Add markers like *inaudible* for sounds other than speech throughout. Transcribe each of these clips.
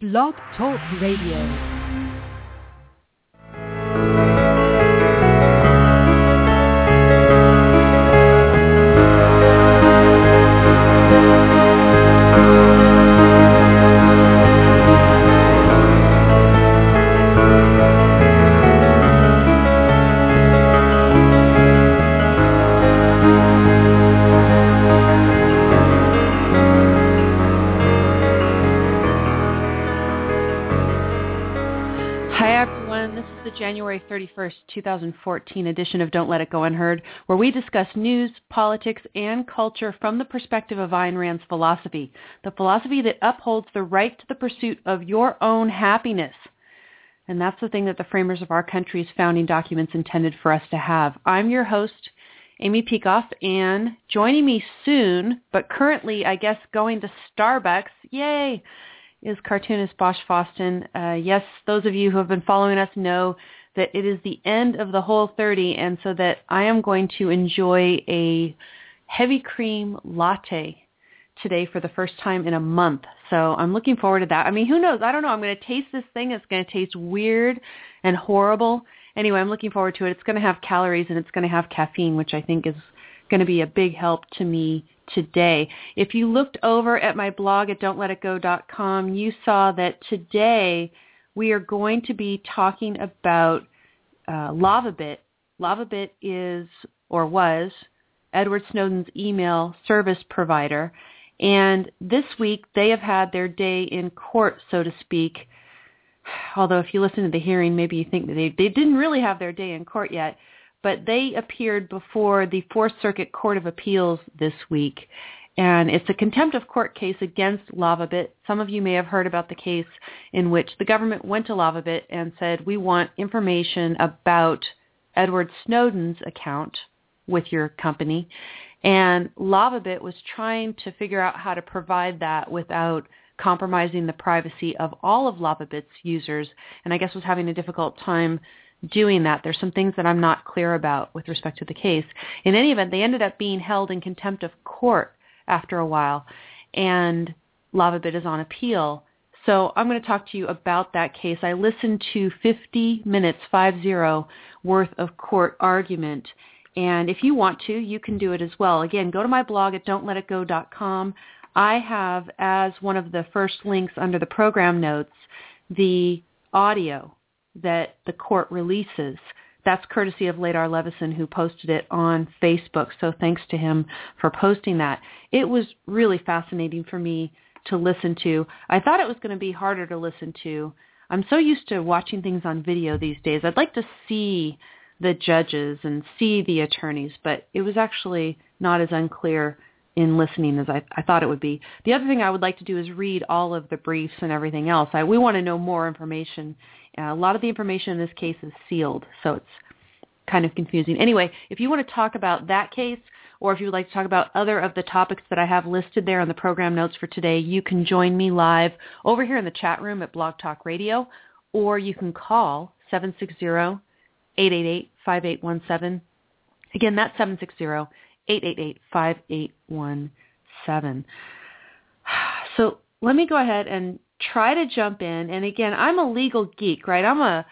Blog Talk Radio. 2014 edition of Don't Let It Go Unheard, where we discuss news, politics, and culture from the perspective of Ayn Rand's philosophy, the philosophy that upholds the right to the pursuit of your own happiness. And that's the thing that the framers of our country's founding documents intended for us to have. I'm your host, Amy Peikoff, and joining me soon, but currently, I guess, going to Starbucks, yay, is cartoonist Bosch Fawstin. Uh, yes, those of you who have been following us know that it is the end of the whole 30 and so that I am going to enjoy a heavy cream latte today for the first time in a month. So I'm looking forward to that. I mean, who knows? I don't know. I'm going to taste this thing. It's going to taste weird and horrible. Anyway, I'm looking forward to it. It's going to have calories and it's going to have caffeine, which I think is going to be a big help to me today. If you looked over at my blog at don'tletitgo.com, you saw that today we are going to be talking about uh, LavaBit. LavaBit is or was Edward Snowden's email service provider. And this week they have had their day in court, so to speak. Although if you listen to the hearing, maybe you think that they, they didn't really have their day in court yet. But they appeared before the Fourth Circuit Court of Appeals this week and it's a contempt of court case against LavaBit. Some of you may have heard about the case in which the government went to LavaBit and said, we want information about Edward Snowden's account with your company. And LavaBit was trying to figure out how to provide that without compromising the privacy of all of LavaBit's users. And I guess was having a difficult time doing that. There's some things that I'm not clear about with respect to the case. In any event, they ended up being held in contempt of court after a while. And LavaBit is on appeal. So I'm going to talk to you about that case. I listened to 50 minutes, 5-0, worth of court argument. And if you want to, you can do it as well. Again, go to my blog at don'tletitgo.com. I have as one of the first links under the program notes the audio that the court releases that's courtesy of Ladar Levison who posted it on Facebook. So thanks to him for posting that. It was really fascinating for me to listen to. I thought it was going to be harder to listen to. I'm so used to watching things on video these days. I'd like to see the judges and see the attorneys, but it was actually not as unclear in listening as I, I thought it would be. The other thing I would like to do is read all of the briefs and everything else. I, we want to know more information Uh, a lot of the information in this case is sealed, so it's kind of confusing. Anyway, if you want to talk about that case or if you would like to talk about other of the topics that I have listed there on the program notes for today, you can join me live over here in the chat room at Blog Talk Radio, or you can call 760-888-5817. Again, that's 760-888-5817. *sighs* So let me go ahead and try to jump in. And again, I'm a legal geek, right? I'm a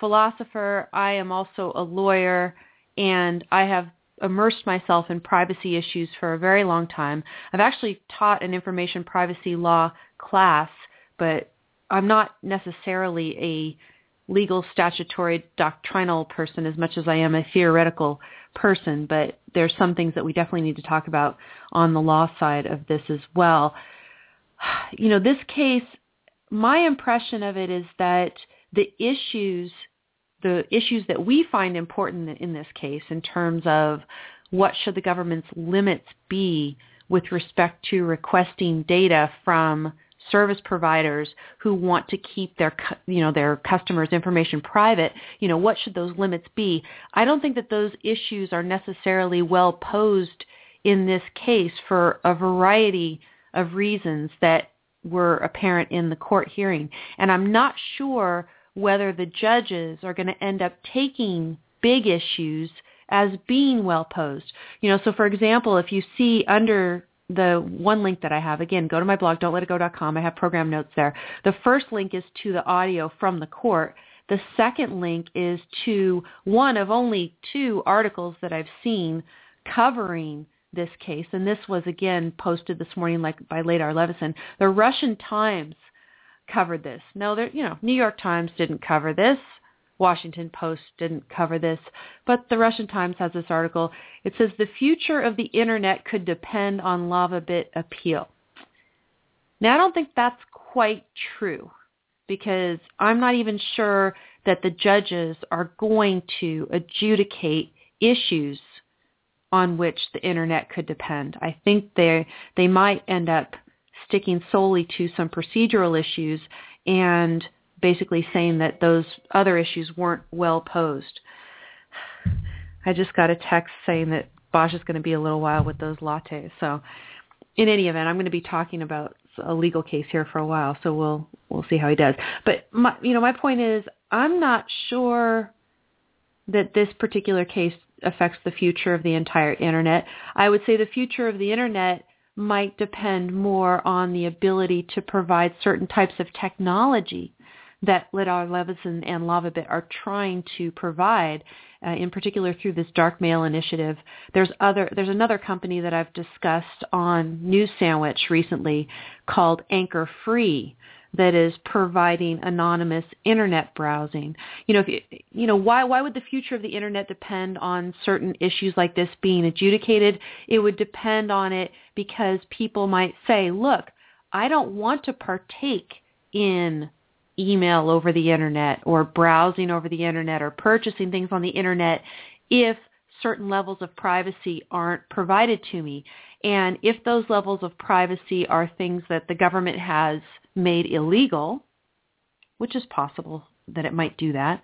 philosopher. I am also a lawyer, and I have immersed myself in privacy issues for a very long time. I've actually taught an information privacy law class, but I'm not necessarily a legal statutory doctrinal person as much as I am a theoretical person, but there's some things that we definitely need to talk about on the law side of this as well. *sighs* You know, this case my impression of it is that the issues the issues that we find important in this case in terms of what should the government's limits be with respect to requesting data from service providers who want to keep their you know their customers information private you know what should those limits be? I don't think that those issues are necessarily well posed in this case for a variety of reasons that were apparent in the court hearing. And I'm not sure whether the judges are going to end up taking big issues as being well posed. You know, so for example, if you see under the one link that I have, again, go to my blog, don'tletitgo.com. I have program notes there. The first link is to the audio from the court. The second link is to one of only two articles that I've seen covering this case, and this was again posted this morning like by Ladar Levison. The Russian Times covered this. No, there, you know, New York Times didn't cover this. Washington Post didn't cover this, but the Russian Times has this article. It says the future of the internet could depend on LavaBit appeal. Now, I don't think that's quite true because I'm not even sure that the judges are going to adjudicate issues on which the internet could depend. I think they they might end up sticking solely to some procedural issues and basically saying that those other issues weren't well posed. I just got a text saying that Bosch is going to be a little while with those lattes. So in any event, I'm going to be talking about a legal case here for a while, so we'll we'll see how he does. But my, you know, my point is, I'm not sure that this particular case affects the future of the entire internet. I would say the future of the internet might depend more on the ability to provide certain types of technology that Ladar Levison and LavaBit are trying to provide, uh, in particular through this dark mail initiative. There's other there's another company that I've discussed on News Sandwich recently called Anchor Free that is providing anonymous internet browsing. You know, if you, you know why why would the future of the internet depend on certain issues like this being adjudicated? It would depend on it because people might say, "Look, I don't want to partake in email over the internet or browsing over the internet or purchasing things on the internet if certain levels of privacy aren't provided to me. And if those levels of privacy are things that the government has made illegal, which is possible that it might do that,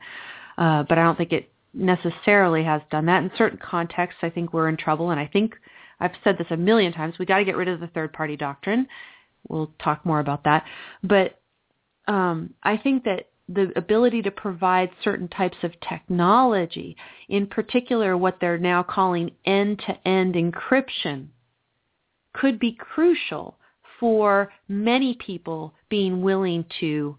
uh, but I don't think it necessarily has done that. In certain contexts, I think we're in trouble, and I think I've said this a million times. We got to get rid of the third party doctrine. We'll talk more about that. But um, I think that the ability to provide certain types of technology, in particular what they're now calling end-to-end encryption, could be crucial for many people being willing to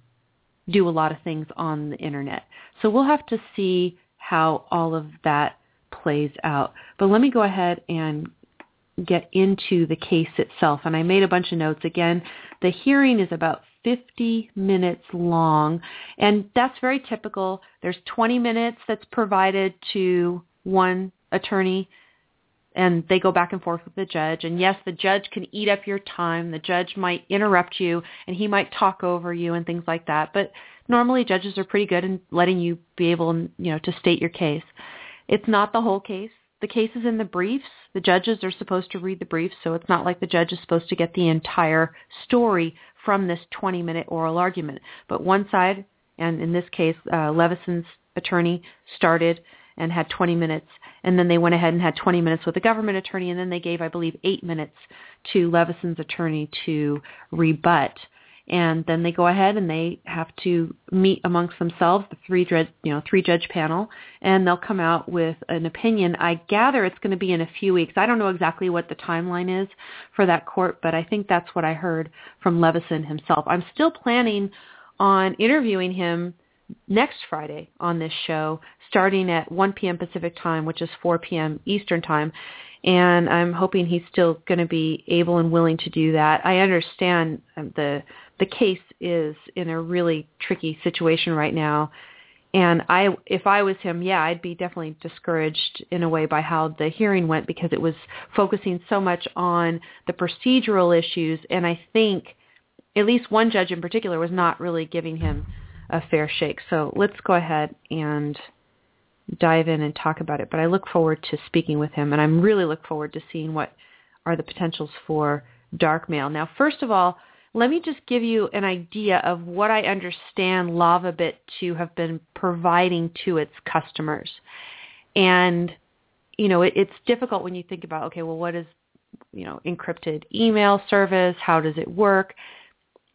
do a lot of things on the internet. So we'll have to see how all of that plays out. But let me go ahead and get into the case itself. And I made a bunch of notes. Again, the hearing is about 50 minutes long. And that's very typical. There's 20 minutes that's provided to one attorney and they go back and forth with the judge. And yes, the judge can eat up your time. The judge might interrupt you and he might talk over you and things like that. But normally judges are pretty good in letting you be able, you know, to state your case. It's not the whole case. The case is in the briefs. The judges are supposed to read the briefs, so it's not like the judge is supposed to get the entire story from this 20-minute oral argument. But one side, and in this case, uh, Levison's attorney started and had 20 minutes, and then they went ahead and had 20 minutes with the government attorney, and then they gave, I believe, eight minutes to Levison's attorney to rebut and then they go ahead and they have to meet amongst themselves, the three judge, you know, three judge panel, and they'll come out with an opinion. I gather it's going to be in a few weeks. I don't know exactly what the timeline is for that court, but I think that's what I heard from Levison himself. I'm still planning on interviewing him next Friday on this show, starting at 1 p.m. Pacific time, which is 4 p.m. Eastern time. And I'm hoping he's still going to be able and willing to do that. I understand um, the the case is in a really tricky situation right now. And I, if I was him, yeah, I'd be definitely discouraged in a way by how the hearing went because it was focusing so much on the procedural issues. And I think at least one judge in particular was not really giving him a fair shake. So let's go ahead and dive in and talk about it. But I look forward to speaking with him, and I'm really look forward to seeing what are the potentials for dark mail. Now, first of all, let me just give you an idea of what I understand LavaBit to have been providing to its customers. And, you know, it, it's difficult when you think about, okay, well, what is, you know, encrypted email service? How does it work?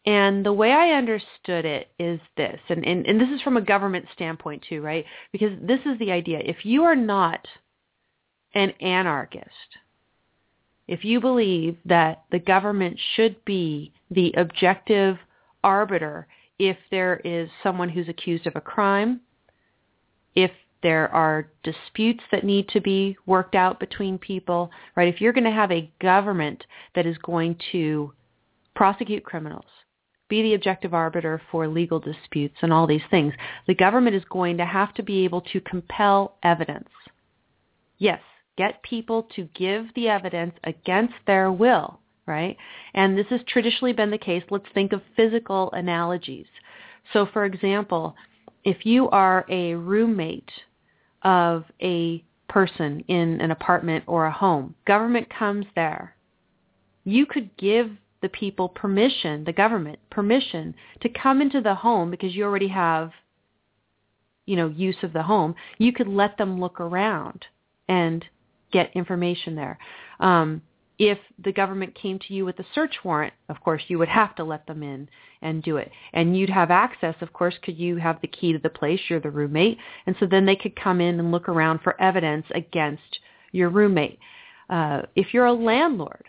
And the way I understood it is this, and, and, and this is from a government standpoint too, right? Because this is the idea. If you are not an anarchist, if you believe that the government should be the objective arbiter if there is someone who's accused of a crime, if there are disputes that need to be worked out between people, right? If you're going to have a government that is going to prosecute criminals, be the objective arbiter for legal disputes and all these things, the government is going to have to be able to compel evidence. Yes, get people to give the evidence against their will, right? And this has traditionally been the case. Let's think of physical analogies. So for example, if you are a roommate of a person in an apartment or a home. Government comes there. You could give the people permission, the government permission to come into the home because you already have, you know, use of the home. You could let them look around and get information there. Um, if the government came to you with a search warrant, of course, you would have to let them in and do it. And you'd have access, of course, could you have the key to the place, you're the roommate, and so then they could come in and look around for evidence against your roommate. Uh, if you're a landlord,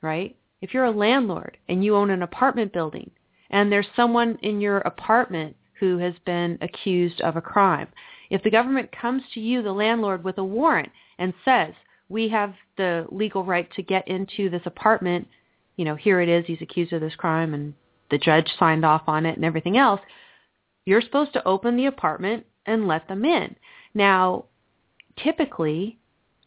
right? If you're a landlord and you own an apartment building and there's someone in your apartment who has been accused of a crime, if the government comes to you, the landlord, with a warrant and says, we have the legal right to get into this apartment. You know, here it is. He's accused of this crime and the judge signed off on it and everything else. You're supposed to open the apartment and let them in. Now, typically,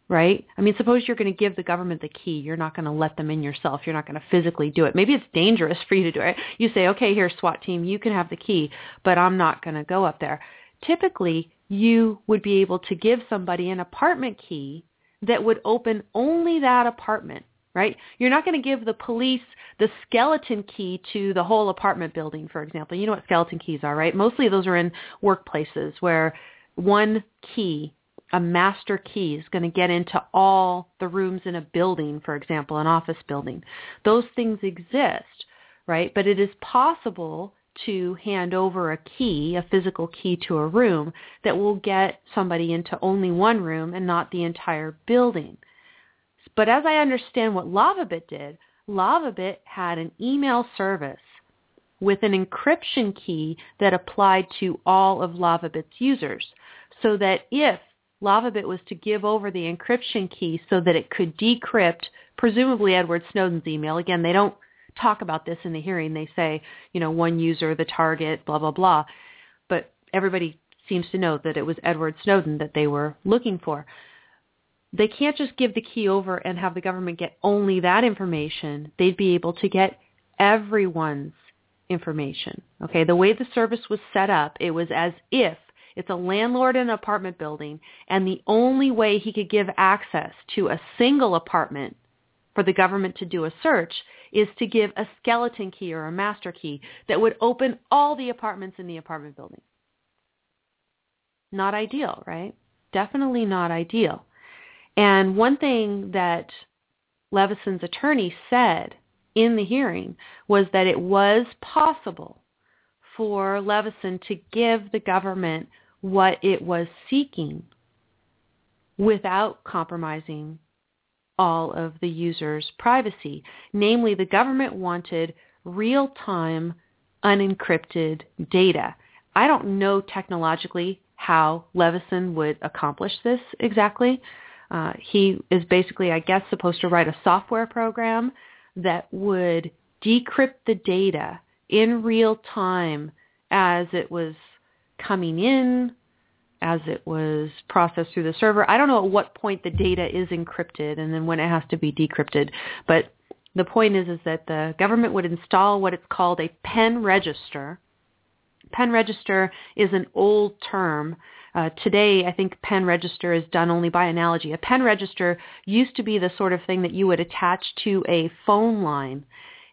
right? I mean, suppose you're going to give the government the key. You're not going to let them in yourself. You're not going to physically do it. Maybe it's dangerous *laughs* for you to do it. You say, okay, here, SWAT team, you can have the key, but I'm not going to go up there. Typically, you would be able to give somebody an apartment key that would open only that apartment, right? You're not going to give the police the skeleton key to the whole apartment building, for example. You know what skeleton keys are, right? Mostly those are in workplaces where one key, a master key, is going to get into all the rooms in a building, for example, an office building. Those things exist, right? But it is possible to hand over a key, a physical key to a room that will get somebody into only one room and not the entire building. But as I understand what LavaBit did, LavaBit had an email service with an encryption key that applied to all of LavaBit's users so that if LavaBit was to give over the encryption key so that it could decrypt presumably Edward Snowden's email, again, they don't talk about this in the hearing. They say, you know, one user, the target, blah, blah, blah. But everybody seems to know that it was Edward Snowden that they were looking for. They can't just give the key over and have the government get only that information. They'd be able to get everyone's information. Okay, the way the service was set up, it was as if it's a landlord in an apartment building and the only way he could give access to a single apartment for the government to do a search is to give a skeleton key or a master key that would open all the apartments in the apartment building. Not ideal, right? Definitely not ideal. And one thing that Levison's attorney said in the hearing was that it was possible for Levison to give the government what it was seeking without compromising all of the user's privacy. Namely, the government wanted real-time unencrypted data. I don't know technologically how Levison would accomplish this exactly. Uh, he is basically, I guess, supposed to write a software program that would decrypt the data in real time as it was coming in, as it was processed through the server. I don't know at what point the data is encrypted and then when it has to be decrypted, but the point is is that the government would install what it's called a pen register. Pen register is an old term. Uh, today, I think pen register is done only by analogy. A pen register used to be the sort of thing that you would attach to a phone line,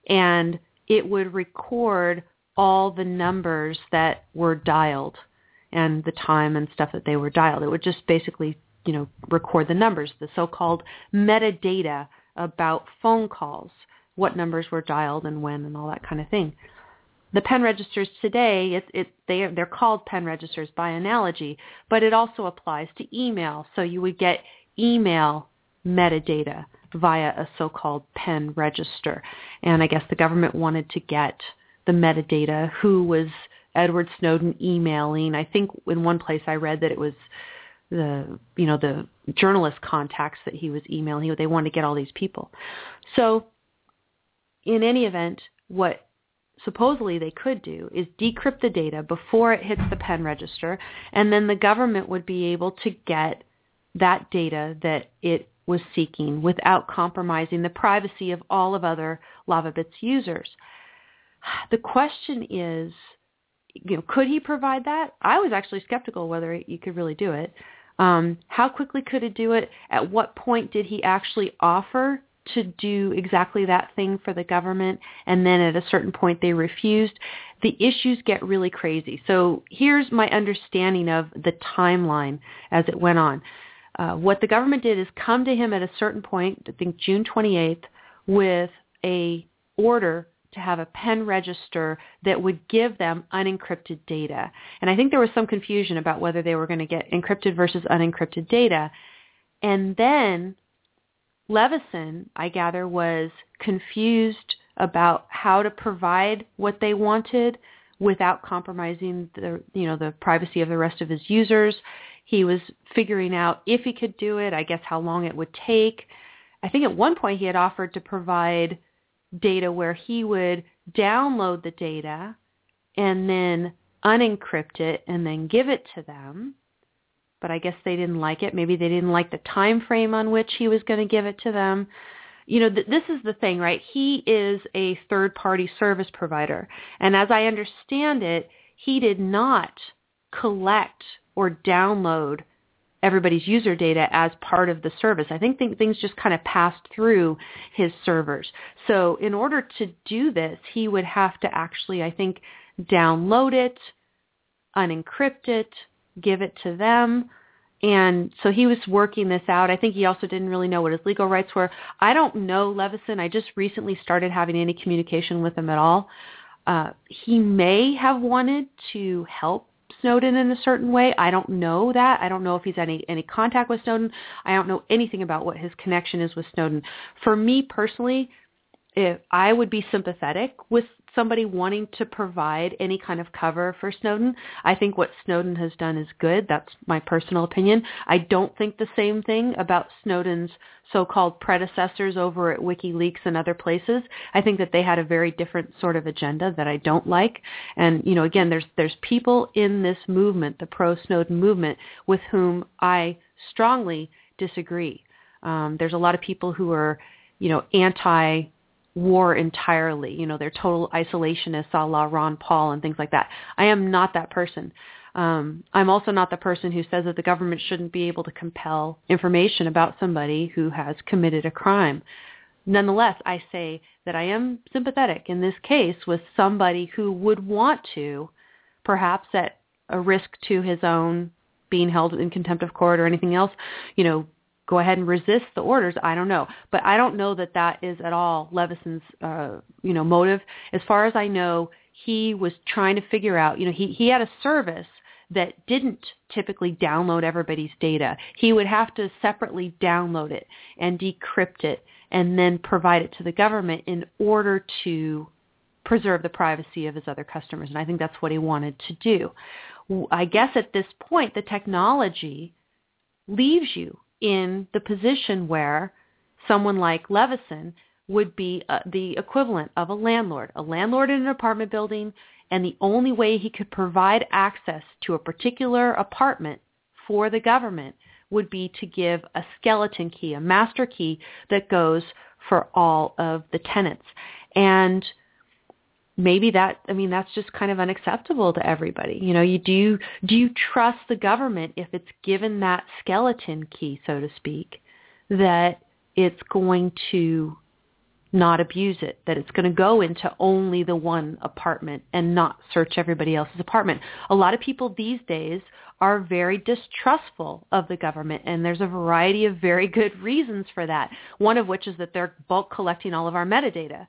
and it would record all the numbers that were dialed and the time and stuff that they were dialed. It would just basically, you know, record the numbers, the so-called metadata about phone calls, what numbers were dialed and when and all that kind of thing. The pen registers today, it, it, they, they're called pen registers by analogy, but it also applies to email. So you would get email metadata via a so-called pen register. And I guess the government wanted to get the metadata, who was Edward Snowden emailing. I think in one place I read that it was the you know the journalist contacts that he was emailing. They wanted to get all these people. So in any event, what supposedly they could do is decrypt the data before it hits the pen register, and then the government would be able to get that data that it was seeking without compromising the privacy of all of other LavaBits users. The question is, you know, could he provide that? I was actually skeptical whether you could really do it. Um, how quickly could it do it? At what point did he actually offer to do exactly that thing for the government and then at a certain point they refused, the issues get really crazy. So here's my understanding of the timeline as it went on. Uh, what the government did is come to him at a certain point, I think June 28th, with a order to have a pen register that would give them unencrypted data. And I think there was some confusion about whether they were going to get encrypted versus unencrypted data. And then Levison, I gather, was confused about how to provide what they wanted without compromising the you know the privacy of the rest of his users. He was figuring out if he could do it, I guess how long it would take. I think at one point he had offered to provide data where he would download the data and then unencrypt it and then give it to them but I guess they didn't like it. Maybe they didn't like the time frame on which he was going to give it to them. You know, th- this is the thing, right? He is a third-party service provider. And as I understand it, he did not collect or download everybody's user data as part of the service. I think th- things just kind of passed through his servers. So in order to do this, he would have to actually, I think, download it, unencrypt it, give it to them. And so he was working this out. I think he also didn't really know what his legal rights were. I don't know Levison. I just recently started having any communication with him at all. Uh, he may have wanted to help Snowden in a certain way. I don't know that. I don't know if he's any any contact with Snowden. I don't know anything about what his connection is with Snowden. For me personally, if I would be sympathetic with somebody wanting to provide any kind of cover for Snowden. I think what Snowden has done is good. That's my personal opinion. I don't think the same thing about Snowden's so-called predecessors over at WikiLeaks and other places. I think that they had a very different sort of agenda that I don't like. And you know, again, there's there's people in this movement, the pro-Snowden movement, with whom I strongly disagree. Um, there's a lot of people who are, you know, anti war entirely. You know, they're total isolationists a la Ron Paul and things like that. I am not that person. Um, I'm also not the person who says that the government shouldn't be able to compel information about somebody who has committed a crime. Nonetheless, I say that I am sympathetic in this case with somebody who would want to, perhaps at a risk to his own being held in contempt of court or anything else, you know, go ahead and resist the orders. I don't know, but I don't know that that is at all Levison's, uh, you know, motive. As far as I know, he was trying to figure out, you know, he he had a service that didn't typically download everybody's data. He would have to separately download it and decrypt it and then provide it to the government in order to preserve the privacy of his other customers. And I think that's what he wanted to do. I guess at this point, the technology leaves you in the position where someone like Levison would be uh, the equivalent of a landlord, a landlord in an apartment building, and the only way he could provide access to a particular apartment for the government would be to give a skeleton key, a master key that goes for all of the tenants. And maybe that I mean that's just kind of unacceptable to everybody. You know, you do do you trust the government if it's given that skeleton key, so to speak, that it's going to not abuse it, that it's going to go into only the one apartment and not search everybody else's apartment. A lot of people these days are very distrustful of the government and there's a variety of very good reasons for that. One of which is that they're bulk collecting all of our metadata.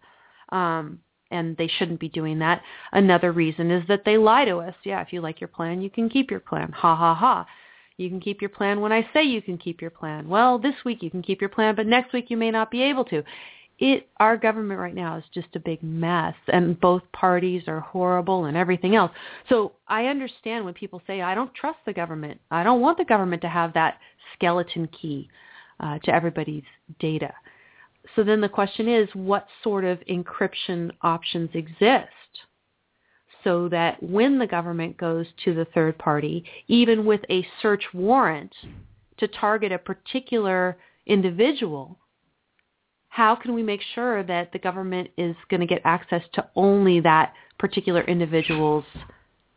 Um, and they shouldn't be doing that. Another reason is that they lie to us. Yeah, if you like your plan, you can keep your plan. Ha ha ha. You can keep your plan when I say you can keep your plan. Well, this week you can keep your plan, but next week you may not be able to. It our government right now is just a big mess and both parties are horrible and everything else. So I understand when people say I don't trust the government. I don't want the government to have that skeleton key uh, to everybody's data. So then the question is what sort of encryption options exist? so that when the government goes to the third party, even with a search warrant to target a particular individual, how can we make sure that the government is going to get access to only that particular individual's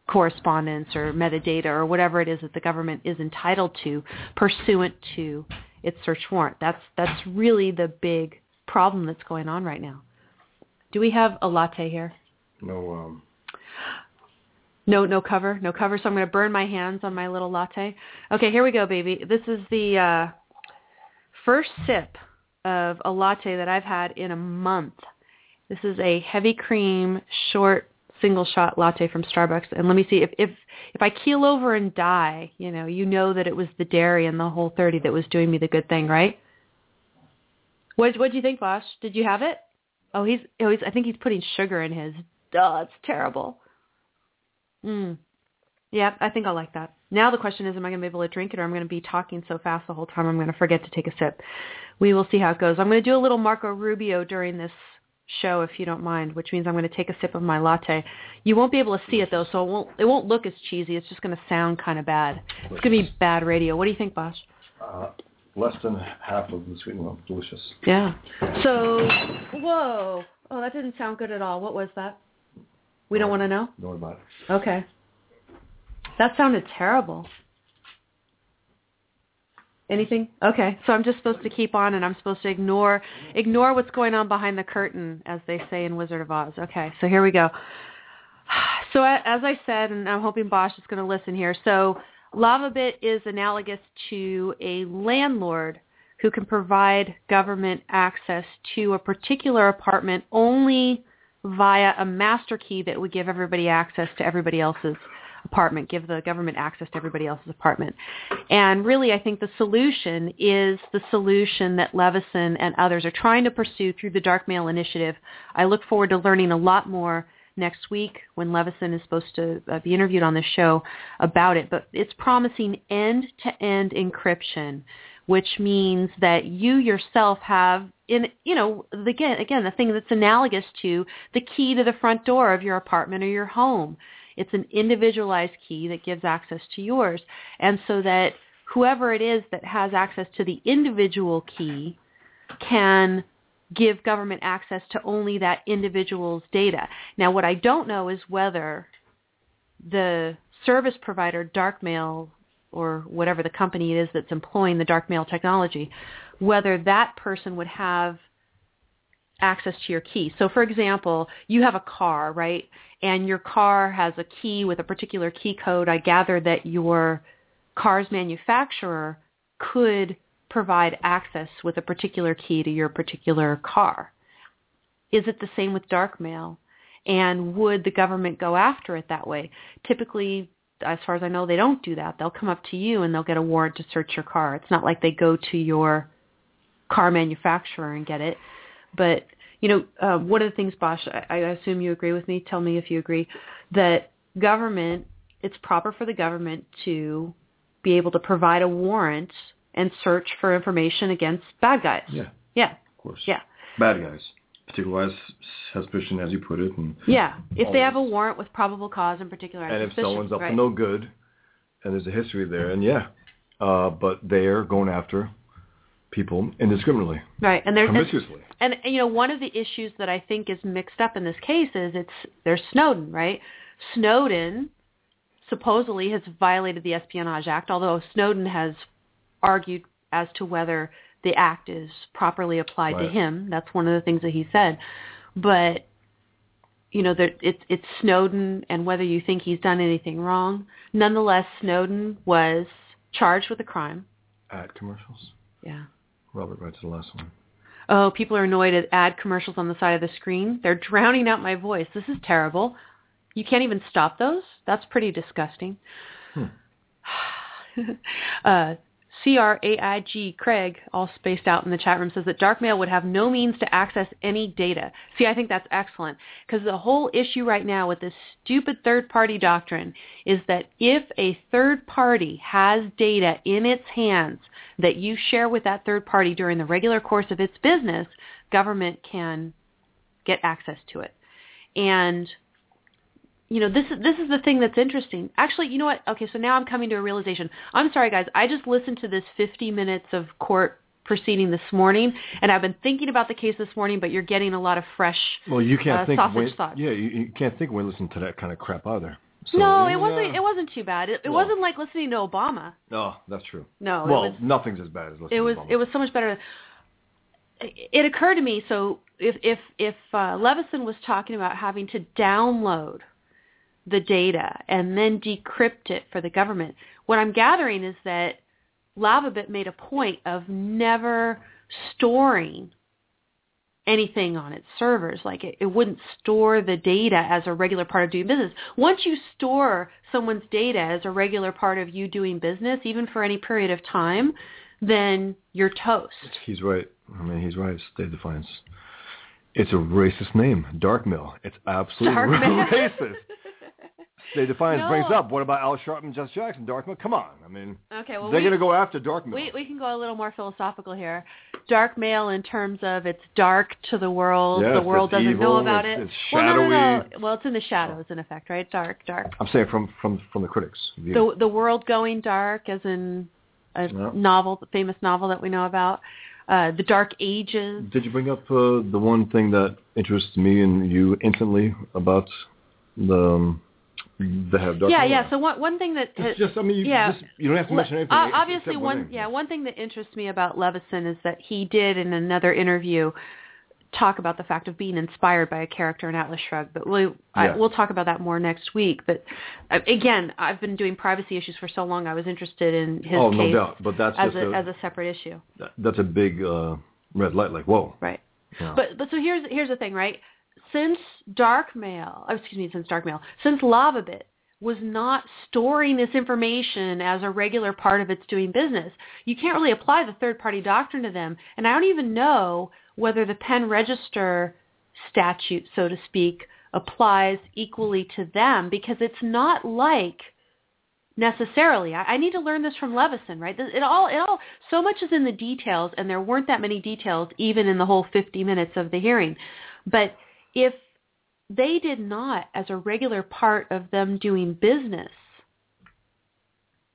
correspondence or metadata or whatever it is that the government is entitled to pursuant to its search warrant? That's that's really the big problem that's going on right now. Do we have a latte here? No um no, no cover, no cover. So I'm going to burn my hands on my little latte. Okay, here we go, baby. This is the uh, first sip of a latte that I've had in a month. This is a heavy cream short single shot latte from Starbucks. And let me see if if if I keel over and die, you know, you know that it was the dairy and the whole 30 that was doing me the good thing, right? What what do you think, Bosch? Did you have it? Oh, he's oh he's I think he's putting sugar in his. Duh, it's terrible. Mm. Yeah, I think I'll like that. Now the question is, am I going to be able to drink it or I'm going to be talking so fast the whole time I'm going to forget to take a sip. We will see how it goes. I'm going to do a little Marco Rubio during this show if you don't mind, which means I'm going to take a sip of my latte. You won't be able to see it though, so it won't, it won't look as cheesy. It's just going to sound kind of bad. It's going to be bad radio. What do you think, Bosch? Uh, less than half of the sweet milk. Delicious. Yeah. So, whoa. Oh, that didn't sound good at all. What was that? We don't want to know? Don't worry about it. Okay. That sounded terrible. Anything? Okay. So I'm just supposed to keep on and I'm supposed to ignore ignore what's going on behind the curtain as they say in Wizard of Oz. Okay. So here we go. *sighs* So as I said and I'm hoping Bosch is going to listen here. So LavaBit is analogous to a landlord who can provide government access to a particular apartment only via a master key that would give everybody access to everybody else's apartment, give the government access to everybody else's apartment. And really, I think the solution is the solution that Levison and others are trying to pursue through the Dark Mail Initiative. I look forward to learning a lot more next week when Levison is supposed to uh, be interviewed on the show about it. But it's promising end-to-end encryption, which means that you yourself have in you know again again the thing that's analogous to the key to the front door of your apartment or your home it's an individualized key that gives access to yours and so that whoever it is that has access to the individual key can give government access to only that individual's data now what i don't know is whether the service provider darkmail or whatever the company is that's employing the Darkmail technology whether that person would have access to your key. So for example, you have a car, right? And your car has a key with a particular key code. I gather that your car's manufacturer could provide access with a particular key to your particular car. Is it the same with dark mail? And would the government go after it that way? Typically, as far as I know, they don't do that. They'll come up to you and they'll get a warrant to search your car. It's not like they go to your car manufacturer and get it. But you know, uh, one of the things, Bosch, I, I assume you agree with me. Tell me if you agree that government. It's proper for the government to be able to provide a warrant and search for information against bad guys. Yeah. Yeah. Of course. Yeah. Bad guys. Particularized suspicion, as you put it. And yeah. If they have a warrant with probable cause and particular and if someone's up right. to no good, and there's a history there, and yeah, uh, but they're going after people indiscriminately, Right. And there's promiscuously. And you know, one of the issues that I think is mixed up in this case is it's there's Snowden, right? Snowden supposedly has violated the Espionage Act, although Snowden has argued as to whether the act is properly applied to him. That's one of the things that he said. But you know, there, it's it's Snowden, and whether you think he's done anything wrong, nonetheless, Snowden was charged with a crime. Ad commercials. Yeah. Robert writes the last one. Oh, people are annoyed at ad commercials on the side of the screen. They're drowning out my voice. This is terrible. You can't even stop those? That's pretty disgusting. Hmm. *sighs* uh, C-R-A-I-G, Craig, all spaced out in the chat room, says that Darkmail would have no means to access any data. See, I think that's excellent because the whole issue right now with this stupid third-party doctrine is that if a third party has data in its hands that you share with that third party during the regular course of its business, government can get access to it. And you know, this is this is the thing that's interesting. Actually, you know what? Okay, so now I'm coming to a realization. I'm sorry, guys. I just listened to this 50 minutes of court proceeding this morning, and I've been thinking about the case this morning. But you're getting a lot of fresh, well, you can't uh, think when, thoughts. Yeah, you, you can't think when listening to that kind of crap either. So, no, it wasn't. It wasn't too bad. It, it No. wasn't like listening to Obama. No, that's true. No, well, was. nothing's as bad as listening It was. to Obama. It was so much better. It occurred to me. So if if if uh, Levison was talking about having to download the data and then decrypt it for the government, what I'm gathering is that Lavabit made a point of never storing anything on its servers. Like it, it wouldn't store the data as a regular part of doing business. Once you store someone's data as a regular part of you doing business, even for any period of time, then you're toast. He's right. I mean, he's right. State Defiance. It's a racist name, Darkmail. It's absolutely *laughs* racist. State Defiance No. brings up, what about Al Sharpton, Jess Jackson, Darkmail? Come on. I mean, Okay, well they're going to go after Darkmail. we we can go a little more philosophical here. Dark mail in terms of it's dark to the world. Yes, the world doesn't know about it's- it. it's well, no, no, no. Well, it's in the shadows in effect, right? Dark, dark. I'm saying from from from the critics' view. The the world going dark, as in a Yeah. novel, the famous novel that we know about. Uh, the Dark Ages. Did you bring up uh, the one thing that interests me and you instantly about the um, the have Darkmail? Yeah, yeah. So one one thing that Just, just I mean, you, yeah. just, you don't have to mention anything. Uh, obviously, one yeah one thing that interests me about Levison is that he did in another interview talk about the fact of being inspired by a character in Atlas Shrugged. But we I, Yeah. we'll talk about that more next week. But uh, again, I've been doing privacy issues for so long. I was interested in his oh, no case doubt. But that's as a, a, as a separate issue, that- that's a big uh, red light. Like, whoa. right? Yeah. But but so here's here's the thing, right? Since Darkmail, oh, excuse me, since Darkmail, since Lavabit was not storing this information as a regular part of its doing business, you can't really apply the third party doctrine to them. And I don't even know whether the pen register statute, so to speak, applies equally to them because it's not like necessarily. I, I need to learn this from Levison, right? It all, it all, so much is in the details, and there weren't that many details even in the whole 50 minutes of the hearing. But if they did not, as a regular part of them doing business,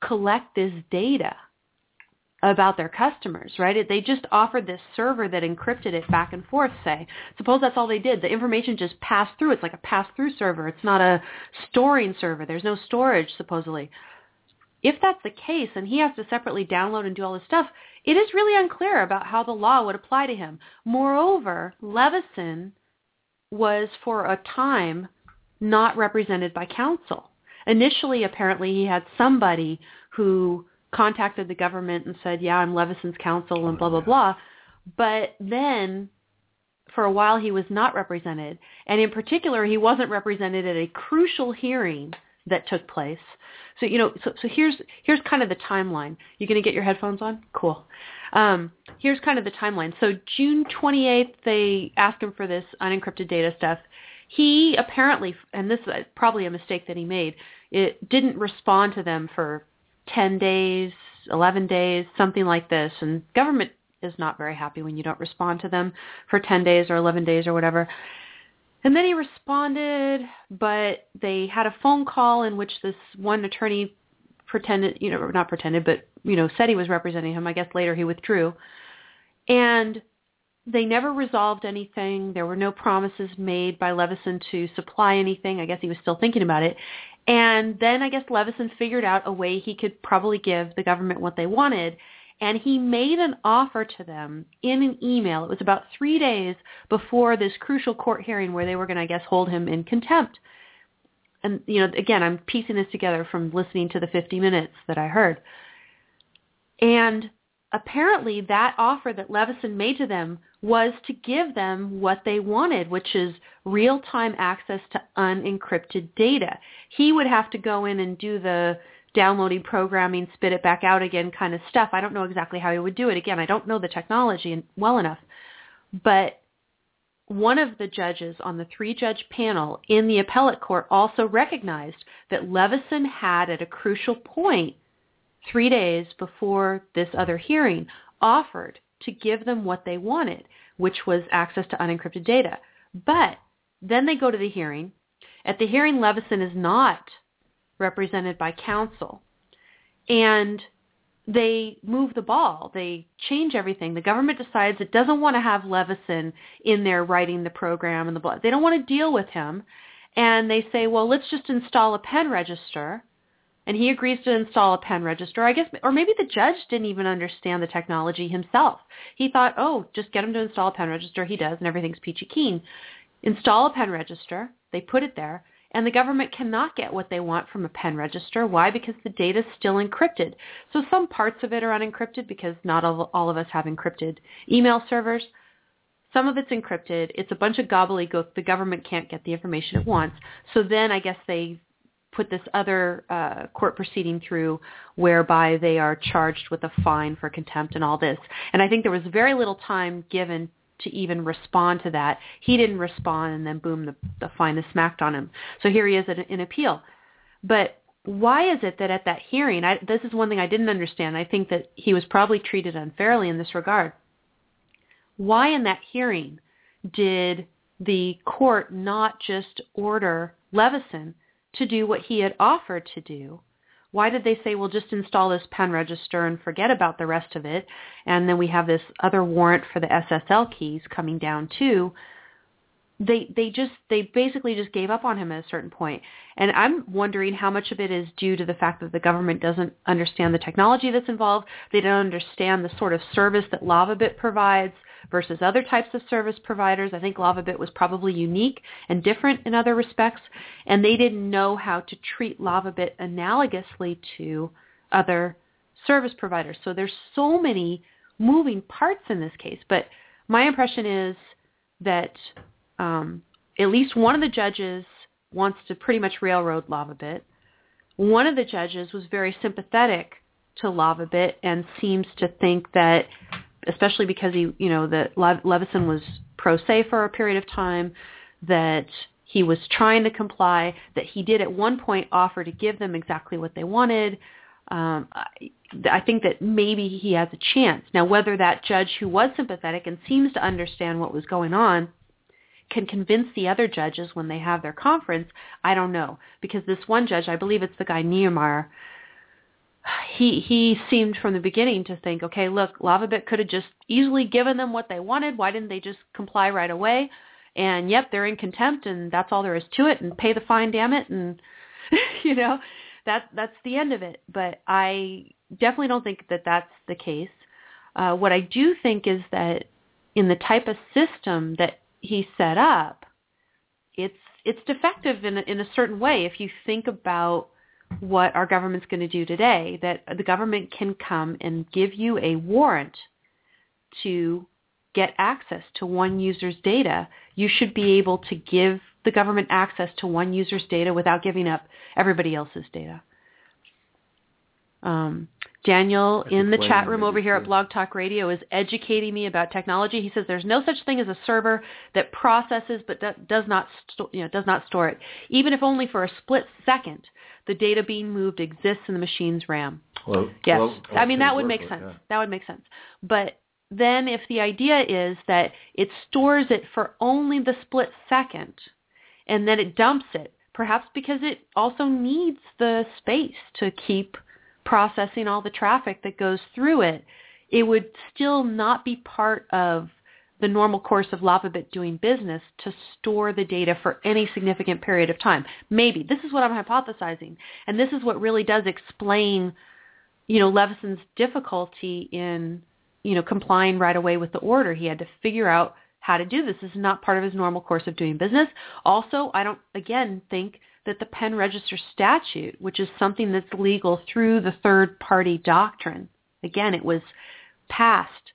collect this data about their customers, right? They just offered this server that encrypted it back and forth, say. Suppose that's all they did. The information just passed through. It's like a pass-through server. It's not a storing server. There's no storage, supposedly. If that's the case, and he has to separately download and do all this stuff, it is really unclear about how the law would apply to him. Moreover, Levison was for a time not represented by counsel. Initially, apparently, he had somebody who contacted the government and said, yeah, I'm Levison's counsel and blah, blah, oh, blah. But then for a while he was not represented. And in particular, he wasn't represented at a crucial hearing that took place. So, you know, so, so here's, here's kind of the timeline. You to get your headphones on? Cool. Um, here's kind of the timeline. So June 28th, they asked him for this unencrypted data stuff. He apparently, and this is probably a mistake that he made, it didn't respond to them for 10 days, 11 days, something like this. And government is not very happy when you don't respond to them for 10 days or 11 days or whatever. And then he responded, but they had a phone call in which this one attorney pretended, you know, not pretended, but, you know, said he was representing him. I guess later he withdrew. And they never resolved anything. There were no promises made by Levison to supply anything. I guess he was still thinking about it. And then I guess Levison figured out a way he could probably give the government what they wanted. And he made an offer to them in an email. It was about three days before this crucial court hearing where they were going to, I guess, hold him in contempt. And, you know, again, I'm piecing this together from listening to the 50 minutes that I heard. And apparently that offer that Levison made to them was to give them what they wanted, which is real-time access to unencrypted data. He would have to go in and do the downloading programming, spit it back out again kind of stuff. I don't know exactly how he would do it. Again, I don't know the technology well enough. But one of the judges on the three-judge panel in the appellate court also recognized that Levison had at a crucial point, three days before this other hearing, offered to give them what they wanted, which was access to unencrypted data. But then they go to the hearing. At the hearing, Levison is not represented by counsel. And they move the ball. They change everything. The government decides it doesn't want to have Levison in there writing the program and the blood. They don't want to deal with him. And they say, well, let's just install a pen register. And he agrees to install a pen register. I guess, or maybe the judge didn't even understand the technology himself. He thought, oh, just get him to install a pen register. He does, and everything's peachy keen. Install a pen register. They put it there and the government cannot get what they want from a pen register. Why? Because the data is still encrypted. So some parts of it are unencrypted because not all, all of us have encrypted email servers. Some of it's encrypted. It's a bunch of gobbledygook. The government can't get the information it wants. So then I guess they put this other uh, court proceeding through whereby they are charged with a fine for contempt and all this. And I think there was very little time given to even respond to that. He didn't respond, and then boom, the, the fine is smacked on him. So here he is in, in appeal. But why is it that at that hearing, I, this is one thing I didn't understand. I think that he was probably treated unfairly in this regard. Why in that hearing did the court not just order Levison to do what he had offered to do why did they say, well, just install this pen register and forget about the rest of it? And then we have this other warrant for the SSL keys coming down too. They they just they basically just gave up on him at a certain point. And I'm wondering how much of it is due to the fact that the government doesn't understand the technology that's involved. They don't understand the sort of service that LavaBit provides versus other types of service providers. I think LavaBit was probably unique and different in other respects, and they didn't know how to treat LavaBit analogously to other service providers. So there's so many moving parts in this case, but my impression is that um, at least one of the judges wants to pretty much railroad LavaBit. One of the judges was very sympathetic to LavaBit and seems to think that especially because he, you know, that Levison was pro se for a period of time, that he was trying to comply, that he did at one point offer to give them exactly what they wanted. Um, I, I think that maybe he has a chance. Now, whether that judge who was sympathetic and seems to understand what was going on can convince the other judges when they have their conference, I don't know. Because this one judge, I believe it's the guy Niemeyer, he he seemed from the beginning to think, okay, look, LavaBit could have just easily given them what they wanted. Why didn't they just comply right away? And yep, they're in contempt, and that's all there is to it. And pay the fine, damn it. And *laughs* you know, that that's the end of it. But I definitely don't think that that's the case. Uh, what I do think is that in the type of system that he set up, it's it's defective in a, in a certain way. If you think about what our government's going to do today, that the government can come and give you a warrant to get access to one user's data, you should be able to give the government access to one user's data without giving up everybody else's data. Um, Daniel in the chat room over here at Blog Talk Radio is educating me about technology. He says there's no such thing as a server that processes but does not sto- you know does not store it, even if only for a split second the data being moved exists in the machine's RAM. Well, yes, well, I mean that would make sense. yeah. That would make sense. But then if the idea is that it stores it for only the split second and then it dumps it, perhaps because it also needs the space to keep processing all the traffic that goes through it, it would still not be part of the normal course of LavaBit doing business to store the data for any significant period of time. Maybe. This is what I'm hypothesizing. And this is what really does explain, you know, Levison's difficulty in, you know, complying right away with the order. He had to figure out how to do this. This is not part of his normal course of doing business. Also, I don't, again, think that the pen register statute, which is something that's legal through the third party doctrine, again, it was passed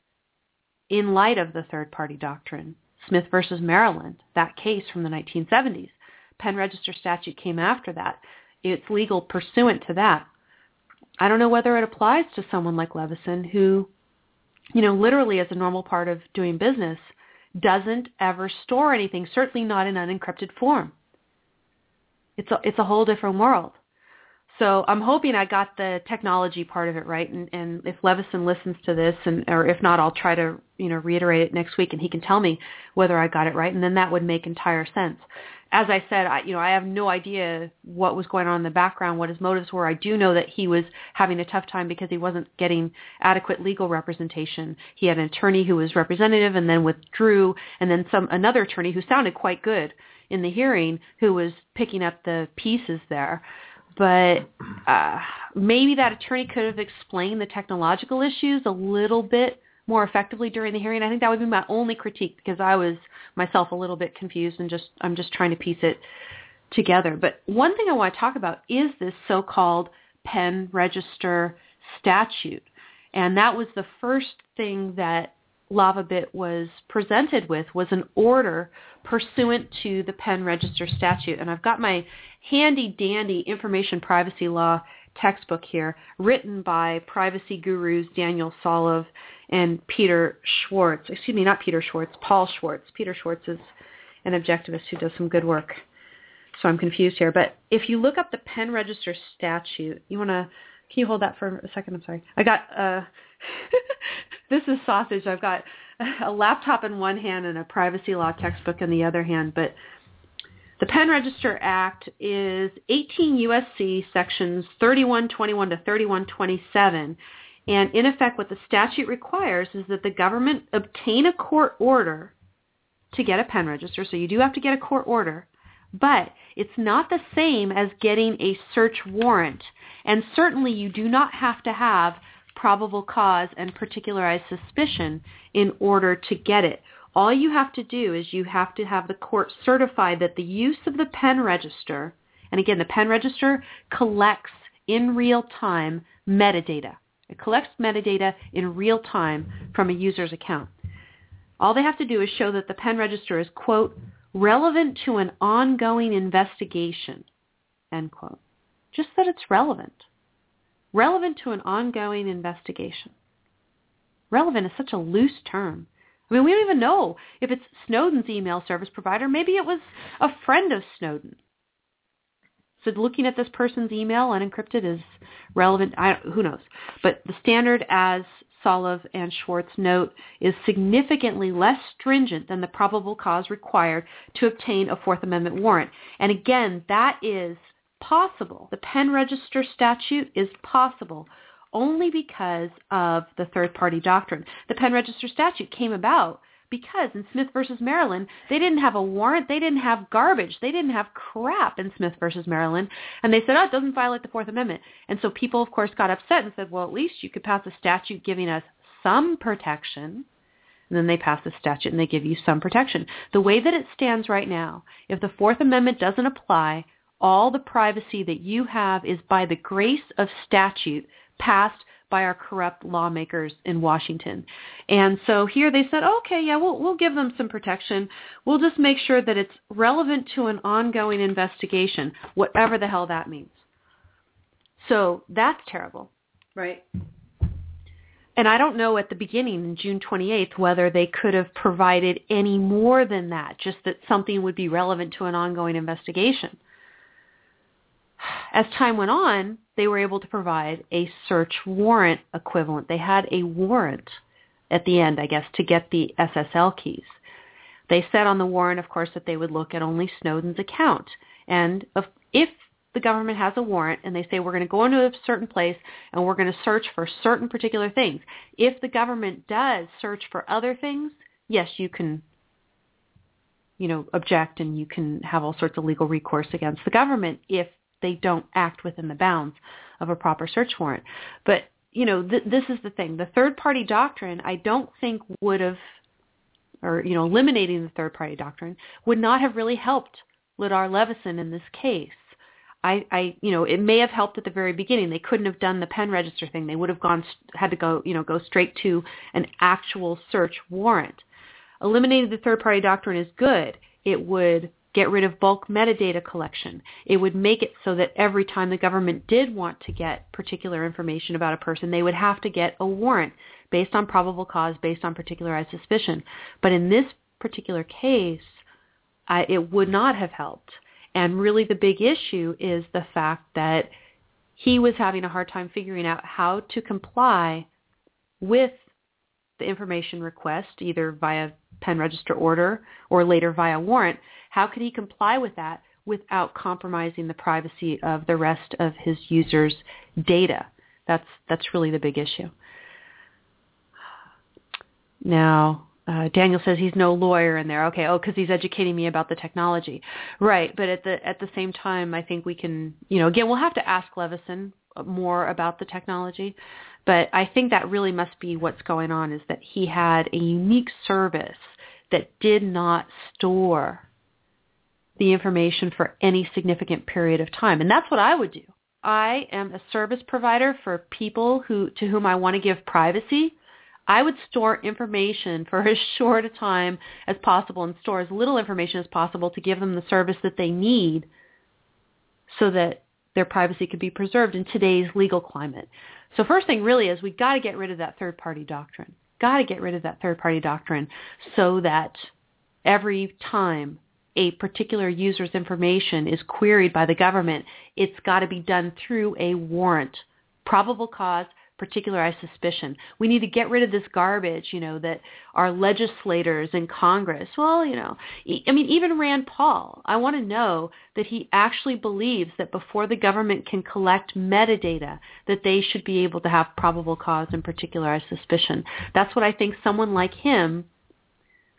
in light of the third-party doctrine. Smith versus Maryland, that case from the 1970s. Pen register statute came after that. It's legal pursuant to that. I don't know whether it applies to someone like Levison who, you know, literally as a normal part of doing business, doesn't ever store anything, certainly not in unencrypted form. It's a, it's a whole different world. So I'm hoping I got the technology part of it right, and, and if Levison listens to this, and or if not, I'll try to you know reiterate it next week, and he can tell me whether I got it right, and then that would make entire sense. As I said, I, you know, I have no idea what was going on in the background, what his motives were. I do know that he was having a tough time because he wasn't getting adequate legal representation. He had an attorney who was representative, and then withdrew, and then some another attorney who sounded quite good in the hearing who was picking up the pieces there but uh, maybe that attorney could have explained the technological issues a little bit more effectively during the hearing. I think that would be my only critique because I was myself a little bit confused and just I'm just trying to piece it together. But one thing I want to talk about is this so-called pen register statute. And that was the first thing that LavaBit was presented with was an order pursuant to the pen register statute. And I've got my handy dandy information privacy law textbook here written by privacy gurus Daniel Solove and Peter Schwartz. Excuse me, not Peter Schwartz, Paul Schwartz. Peter Schwartz is an objectivist who does some good work. So I'm confused here. But if you look up the pen register statute, you want to, can you hold that for a second? I'm sorry. I got, uh, *laughs* this is sausage. I've got a laptop in one hand and a privacy law textbook in the other hand. But the Pen Register Act is 18 U.S.C. sections 3121 to 3127. And in effect, what the statute requires is that the government obtain a court order to get a pen register. So you do have to get a court order. But it's not the same as getting a search warrant. And certainly you do not have to have probable cause and particularized suspicion in order to get it. All you have to do is you have to have the court certify that the use of the pen register, and again, the pen register collects in real time metadata. It collects metadata in real time from a user's account. All they have to do is show that the pen register is, quote, relevant to an ongoing investigation, end quote. Just that it's relevant relevant to an ongoing investigation. Relevant is such a loose term. I mean, we don't even know if it's Snowden's email service provider. Maybe it was a friend of Snowden. So looking at this person's email unencrypted is relevant. I, who knows? But the standard, as Solove and Schwartz note, is significantly less stringent than the probable cause required to obtain a Fourth Amendment warrant. And again, that is possible. The pen register statute is possible only because of the third-party doctrine. The pen register statute came about because in Smith versus Maryland, they didn't have a warrant. They didn't have garbage. They didn't have crap in Smith versus Maryland. And they said, oh, it doesn't violate the Fourth Amendment. And so people, of course, got upset and said, well, at least you could pass a statute giving us some protection. And then they pass the statute and they give you some protection. The way that it stands right now, if the Fourth Amendment doesn't apply, all the privacy that you have is by the grace of statute passed by our corrupt lawmakers in Washington. And so here they said, okay, yeah, we'll, we'll give them some protection. We'll just make sure that it's relevant to an ongoing investigation, whatever the hell that means. So that's terrible, right? And I don't know at the beginning, in June 28th, whether they could have provided any more than that, just that something would be relevant to an ongoing investigation as time went on, they were able to provide a search warrant equivalent. They had a warrant at the end, I guess, to get the SSL keys. They said on the warrant, of course, that they would look at only Snowden's account. And if the government has a warrant and they say we're going to go into a certain place and we're going to search for certain particular things, if the government does search for other things, yes, you can you know, object and you can have all sorts of legal recourse against the government if they don't act within the bounds of a proper search warrant. But, you know, th- this is the thing. The third-party doctrine, I don't think would have, or, you know, eliminating the third-party doctrine would not have really helped Ladar Levison in this case. I, I, you know, it may have helped at the very beginning. They couldn't have done the pen register thing. They would have gone, had to go, you know, go straight to an actual search warrant. Eliminating the third-party doctrine is good. It would get rid of bulk metadata collection. It would make it so that every time the government did want to get particular information about a person, they would have to get a warrant based on probable cause, based on particularized suspicion. But in this particular case, it would not have helped. And really the big issue is the fact that he was having a hard time figuring out how to comply with the information request, either via pen register order or later via warrant. How could he comply with that without compromising the privacy of the rest of his users' data? That's that's really the big issue. Now, uh, Daniel says he's no lawyer in there. Okay, oh, because he's educating me about the technology, right? But at the at the same time, I think we can, you know, again, we'll have to ask Levison more about the technology, but I think that really must be what's going on is that he had a unique service that did not store the information for any significant period of time, and that's what I would do. I am a service provider for people who to whom I want to give privacy. I would store information for as *laughs* short a time as possible and store as little information as possible to give them the service that they need so that their privacy could be preserved in today's legal climate. So first thing really is we've got to get rid of that third party doctrine. Got to get rid of that third party doctrine so that every time a particular user's information is queried by the government, it's got to be done through a warrant. Probable cause, particularized suspicion. We need to get rid of this garbage, you know, that our legislators in Congress, well, you know, I mean, even Rand Paul, I want to know that he actually believes that before the government can collect metadata, that they should be able to have probable cause and particularized suspicion. That's what I think someone like him,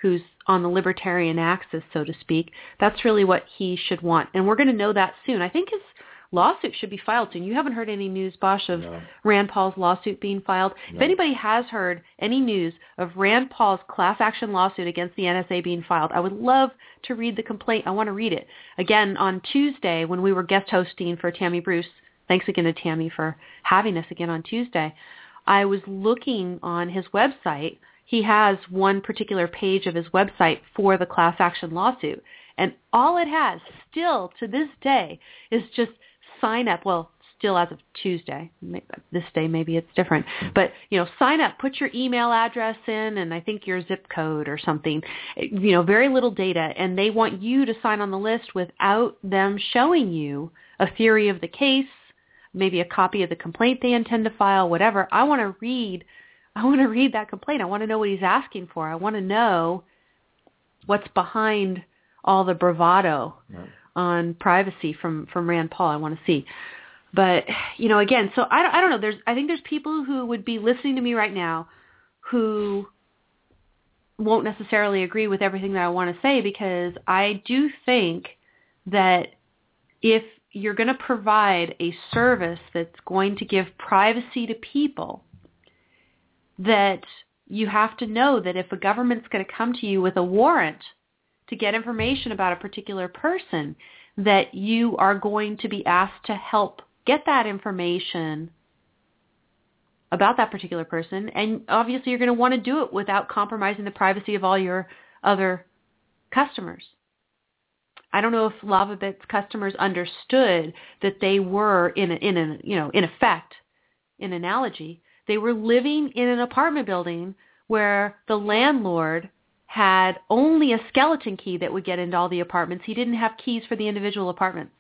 who's on the libertarian axis, so to speak, that's really what he should want. And we're going to know that soon. I think his lawsuit should be filed soon. You haven't heard any news, Bosch, of no. Rand Paul's lawsuit being filed. No. If anybody has heard any news of Rand Paul's class action lawsuit against the NSA being filed, I would love to read the complaint. I want to read it. Again, on Tuesday when we were guest hosting for Tammy Bruce, thanks again to Tammy for having us again on Tuesday, I was looking on his website. He has one particular page of his website for the class action lawsuit. And all it has still to this day is just sign up. Well, still as of Tuesday. This day maybe it's different. But, you know, sign up, put your email address in and I think your zip code or something. You know, very little data and they want you to sign on the list without them showing you a theory of the case, maybe a copy of the complaint they intend to file, whatever. I want to read I want to read that complaint. I want to know what he's asking for. I want to know what's behind all the bravado. Right on privacy from from Rand Paul. I want to see. But you know, again, so I I don't know. There's I think there's people who would be listening to me right now who won't necessarily agree with everything that I want to say because I do think that if you're going to provide a service that's going to give privacy to people, that you have to know that if a government's going to come to you with a warrant to get information about a particular person that you are going to be asked to help get that information about that particular person and obviously you're going to want to do it without compromising the privacy of all your other customers. I don't know if LavaBit's customers understood that they were in a, in a, you know, in effect, in analogy, they were living in an apartment building where the landlord had only a skeleton key that would get into all the apartments. He didn't have keys for the individual apartments.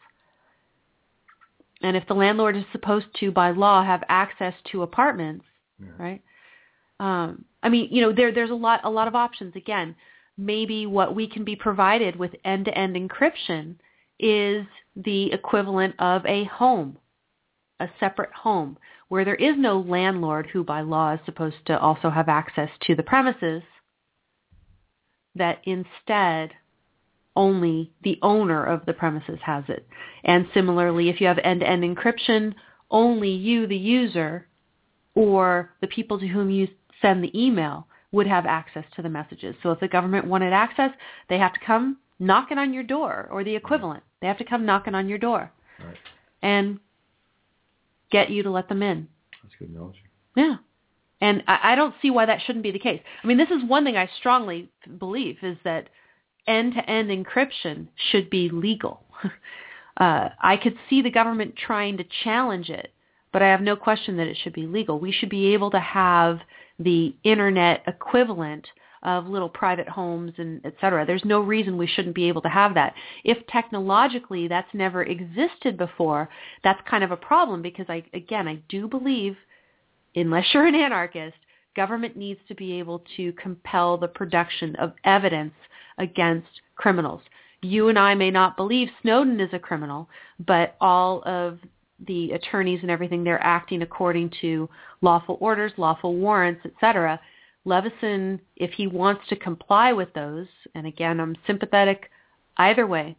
And if the landlord is supposed to, by law, have access to apartments, yeah. right? Um, I mean, you know, there there's a lot a lot of options. Again, maybe what we can be provided with end-to-end encryption is the equivalent of a home, a separate home, where there is no landlord who, by law, is supposed to also have access to the premises that instead only the owner of the premises has it. And similarly, if you have end-to-end encryption, only you, the user, or the people to whom you send the email would have access to the messages. So if the government wanted access, they have to come knocking on your door or the equivalent. They have to come knocking on your door right. and get you to let them in. That's good knowledge. Yeah. And I, I don't see why that shouldn't be the case. I mean, this is one thing I strongly believe is that end-to-end encryption should be legal. *laughs* Uh, I could see the government trying to challenge it, but I have no question that it should be legal. We should be able to have the internet equivalent of little private homes and et cetera. There's no reason we shouldn't be able to have that. If technologically that's never existed before, that's kind of a problem because I, again, I do believe, unless you're an anarchist, government needs to be able to compel the production of evidence against criminals. You and I may not believe Snowden is a criminal, but all of the attorneys and everything, they're acting according to lawful orders, lawful warrants, etc. Levison, if he wants to comply with those, and again, I'm sympathetic either way,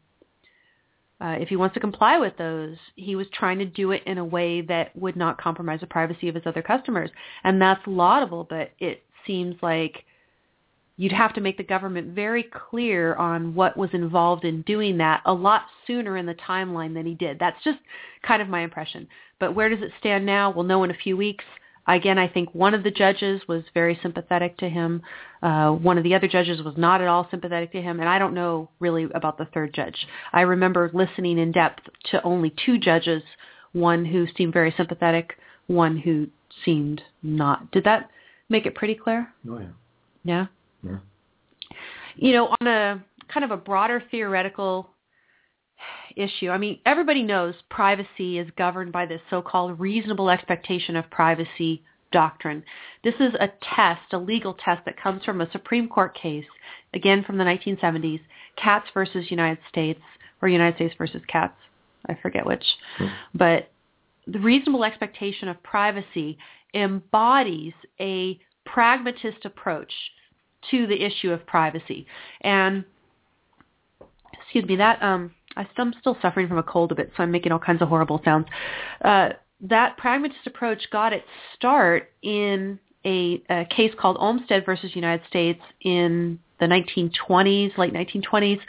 uh, if he wants to comply with those, he was trying to do it in a way that would not compromise the privacy of his other customers. And that's laudable, but it seems like you'd have to make the government very clear on what was involved in doing that a lot sooner in the timeline than he did. That's just kind of my impression. But where does it stand now? We'll know in a few weeks. Again, I think one of the judges was very sympathetic to him. Uh, one of the other judges was not at all sympathetic to him, and I don't know really about the third judge. I remember listening in depth to only two judges, one who seemed very sympathetic, one who seemed not. Did that make it pretty clear? Oh yeah. Yeah. Yeah. You know, on a kind of a broader theoretical issue. I mean, everybody knows privacy is governed by this so-called reasonable expectation of privacy doctrine. This is a test, a legal test that comes from a Supreme Court case, again from the 1970s, Katz versus United States, or United States versus Katz. I forget which. Hmm. But the reasonable expectation of privacy embodies a pragmatist approach to the issue of privacy. And excuse me, that um, I'm still suffering from a cold a bit, so I'm making all kinds of horrible sounds. Uh, that pragmatist approach got its start in a, a case called Olmstead versus United States in the 1920s, late 1920s.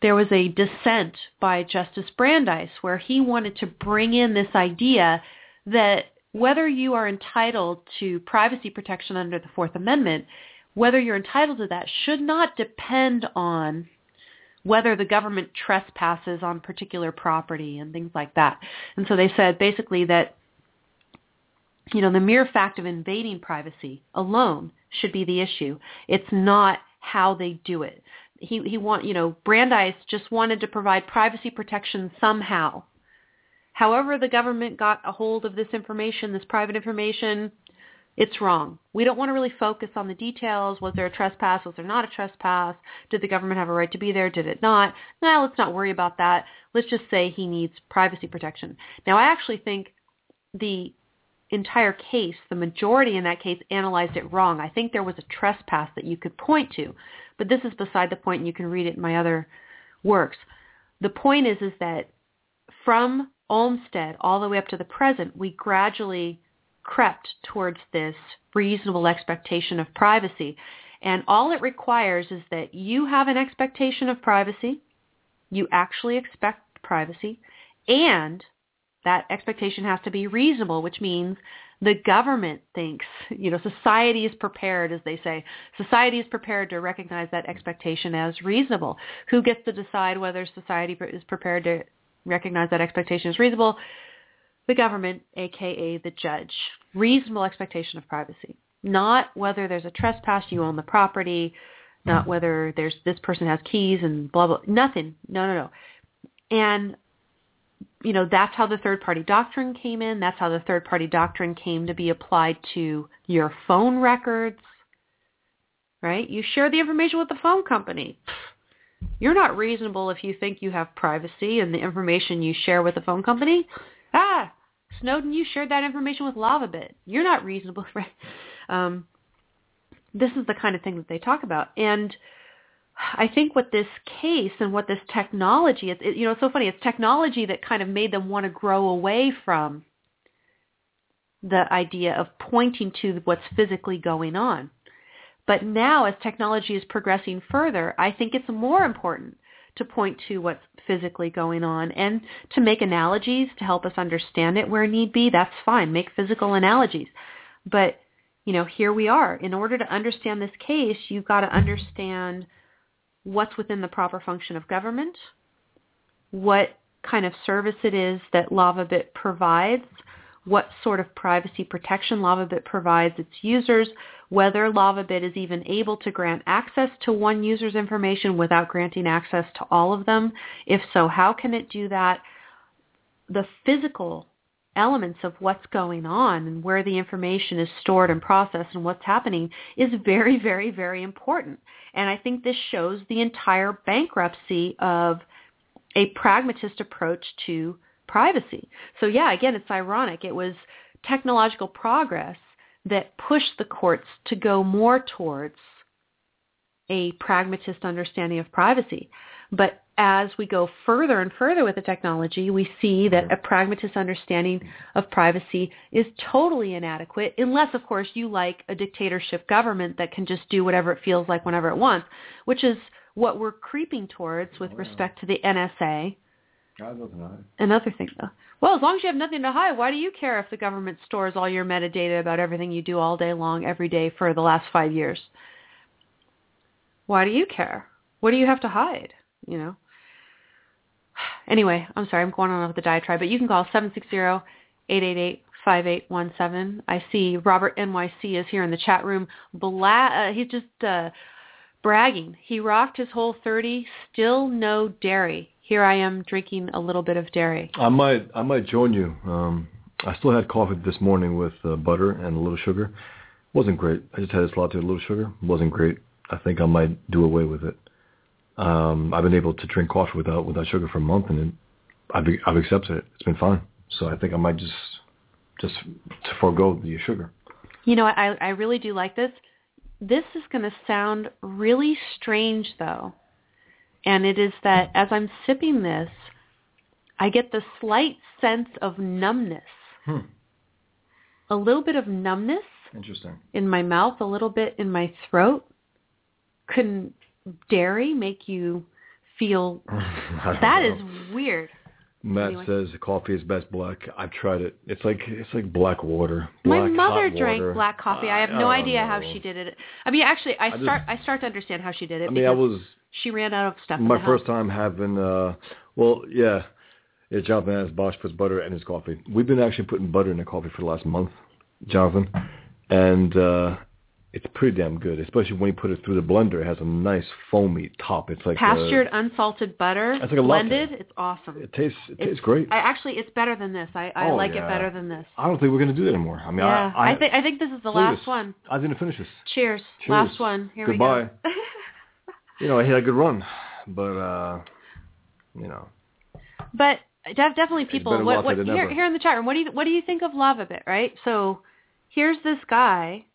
There was a dissent by Justice Brandeis where he wanted to bring in this idea that whether you are entitled to privacy protection under the Fourth Amendment, whether you're entitled to that should not depend on whether the government trespasses on particular property and things like that. And so they said basically that you know the mere fact of invading privacy alone should be the issue. It's not how they do it. He he want you know Brandeis just wanted to provide privacy protection somehow. However, the government got a hold of this information, this private information, it's wrong. We don't want to really focus on the details. Was there a trespass? Was there not a trespass? Did the government have a right to be there? Did it not? Now, let's not worry about that. Let's just say he needs privacy protection. Now, I actually think the entire case, the majority in that case, analyzed it wrong. I think there was a trespass that you could point to, but this is beside the point, and you can read it in my other works. The point is, is that from Olmstead all the way up to the present, we gradually crept towards this reasonable expectation of privacy. And all it requires is that you have an expectation of privacy, you actually expect privacy, and that expectation has to be reasonable, which means the government thinks, you know, society is prepared, as they say. Society is prepared to recognize that expectation as reasonable. Who gets to decide whether society is prepared to recognize that expectation as reasonable? The government, aka the judge. Reasonable expectation of privacy. Not whether there's a trespass, you own the property, not whether there's this person has keys and blah blah nothing. No, no, no. And you know, that's how the third party doctrine came in. That's how the third party doctrine came to be applied to your phone records. Right? You share the information with the phone company. You're not reasonable if you think you have privacy and the information you share with the phone company ah, Snowden, you shared that information with LavaBit. You're not reasonable. *laughs* Um, this is the kind of thing that they talk about. And I think what this case and what this technology, it, it, you know, it's so funny. It's technology that kind of made them want to grow away from the idea of pointing to what's physically going on. But now as technology is progressing further, I think it's more important to point to what's physically going on and to make analogies to help us understand it where need be. That's fine. Make physical analogies. But, you know, here we are. In order to understand this case, you've got to understand what's within the proper function of government, what kind of service it is that LavaBit provides, what sort of privacy protection LavaBit provides its users, whether LavaBit is even able to grant access to one user's information without granting access to all of them. If so, how can it do that? The physical elements of what's going on and where the information is stored and processed and what's happening is very, very, very important. And I think this shows the entire bankruptcy of a pragmatist approach to privacy. So yeah, again, it's ironic. It was technological progress that pushed the courts to go more towards a pragmatist understanding of privacy. But as we go further and further with the technology, we see mm-hmm. that a pragmatist understanding of privacy is totally inadequate, unless, of course, you like a dictatorship government that can just do whatever it feels like whenever it wants, which is what we're creeping towards with oh, respect to the NSA. Another thing, though. Well, as long as you have nothing to hide, why do you care if the government stores all your metadata about everything you do all day long, every day for the last five years? Why do you care? What do you have to hide? You know. *sighs* Anyway, I'm sorry, I'm going on with the diatribe, but you can call 760-888-5817. I see Robert NYC is here in the chat room. Bla- uh, he's just uh, bragging. He rocked his whole 30, still no dairy. Here I am drinking a little bit of dairy. I might I might join you. Um, I still had coffee this morning with uh, butter and a little sugar. wasn't great. I just had this latte with a little sugar. wasn't great. I think I might do away with it. Um, I've been able to drink coffee without without sugar for a month, and it, I've I've accepted it. It's been fine. So I think I might just just to forego the sugar. You know, I I really do like this. This is going to sound really strange, though, and it is that as I'm sipping this, I get the slight sense of numbness. Hmm. A little bit of numbness. Interesting. In my mouth, a little bit in my throat. Couldn't dairy make you feel *laughs* that know. is weird. Matt Anyway. says coffee is best black. I've tried it. It's like it's like black water. Black, My mother drank water. black coffee. I have no don't idea how she did it. I mean, actually, I, I just- start I start to understand how she did it I mean, I was she ran out of stuff. my first house. time having. uh Well, yeah, yeah. Jonathan has Bosch puts butter in his coffee. We've been actually putting butter in the coffee for the last month, Jonathan, and uh it's pretty damn good. Especially when you put it through the blender, it has a nice foamy top. It's like pastured unsalted butter It's like a latte. blended. It's awesome. it tastes it It's- tastes great. I actually, it's better than this. I, I Oh, like yeah. it better than this. I don't think we're gonna do that anymore. I mean, yeah, I I, I think I think this is the last this. one. I didn't finish this. Cheers. Cheers. Last one. Here Goodbye. we go. *laughs* You know, I had a good run, but uh you know, But def- definitely people. What, what, here, here in the chat room, what do you what do you think of LavaBit? Right. So here's this guy.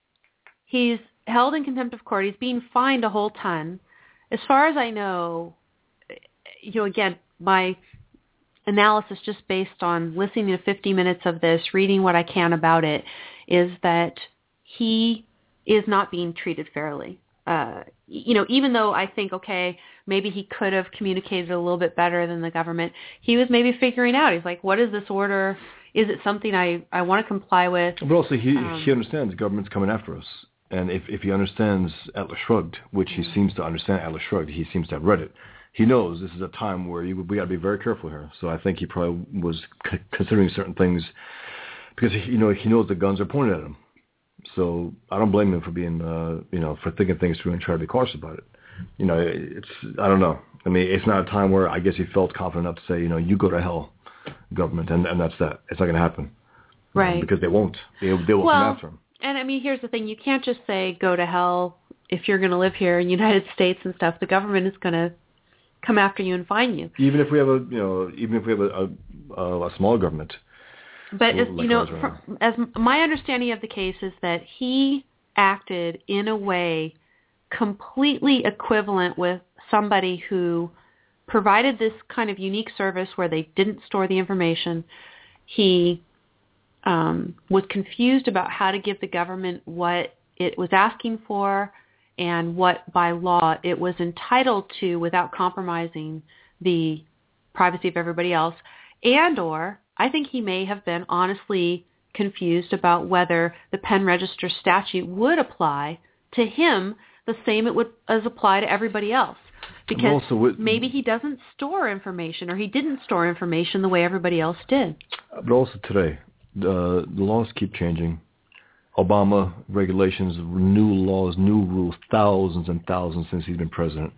He's held in contempt of court. He's being fined a whole ton. As far as I know, you know, again, my analysis just based on listening to 50 minutes of this, reading what I can about it, is that he is not being treated fairly. Uh, you know, even though I think, okay, maybe he could have communicated a little bit better than the government, he was maybe figuring out. He's like, what is this order? Is it something I, I want to comply with? but also he Um, he understands the government's coming after us, and if if he understands Atlas Shrugged, which he seems to understand Atlas Shrugged, he seems to have read it. He knows this is a time where you, we got to be very careful here. So I think he probably was c- considering certain things because he, you know he knows the guns are pointed at him. So I don't blame him for being, uh, you know, for thinking things through and trying to be cautious about it. You know, it's I don't know. I mean, it's not a time where I guess he felt confident enough to say, you know, you go to hell, government, and and that's that. It's not going to happen, Right. Because they won't. They they will Well, come after him. And I mean, here's the thing: you can't just say go to hell if you're going to live here in the United States and stuff. The government is going to come after you and fine you. Even if we have a, you know, even if we have a a, a small government, But as, you know, from, as my understanding of the case is that he acted in a way completely equivalent with somebody who provided this kind of unique service where they didn't store the information. He um, was confused about how to give the government what it was asking for and what by law it was entitled to without compromising the privacy of everybody else. And or I think he may have been honestly confused about whether the pen register statute would apply to him the same it would as apply to everybody else. because with, maybe he doesn't store information or he didn't store information the way everybody else did. But also today, the laws keep changing. Obama regulations, new laws, new rules, thousands and thousands since he's been president.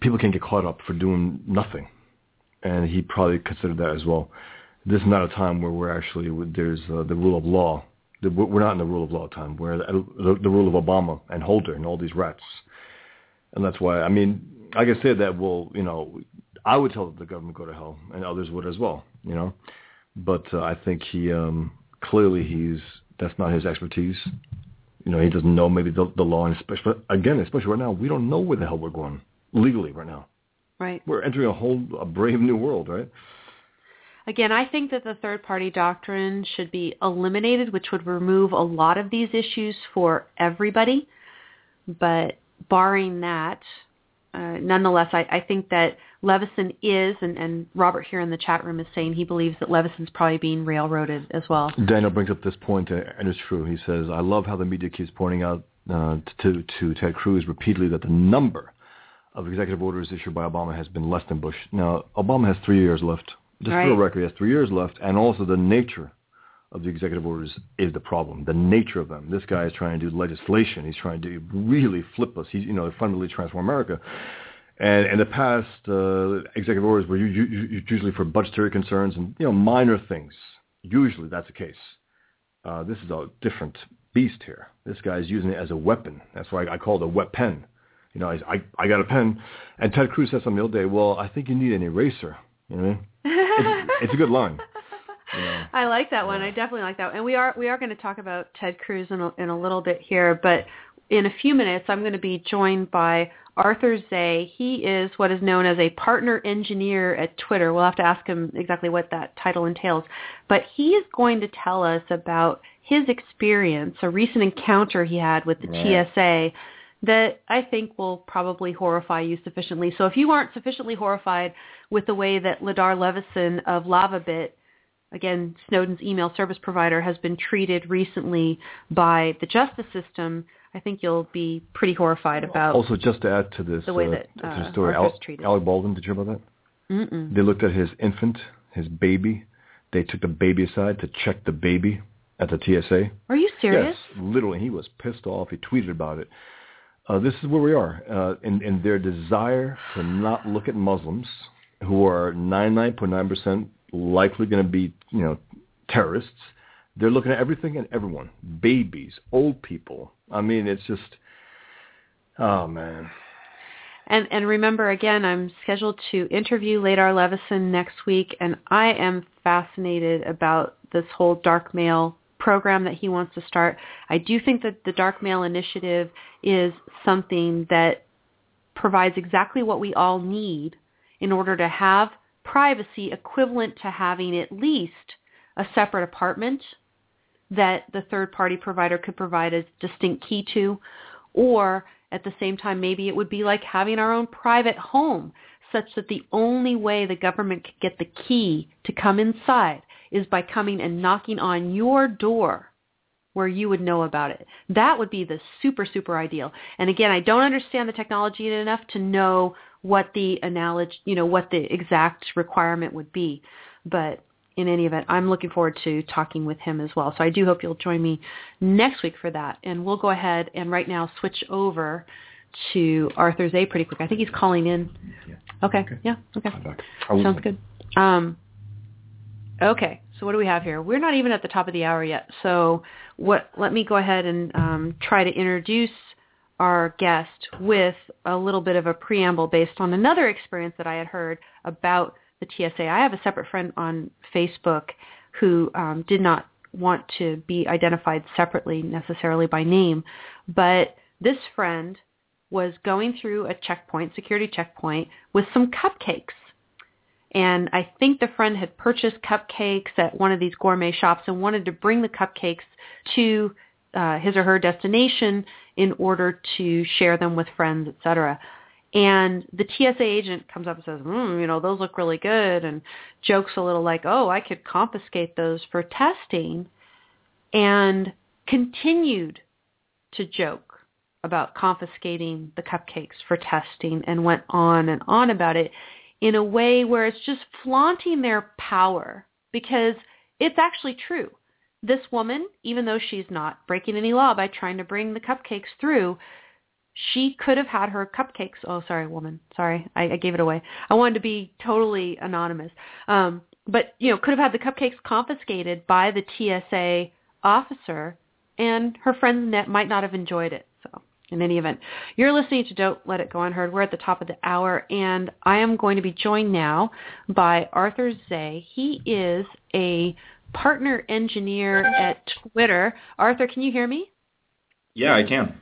People can get caught up for doing nothing, and he probably considered that as well. This is not a time where we're actually there's uh, the rule of law. We're not in the rule of law time. We're the, the rule of Obama and Holder and all these rats, and that's why. I mean, like I said, that will you know, I would tell the government go to hell, and others would as well. You know, but uh, I think he um, clearly he's that's not his expertise. You know, he doesn't know maybe the, the law, and especially again, especially right now, we don't know where the hell we're going legally right now. Right. We're entering a whole a brave new world, right? Again, I think that the third party doctrine should be eliminated, which would remove a lot of these issues for everybody. But barring that, uh, nonetheless, I, I think that Levison is, and, and Robert here in the chat room is saying he believes that Levison's probably being railroaded as well. Daniel brings up this uh, and it's true. He says, I love how the media keeps pointing out uh, to, to Ted Cruz repeatedly that the number of executive orders issued by Obama has been less than Bush. Now, Obama has three years left. Just right. record, has three years left, and also the nature of the executive orders is the problem. The nature of them. This guy is trying to do legislation. He's trying to really flip us. He's, you know, fundamentally transform America. And in the past, uh, executive orders were usually for budgetary concerns and you know minor things. Usually that's the case. Uh, this is a different beast here. This guy's using it as a weapon. That's why I, I call it a wet pen. You know, I, I, I got a pen. And Ted Cruz said something the other day, well, I think you need an eraser. You know, it's, *laughs* it's a good line. You know? I like that one. I definitely like that. And we are we are going to talk about Ted Cruz in a, in a little bit here, but in a few minutes I'm going to be joined by Arthur Zey. He is what is known as a partner engineer at Twitter. We'll have to ask him exactly what that title entails. But he is going to tell us about his experience, a recent encounter he had with the right. TSA that I think will probably horrify you sufficiently. So if you aren't sufficiently horrified with the way that Ladar Levison of LavaBit, again, Snowden's email service provider, has been treated recently by the justice system, I think you'll be pretty horrified about. Also, just to add to this, the way uh, that uh, to the story, Al- Alec Baldwin, did you hear about that? Mm-mm. They looked at his infant, his baby. They took the baby aside to check the baby at the TSA. Are you serious? Yes, literally. He was pissed off. He tweeted about it. Uh, this is where we are uh, in, in their desire to not look at Muslims, who are 99.9% likely going to be, you know, terrorists. They're looking at everything and everyone, babies, old people. I mean, it's just, oh man. And and remember again, I'm scheduled to interview Ladar Levison next week, and I am fascinated about this whole Darkmail program that he wants to start. I do think that the Darkmail initiative is something that provides exactly what we all need in order to have privacy equivalent to having at least a separate apartment that the third party provider could provide a distinct key to or at the same time maybe it would be like having our own private home such that the only way the government could get the key to come inside is by coming and knocking on your door where you would know about it. That would be the super, super ideal. And again, I don't understand the technology enough to know what the analogy, you know, what the exact requirement would be. But in any event, I'm looking forward to talking with him as well. So I do hope you'll join me next week for that. And we'll go ahead and right now switch over to Arthur Zey pretty quick. I think he's calling in. Yeah. Okay. okay. Yeah. Okay. Sounds good. Um, Okay, so what do we have here? We're not even at the top of the hour yet. So what? Let me go ahead and um, try to introduce our guest with a little bit of a preamble based on another experience that I had heard about the TSA. I have a separate friend on Facebook who um, did not want to be identified separately necessarily by name, but this friend was going through a checkpoint, security checkpoint, with some cupcakes and I think the friend had purchased cupcakes at one of these gourmet shops and wanted to bring the cupcakes to uh, his or her destination in order to share them with friends, etc. And the TSA agent comes up and says, mm, you know, those look really good and jokes a little like, oh, I could confiscate those for testing and continued to joke about confiscating the cupcakes for testing and went on and on about it in a way where it's just flaunting their power because it's actually true. This woman, even though she's not breaking any law by trying to bring the cupcakes through, she could have had her cupcakes. Oh, sorry, woman. Sorry, I, I gave it away. I wanted to be totally anonymous. Um, but you know, could have had the cupcakes confiscated by the TSA officer, and her friends net might not have enjoyed it. So, in any event, you're listening to Don't Let It Go Unheard. We're at the top of the hour, and I am going to be joined now by Arthur Zey. He is a partner engineer at Twitter. Arthur, can you hear me? Yeah, I can.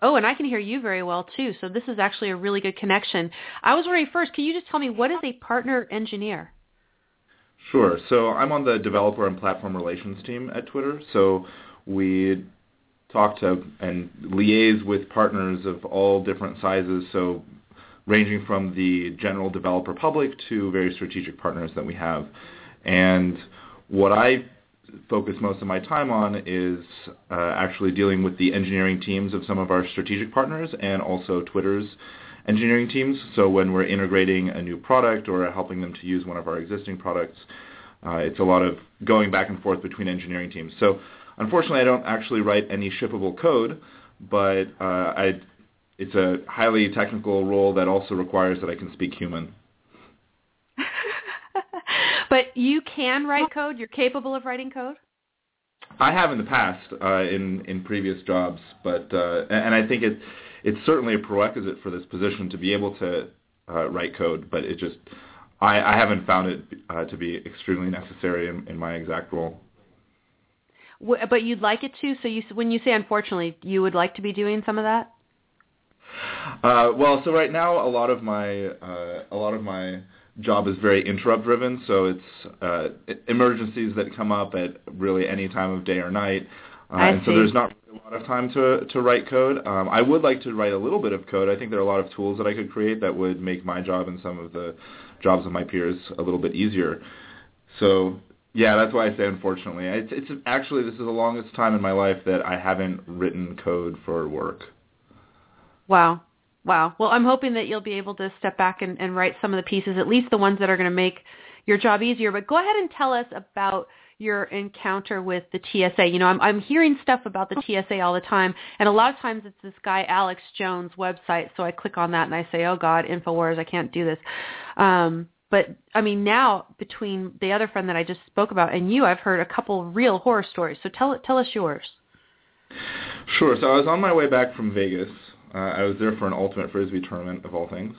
Oh, and I can hear you very well too. So this is actually a really good connection. I was wondering first, can you just tell me what is a partner engineer? Sure. So I'm on the developer and platform relations team at Twitter. So we talk to and liaise with partners of all different sizes. So ranging from the general developer public to very strategic partners that we have. And what I focus most of my time on is uh, actually dealing with the engineering teams of some of our strategic partners and also Twitter's engineering teams. So when we're integrating a new product or helping them to use one of our existing products, uh, it's a lot of going back and forth between engineering teams. So unfortunately, I don't actually write any shippable code, but uh, I, it's a highly technical role that also requires that I can speak human. *laughs* But you can write code. You're capable of writing code. I have in the past, uh, in in previous jobs, but uh, and I think it it's certainly a prerequisite for this position to be able to uh, write code. But it just I, I haven't found it uh, to be extremely necessary in, in my exact role. But you'd like it to. So you when you say unfortunately, you would like to be doing some of that. Uh, well, so right now a lot of my uh, a lot of my job is very interrupt driven, so it's uh, emergencies that come up at really any time of day or night. Uh, I and see. so there's not really a lot of time to to write code. Um, I would like to write a little bit of code. I think there are a lot of tools that I could create that would make my job and some of the jobs of my peers a little bit easier. So yeah, that's why I say unfortunately. It's, it's actually this is the longest time in my life that I haven't written code for work. Wow. Wow. Well, I'm hoping that you'll be able to step back and, and write some of the pieces, at least the ones that are going to make your job easier. But go ahead and tell us about your encounter with the TSA. You know, I'm, I'm hearing stuff about the TSA all the time, and a lot of times it's this guy Alex Jones website. So I click on that and I say, "Oh God, Infowars, I can't do this." Um, but I mean, now between the other friend that I just spoke about and you, I've heard a couple real horror stories. So tell tell us yours. Sure. So I was on my way back from Vegas. Uh, I was there for an ultimate frisbee tournament of all things.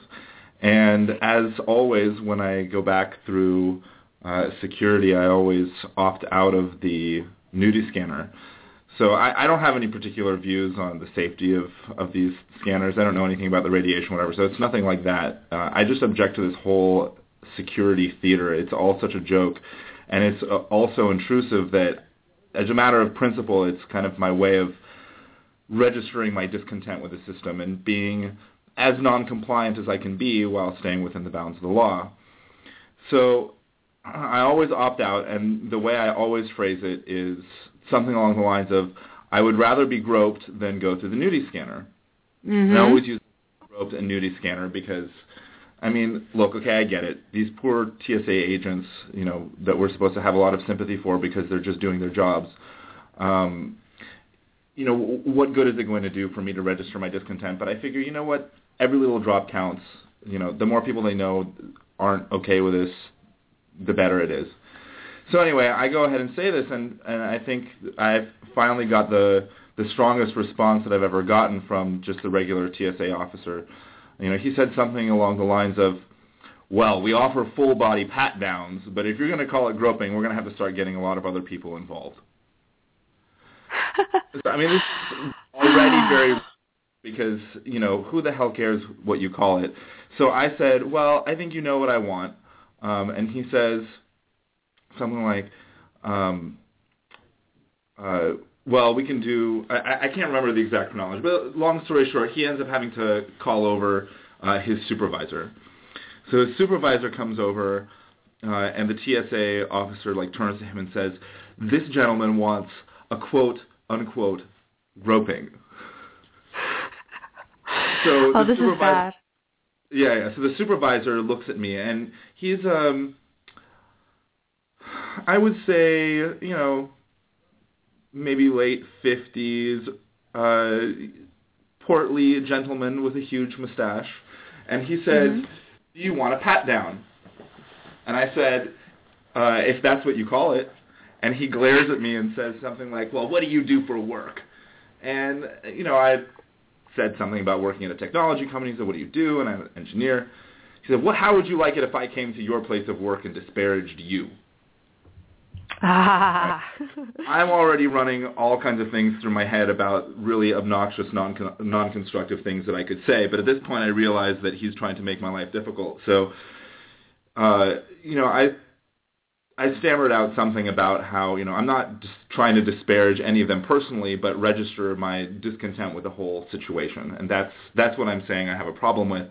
And as always, when I go back through uh, security, I always opt out of the nudie scanner. So I, I don't have any particular views on the safety of, of these scanners. I don't know anything about the radiation, whatever. So it's nothing like that. Uh, I just object to this whole security theater. It's all such a joke, and it's uh, also intrusive that, as a matter of principle, it's kind of my way of registering my discontent with the system and being as non-compliant as I can be while staying within the bounds of the law. So I always opt out, and the way I always phrase it is something along the lines of, I would rather be groped than go through the nudie scanner. Mm-hmm. And I always use groped and nudie scanner because, I mean, look, okay, I get it. These poor TSA agents, you know, that we're supposed to have a lot of sympathy for because they're just doing their jobs. Um, you know, what good is it going to do for me to register my discontent? But I figure, you know what? Every little drop counts. You know, the more people they know aren't okay with this, the better it is. So anyway, I go ahead and say this, and, and I think I've finally got the the strongest response that I've ever gotten from just the regular TSA officer. You know, he said something along the lines of, "Well, we offer full body pat downs, but if you're going to call it groping, we're going to have to start getting a lot of other people involved." *laughs* I mean, this is already very *sighs* because you know who the hell cares what you call it. So I said, well, I think you know what I want, um, and he says something like, um, uh, well, we can do. I, I can't remember the exact chronology, but long story short, he ends up having to call over uh, his supervisor. So his supervisor comes over, uh, and the TSA officer like turns to him and says, "This gentleman wants a quote unquote groping." So oh, the this is supervisor, bad. Yeah, yeah. So the supervisor looks at me, and he's um, I would say, you know, maybe late fifties, uh, portly gentleman with a huge mustache, and he said, Mhm. "Do you want a pat down?" And I said, uh, "If that's what you call it." And he glares at me and says something like, "Well, what do you do for work?" And you know, I said something about working at a technology company. He said, "What do you do?" And I'm an engineer. He said, "Well, how would you like it if I came to your place of work and disparaged you?" Ah. I'm already running all kinds of things through my head about really obnoxious, non non-constructive things that I could say. But at this point, I realize that he's trying to make my life difficult. So, uh, you know, I I stammered out something about how you know I'm not just trying to disparage any of them personally, but register my discontent with the whole situation, and that's that's what I'm saying I have a problem with.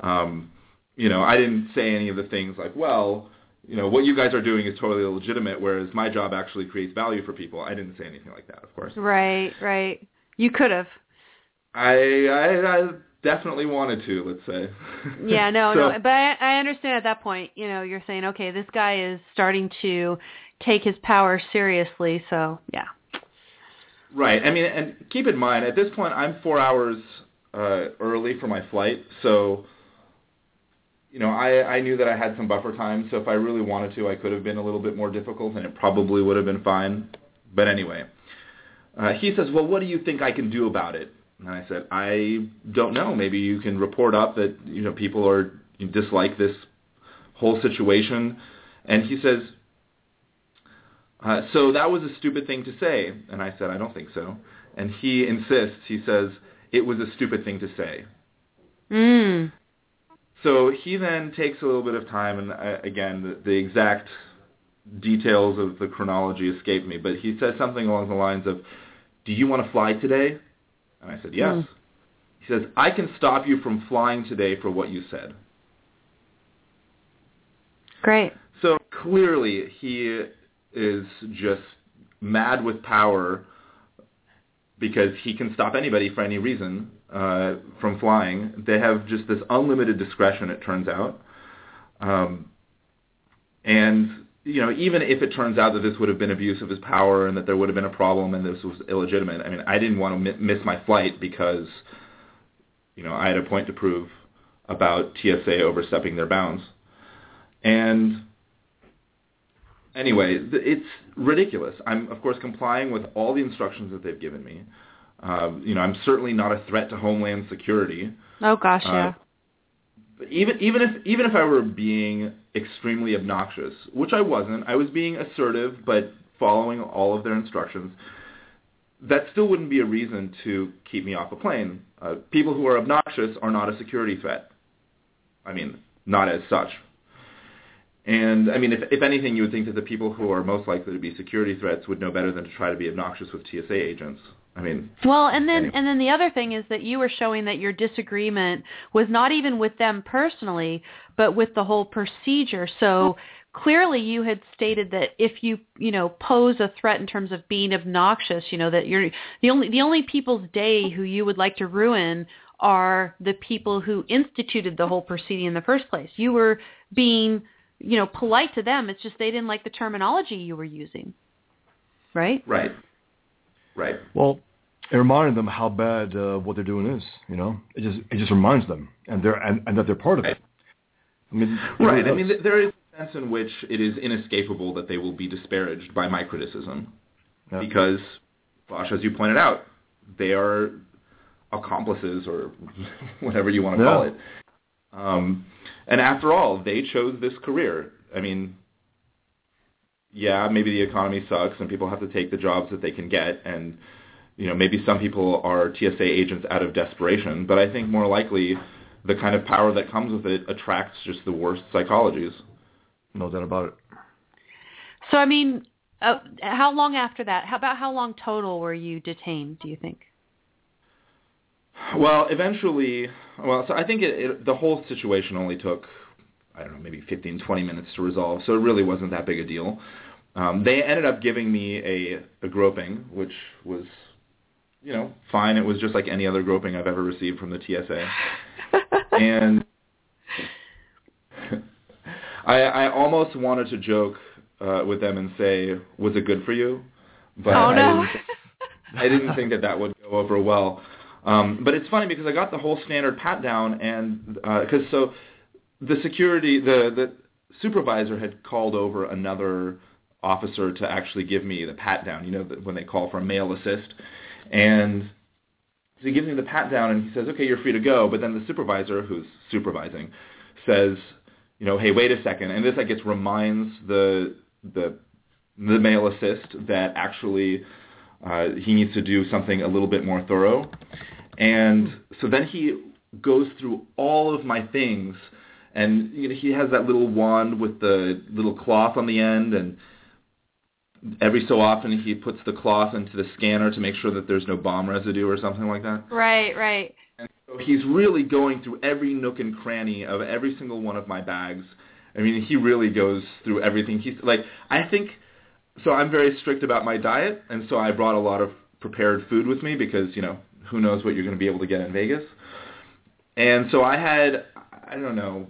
Um, you know, I didn't say any of the things like, well, you know, what you guys are doing is totally illegitimate, whereas my job actually creates value for people. I didn't say anything like that, of course. right, right. You could have. I I, I definitely wanted to, let's say. *laughs* Yeah, no, So- no. But I, I understand at that point, you know, you're saying, okay, this guy is starting to take his power seriously. So, yeah. Right. I mean, and keep in mind, at this point, I'm four hours uh, early for my flight, so you know, I, I knew that I had some buffer time. So if I really wanted to, I could have been a little bit more difficult, and it probably would have been fine. But anyway, uh, he says, "Well, what do you think I can do about it?" And I said, "I don't know. Maybe you can report up that you know people are dislike this whole situation." And he says, uh, so that was a stupid thing to say. And I said, I don't think so. And he insists, he says, it was a stupid thing to say. Mm. So he then takes a little bit of time, and uh, again, the, the exact details of the chronology escape me, but he says something along the lines of, do you want to fly today? And I said, yes. Hmm. He says, I can stop you from flying today for what you said. Great. So clearly he is just mad with power because he can stop anybody for any reason uh, from flying. They have just this unlimited discretion, it turns out. Um, and, you know, even if it turns out that this would have been abuse of his power and that there would have been a problem and this was illegitimate, I mean, I didn't want to mi- miss my flight because, you know, I had a point to prove about TSA overstepping their bounds. And anyway, it's ridiculous. I'm of course complying with all the instructions that they've given me. Um, you know, I'm certainly not a threat to Homeland Security. Oh gosh, Uh, yeah. But even even if even if I were being extremely obnoxious, which I wasn't, I was being assertive but following all of their instructions. That still wouldn't be a reason to keep me off a plane. Uh, people who are obnoxious are not a security threat. I mean, not as such. And I mean, if, if anything, you would think that the people who are most likely to be security threats would know better than to try to be obnoxious with TSA agents. I mean, Well, and then Anyway. and then the other thing is that you were showing that your disagreement was not even with them personally, but with the whole procedure. So clearly you had stated that if you, you know, pose a threat in terms of being obnoxious, you know, that you're the only the only people's day who you would like to ruin are the people who instituted the whole proceeding in the first place. You were being, you know, polite to them. It's just they didn't like the terminology you were using. Right? right, right. Well, it reminded them how bad uh, what they're doing is. You know, it just it just reminds them, and they're and, and that they're part of it. I mean, Right. I mean, there is a sense in which it is inescapable that they will be disparaged by my criticism Yeah. because, Bosch, as you pointed out, they are accomplices or *laughs* whatever you want to call it. Um, and after all, they chose this career. I mean, yeah, maybe the economy sucks and people have to take the jobs that they can get and you know, maybe some people are TSA agents out of desperation, but I think more likely the kind of power that comes with it attracts just the worst psychologies. no doubt about it. So I mean, uh, how long after that? How about how long total were you detained? Do you think? Well, eventually, well, so I think it, it, the whole situation only took, I don't know, maybe 15, 20 minutes to resolve, so it really wasn't that big a deal. Um, they ended up giving me a, a groping, which was, you know, *laughs* fine. It was just like any other groping I've ever received from the TSA. *laughs* and I, I almost wanted to joke uh, with them and say, "Was it good for you?" But oh, no. I, didn't, *laughs* I didn't think that that would go over well. Um, but it's funny because I got the whole standard pat down, and because uh, so the security, the the supervisor had called over another officer to actually give me the pat down. You know, when they call for a male assist, and so he gives me the pat down and he says, "Okay, you're free to go." But then the supervisor, who's supervising, says, "You know, hey, wait a second. And this, I guess, reminds the the the male assist that actually uh, he needs to do something a little bit more thorough. And so then he goes through all of my things, and you know, he has that little wand with the little cloth on the end, and every so often he puts the cloth into the scanner to make sure that there's no bomb residue or something like that. Right, right. And so he's really going through every nook and cranny of every single one of my bags. I mean, he really goes through everything. He's like, I think, so I'm very strict about my diet, and so I brought a lot of prepared food with me because, you know, who knows what you're going to be able to get in Vegas. And so I had, I don't know,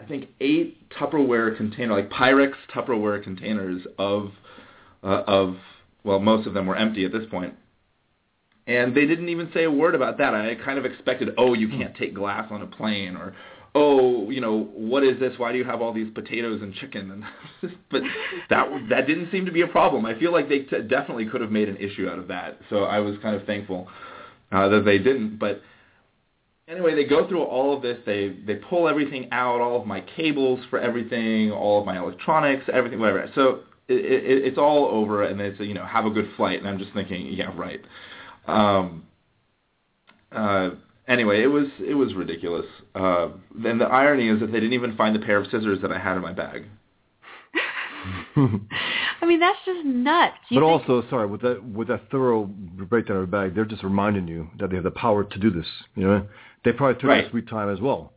I think eight Tupperware container, like Pyrex Tupperware containers of uh, of well, most of them were empty at this point. And they didn't even say a word about that. I kind of expected, oh, you can't take glass on a plane, or oh, you know, what is this? Why do you have all these potatoes and chicken? And *laughs* but that that didn't seem to be a problem. I feel like they t- definitely could have made an issue out of that. So I was kind of thankful uh, that they didn't. But anyway, they go through all of this. They they pull everything out, all of my cables for everything, all of my electronics, everything, whatever. So it, it, it's all over, and they say, you know, have a good flight. And I'm just thinking, yeah, right. Um, uh, anyway, it was it was ridiculous. Uh, and the irony is that they didn't even find the pair of scissors that I had in my bag. *laughs* I mean, that's just nuts. You but think... also, sorry, with that with that thorough breakdown of the bag, they're just reminding you that they have the power to do this. You know, they probably took right. a sweet time as well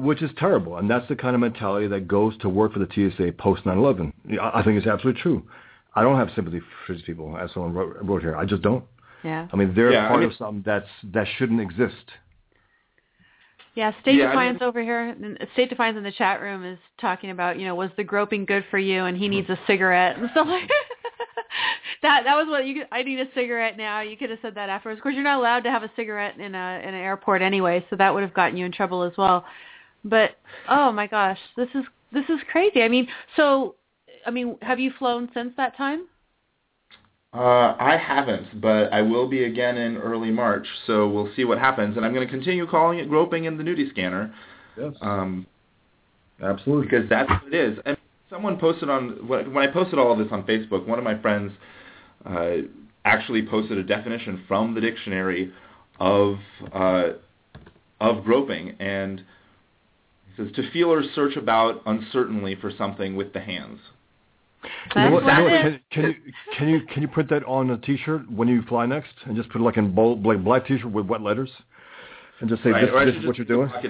which is terrible. And that's the kind of mentality that goes to work for the TSA post 9/11. I think it's absolutely true. I don't have sympathy for these people, as someone wrote, wrote here. I just don't. Yeah. I mean, they're yeah, part I mean, of something that's that shouldn't exist. Yeah, State yeah, Defiance I mean, over here. State Defiance in the chat room is talking about, you know, was the groping good for you, and he mm-hmm. needs a cigarette *laughs* and stuff like *laughs* that. That was what you. I need a cigarette now. You could have said that afterwards. Of course, you're not allowed to have a cigarette in a in an airport anyway, so that would have gotten you in trouble as well. But oh my gosh, this is this is crazy. I mean, so I mean, have you flown since that time? Uh, I haven't, but I will be again in early March, so we'll see what happens. And I'm going to continue calling it groping in the nudie scanner. Yes. Um, Absolutely. Because that's what it is. And someone posted on when I posted all of this on Facebook. One of my friends uh, actually posted a definition from the dictionary of uh, of groping, and it says to feel or search about uncertainly for something with the hands. You know what, you know what, can, can, you can you can you print that on a T-shirt when you fly next, and just put it like in bold, like black T-shirt with wet letters, and just say right, this, this is what you're doing. *laughs*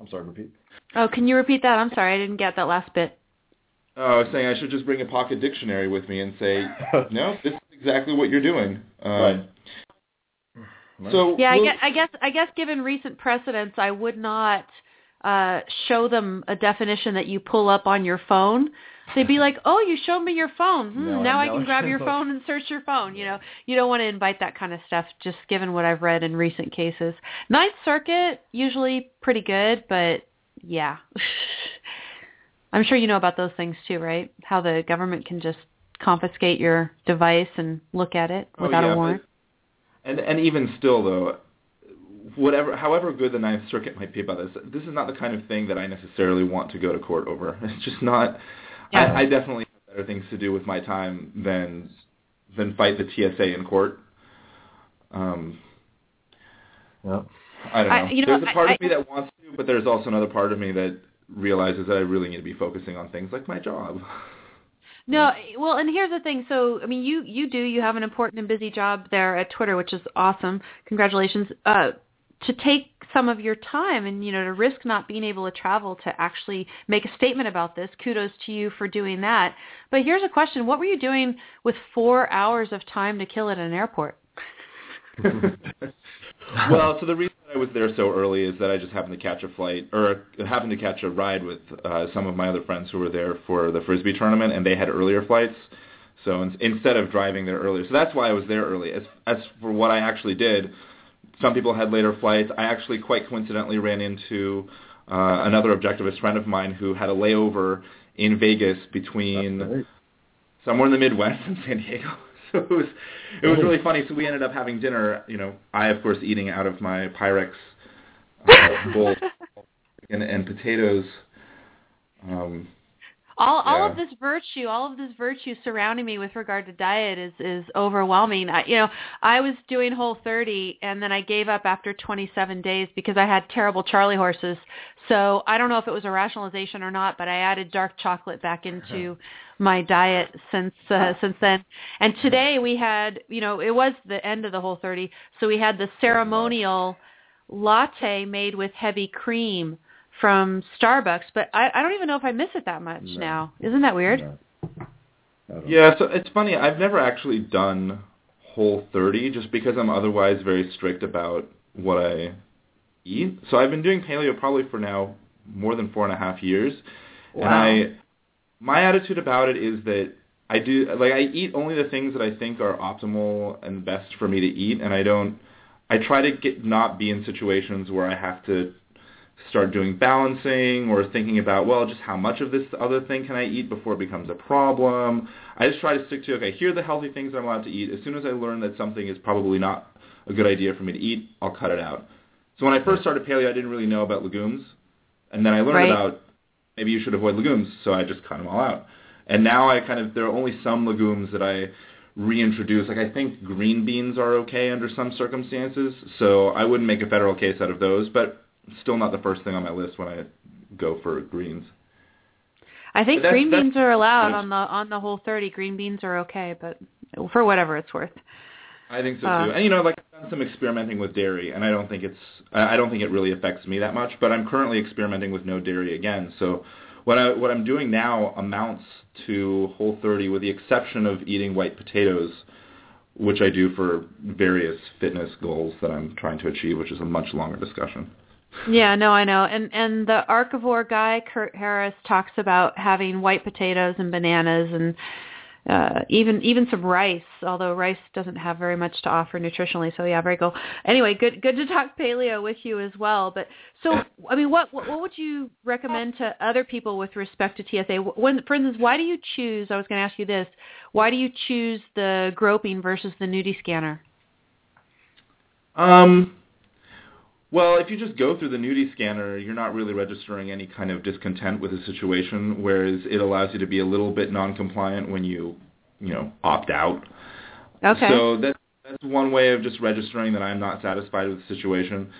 I'm sorry, repeat. Oh, can you repeat that? I'm sorry, I didn't get that last bit. Oh, I was saying I should just bring a pocket dictionary with me and say, *laughs* no, this is exactly what you're doing. Um, right. So yeah, I guess, I guess I guess given recent precedents, I would not uh, show them a definition that you pull up on your phone. They'd be like, "Oh, you showed me your phone. Hmm, no, now I, I can grab your *laughs* phone and search your phone." You know, you don't want to invite that kind of stuff. Just given what I've read in recent cases, Ninth Circuit usually pretty good, but yeah, *laughs* I'm sure you know about those things too, right? How the government can just confiscate your device and look at it oh, without yeah, a warrant. And and even still though, whatever however good the Ninth Circuit might be about this, this is not the kind of thing that I necessarily want to go to court over. *laughs* It's just not. Yeah. I, I definitely have better things to do with my time than than fight the TSA in court. Um, yeah. I don't know. I, you know there's a part I, of me that wants to, but there's also another part of me that realizes that I really need to be focusing on things like my job. *laughs* No, well, and here's the thing. So, I mean, you you do you have an important and busy job there at Twitter, which is awesome. Congratulations. Uh, to take some of your time and you know to risk not being able to travel to actually make a statement about this kudos to you for doing that but here's a question what were you doing with four hours of time to kill at an airport *laughs* well so the reason i was there so early is that i just happened to catch a flight or happened to catch a ride with uh, some of my other friends who were there for the frisbee tournament and they had earlier flights so in, instead of driving there earlier so that's why i was there early as as for what i actually did some people had later flights. I actually quite coincidentally ran into uh, another objectivist friend of mine who had a layover in Vegas between somewhere in the Midwest and San Diego. So *laughs* it was it was really funny. So we ended up having dinner. You know, I of course eating out of my Pyrex *laughs* uh, bowl and, and potatoes. Um, all all of this virtue, all of this virtue surrounding me with regard to diet is is overwhelming. I, you know, I was doing Whole 30 and then I gave up after 27 days because I had terrible Charlie horses. So I don't know if it was a rationalization or not, but I added dark chocolate back *laughs* into my diet since uh, since then. And today we had, you know, it was the end of the Whole 30, so we had the ceremonial latte made with heavy cream from Starbucks, but I, I don't even know if I miss it that much no. now. Isn't that weird? No. Yeah, so it's funny. I've never actually done Whole 30 just because I'm otherwise very strict about what I eat. So I've been doing paleo probably for now more than four and a half years, wow. and I my attitude about it is that I do like I eat only the things that I think are optimal and best for me to eat, and I don't. I try to get not be in situations where I have to start doing balancing or thinking about, well, just how much of this other thing can I eat before it becomes a problem. I just try to stick to, okay, here are the healthy things I'm allowed to eat. As soon as I learn that something is probably not a good idea for me to eat, I'll cut it out. So when I first started paleo, I didn't really know about legumes. And then I learned right. about maybe you should avoid legumes, so I just cut them all out. And now I kind of, there are only some legumes that I reintroduce. Like I think green beans are okay under some circumstances, so I wouldn't make a federal case out of those. But still not the first thing on my list when I go for greens. I think that's, green that's, beans are allowed on the on the whole 30. Green beans are okay, but for whatever it's worth. I think so uh, too. And you know, like I've done some experimenting with dairy, and I don't think it's I don't think it really affects me that much. But I'm currently experimenting with no dairy again. So what I what I'm doing now amounts to Whole 30, with the exception of eating white potatoes, which I do for various fitness goals that I'm trying to achieve, which is a much longer discussion. Yeah, no, I know. And and the Archevore guy, Kurt Harris, talks about having white potatoes and bananas and uh even even some rice, although rice doesn't have very much to offer nutritionally. So yeah, very cool. Anyway, good good to talk paleo with you as well. But so I mean, what what, would you recommend to other people with respect to TSA? When, for instance, why do you choose? I was going to ask you this. Why do you choose the groping versus the nudie scanner? Um well, if you just go through the nudie scanner, you're not really registering any kind of discontent with the situation, whereas it allows you to be a little bit non-compliant when you, you know, opt out. Okay. So that's that's one way of just registering that I'm not satisfied with the situation.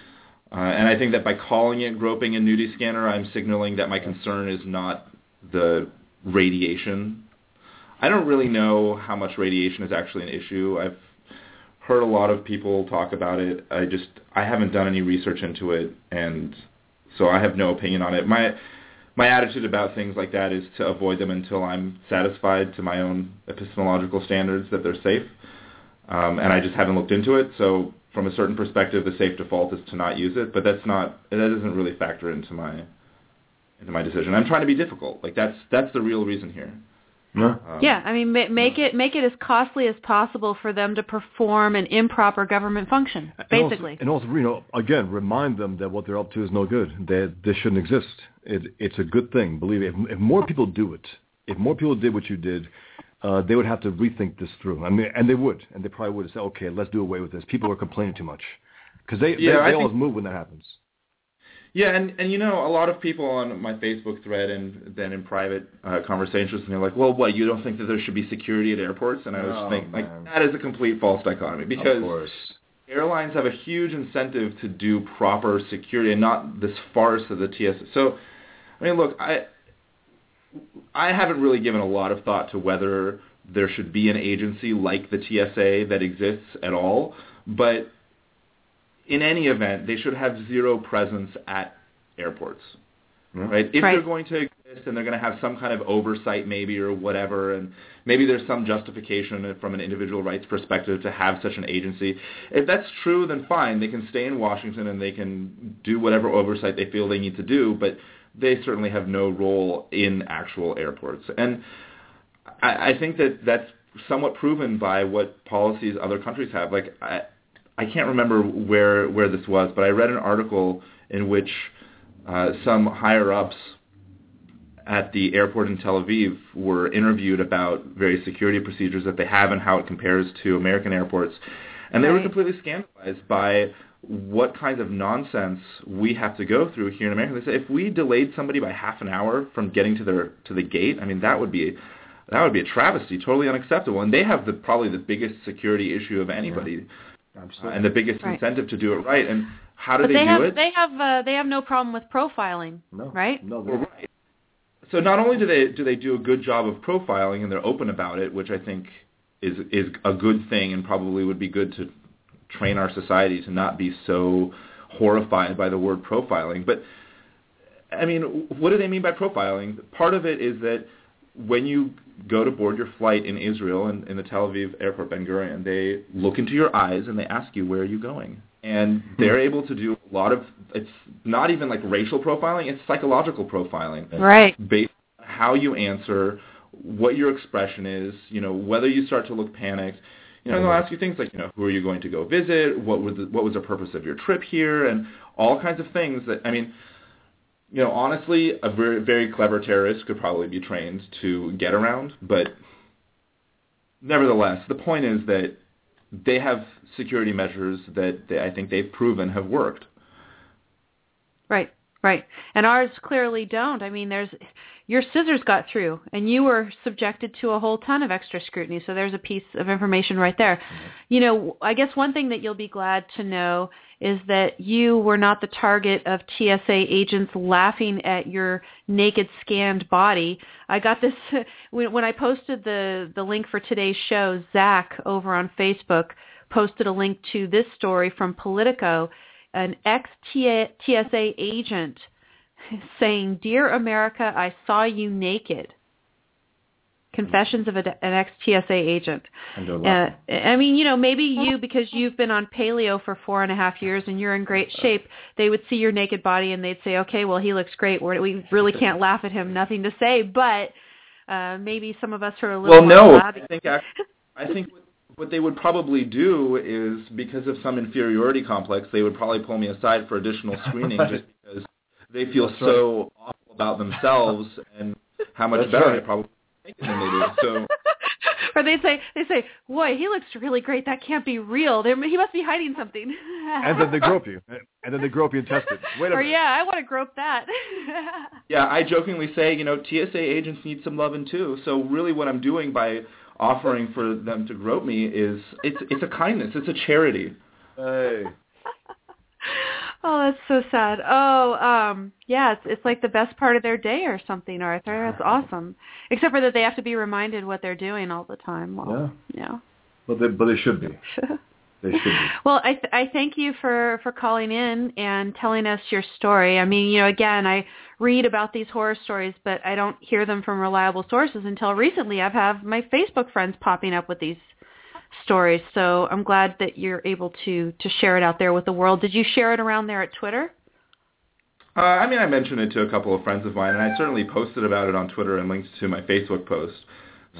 Uh, and I think that by calling it groping and nudie scanner, I'm signaling that my concern is not the radiation. I don't really know how much radiation is actually an issue. I've heard a lot of people talk about it. I just I haven't done any research into it, and so I have no opinion on it. My my attitude about things like that is to avoid them until I'm satisfied to my own epistemological standards that they're safe. Um, and I just haven't looked into it. So from a certain perspective, the safe default is to not use it. But that's not that doesn't really factor into my into my decision. I'm trying to be difficult. Like that's that's the real reason here. Yeah. Um, yeah, I mean, make it make it as costly as possible for them to perform an improper government function, basically. And also, and also, you know, again, remind them that what they're up to is no good. That this shouldn't exist. It, it's a good thing. Believe it. If, if more people do it, if more people did what you did, uh, they would have to rethink this through. I mean, and they would, and they probably would say, okay, let's do away with this. People are complaining too much because they yeah, they, they always move when that happens. Yeah, and and you know, a lot of people on my Facebook thread and then in private uh, conversations, and they're like, "Well, what? You don't think that there should be security at airports?" And I was oh, thinking, man. like, that is a complete false dichotomy because of course. airlines have a huge incentive to do proper security and not this farce of the TSA. So, I mean, look, I I haven't really given a lot of thought to whether there should be an agency like the TSA that exists at all, but in any event, they should have zero presence at airports. Mm-hmm. Right? If Right. they're going to exist and they're going to have some kind of oversight maybe or whatever, and maybe there's some justification from an individual rights perspective to have such an agency. If that's true, then fine. They can stay in Washington and they can do whatever oversight they feel they need to do, but they certainly have no role in actual airports. And I, I think that that's somewhat proven by what policies other countries have. Like I, I can't remember where where this was, but I read an article in which uh, some higher ups at the airport in Tel Aviv were interviewed about various security procedures that they have and how it compares to American airports, and they were completely scandalized by what kinds of nonsense we have to go through here in America. They said if we delayed somebody by half an hour from getting to their to the gate, I mean that would be that would be a travesty, totally unacceptable. And they have the probably the biggest security issue of anybody, uh, Absolutely. and the biggest Right. incentive to do it right. And how do But they, they do have it? they have uh, they have no problem with profiling, no. right? No. Well, right. So not only do they do they do a good job of profiling and they're open about it, which I think is is a good thing and probably would be good to train our society to not be so horrified by the word profiling. But I mean, what do they mean by profiling? Part of it is that when you go to board your flight in Israel and in the Tel Aviv airport Ben Gurion, they look into your eyes and they ask you where are you going. And they're hmm. able to do a lot of it's not even like racial profiling, it's psychological profiling Right. based on how you answer, what your expression is, you know, whether you start to look panicked. You know, they'll ask you things like, you know, who are you going to go visit? What was the, what was the purpose of your trip here? And all kinds of things that I mean, you know, honestly, a very very clever terrorist could probably be trained to get around, but nevertheless, the point is that they have security measures that they, I think they've proven have worked. Right, right. And ours clearly don't. I mean, there's your scissors got through, and you were subjected to a whole ton of extra scrutiny. So there's a piece of information right there. Mm-hmm. You know, I guess one thing that you'll be glad to know is that you were not the target of TSA agents laughing at your naked scanned body. I got this *laughs* when I posted the the link for today's show. Zach over on Facebook posted a link to this story from Politico an ex-TSA agent saying, Dear America, I saw you naked. Confessions of a, an ex-TSA agent. And Uh. I mean, you know, maybe you, because you've been on paleo for four and a half years and you're in great shape, they would see your naked body and they'd say, okay, well, he looks great. We're, we really can't *laughs* laugh at him. Nothing to say. But uh, maybe some of us are a little Well, more no, flabby. I think act- I think what- what they would probably do is because of some inferiority complex, they would probably pull me aside for additional *laughs* screening just because they feel That's so awful about themselves and how much That's better right. I probably make they do. So *laughs* or they say, they say, boy, he looks really great. That can't be real. There, he must be hiding something. *laughs* And then they grope you. And then they grope you and test it. Wait a *laughs* or minute. yeah, I want to grope that. yeah, I jokingly say, you know, TSA agents need some loving too. So really, what I'm doing by offering for them to grope me is it's it's a kindness, it's a charity. Hey. Oh, that's so sad. Oh, um, yeah, it's it's like the best part of their day or something, Arthur. That's awesome. Except for that they have to be reminded what they're doing all the time. Well, yeah. But they, but they should be. *laughs* They should be. well, I th- I thank you for for calling in and telling us your story. I mean, you know, again, I read about these horror stories, but I don't hear them from reliable sources until recently. I've had my Facebook friends popping up with these stories, so I'm glad that you're able to to share it out there with the world. Did you share it around there at Twitter? Uh, I mean, I mentioned it to a couple of friends of mine, and I certainly posted about it on Twitter and linked to my Facebook post.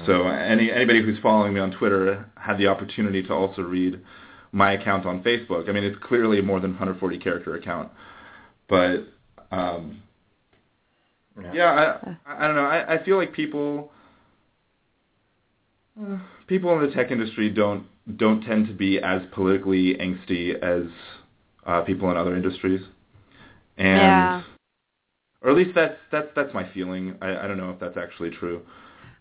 So any anybody who's following me on Twitter had the opportunity to also read my account on Facebook. I mean, it's clearly a more than 140 character account, but um, yeah, I, I don't know. I, I feel like people uh, people in the tech industry don't don't tend to be as politically angsty as uh, people in other industries, and Yeah. or at least that's that's that's my feeling. I, I don't know if that's actually true.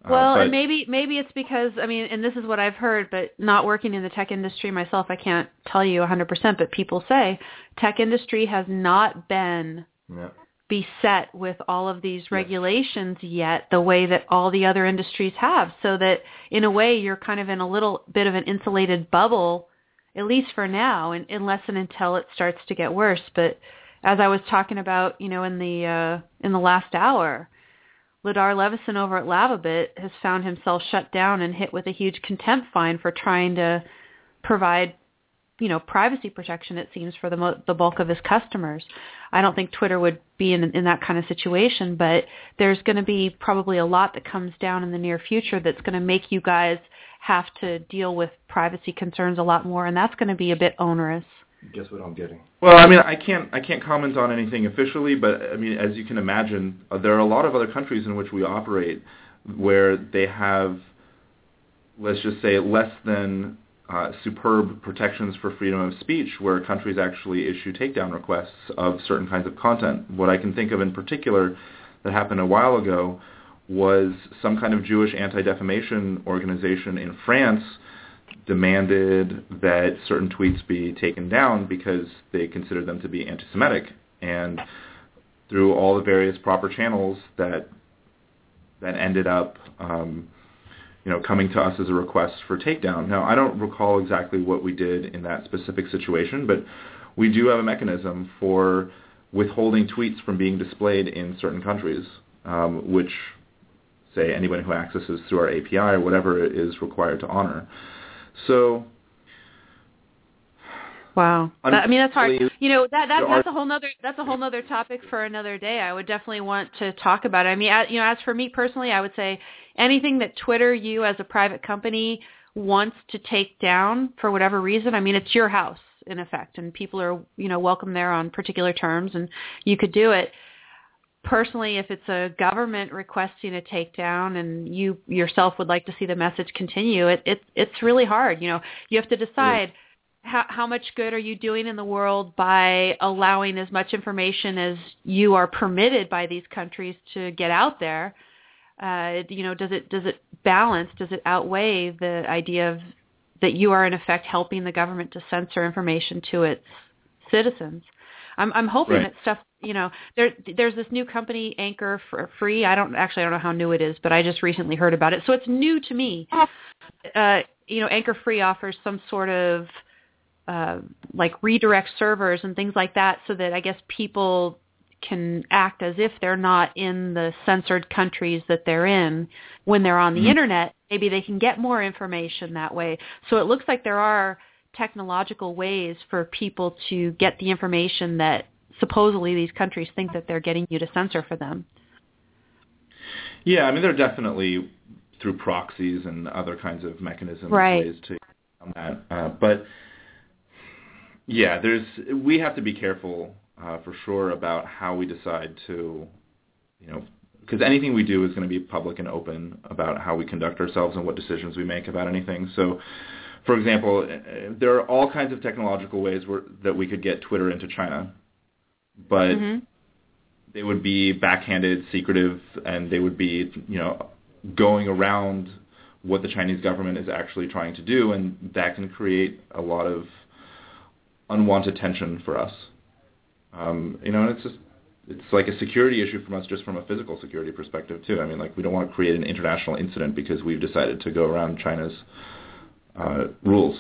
Uh, Well, and maybe maybe it's because I mean, and this is what I've heard, but not working in the tech industry myself, I can't tell you 100%. But people say tech industry has not been Yeah. Beset with all of these regulations yet the way that all the other industries have so that in a way you're kind of in a little bit of an insulated bubble at least for now, and unless and until it starts to get worse. But as I was talking about, you know, in the uh, in the last hour, Ladar Levison over at Lavabit has found himself shut down and hit with a huge contempt fine for trying to provide, you know, privacy protection. It seems for the mo- the bulk of his customers. I don't think Twitter would be in in that kind of situation, but there's going to be probably a lot that comes down in the near future that's going to make you guys have to deal with privacy concerns a lot more, and that's going to be a bit onerous. Guess what I'm getting? Well, I mean, I can't I can't comment on anything officially, but I mean, as you can imagine, uh, there are a lot of other countries in which we operate where they have, let's just say, less than uh, superb protections for freedom of speech, where countries actually issue takedown requests of certain kinds of content. What I can think of in particular that happened a while ago was some kind of Jewish anti-defamation organization in France demanded that certain tweets be taken down because they considered them to be anti-Semitic, and through all the various proper channels that that ended up, um, you know, coming to us as a request for takedown. Now, I don't recall exactly what we did in that specific situation, but we do have a mechanism for withholding tweets from being displayed in certain countries, um, which say anyone who accesses through our API or whatever is required to honor. So Wow, that, I mean that's hard. You know that, that that's a whole nother that's a whole nother topic for another day. I would definitely want to talk about it. I mean, you know, as for me personally, I would say anything that Twitter, you as a private company, wants to take down for whatever reason. I mean, it's your house in effect, and people are you know welcome there on particular terms, and you could do it personally, if it's a government requesting a takedown and you yourself would like to see the message continue, it, it it's really hard. You know, you have to decide how, how much good are you doing in the world by allowing as much information as you are permitted by these countries to get out there. Uh, you know, does it does it balance? Does it outweigh the idea of that you are in effect helping the government to censor information to its citizens? I'm I'm hoping Right. that stuff you know there there's this new company Anchor for free. I don't actually I don't know how new it is, but I just recently heard about it, so it's new to me. Uh, you know, AnchorFree offers some sort of uh, like redirect servers and things like that, so that I guess people can act as if they're not in the censored countries that they're in when they're on the internet. Maybe they can get more information that way. So it looks like there are technological ways for people to get the information that supposedly these countries think that they're getting you to censor for them. Yeah, I mean, there are definitely through proxies and other kinds of mechanisms Right. ways to on that. Uh, but yeah, there's we have to be careful uh, for sure about how we decide to, you know, because anything we do is going to be public and open about how we conduct ourselves and what decisions we make about anything. So, for example, uh, there are all kinds of technological ways where, that we could get Twitter into China, but hmm they would be backhanded, secretive, and they would be, you know, going around what the Chinese government is actually trying to do, and that can create a lot of unwanted tension for us. Um, you know, and it's just it's like a security issue from us, just from a physical security perspective too. I mean, like we don't want to create an international incident because we've decided to go around China's uh, rules.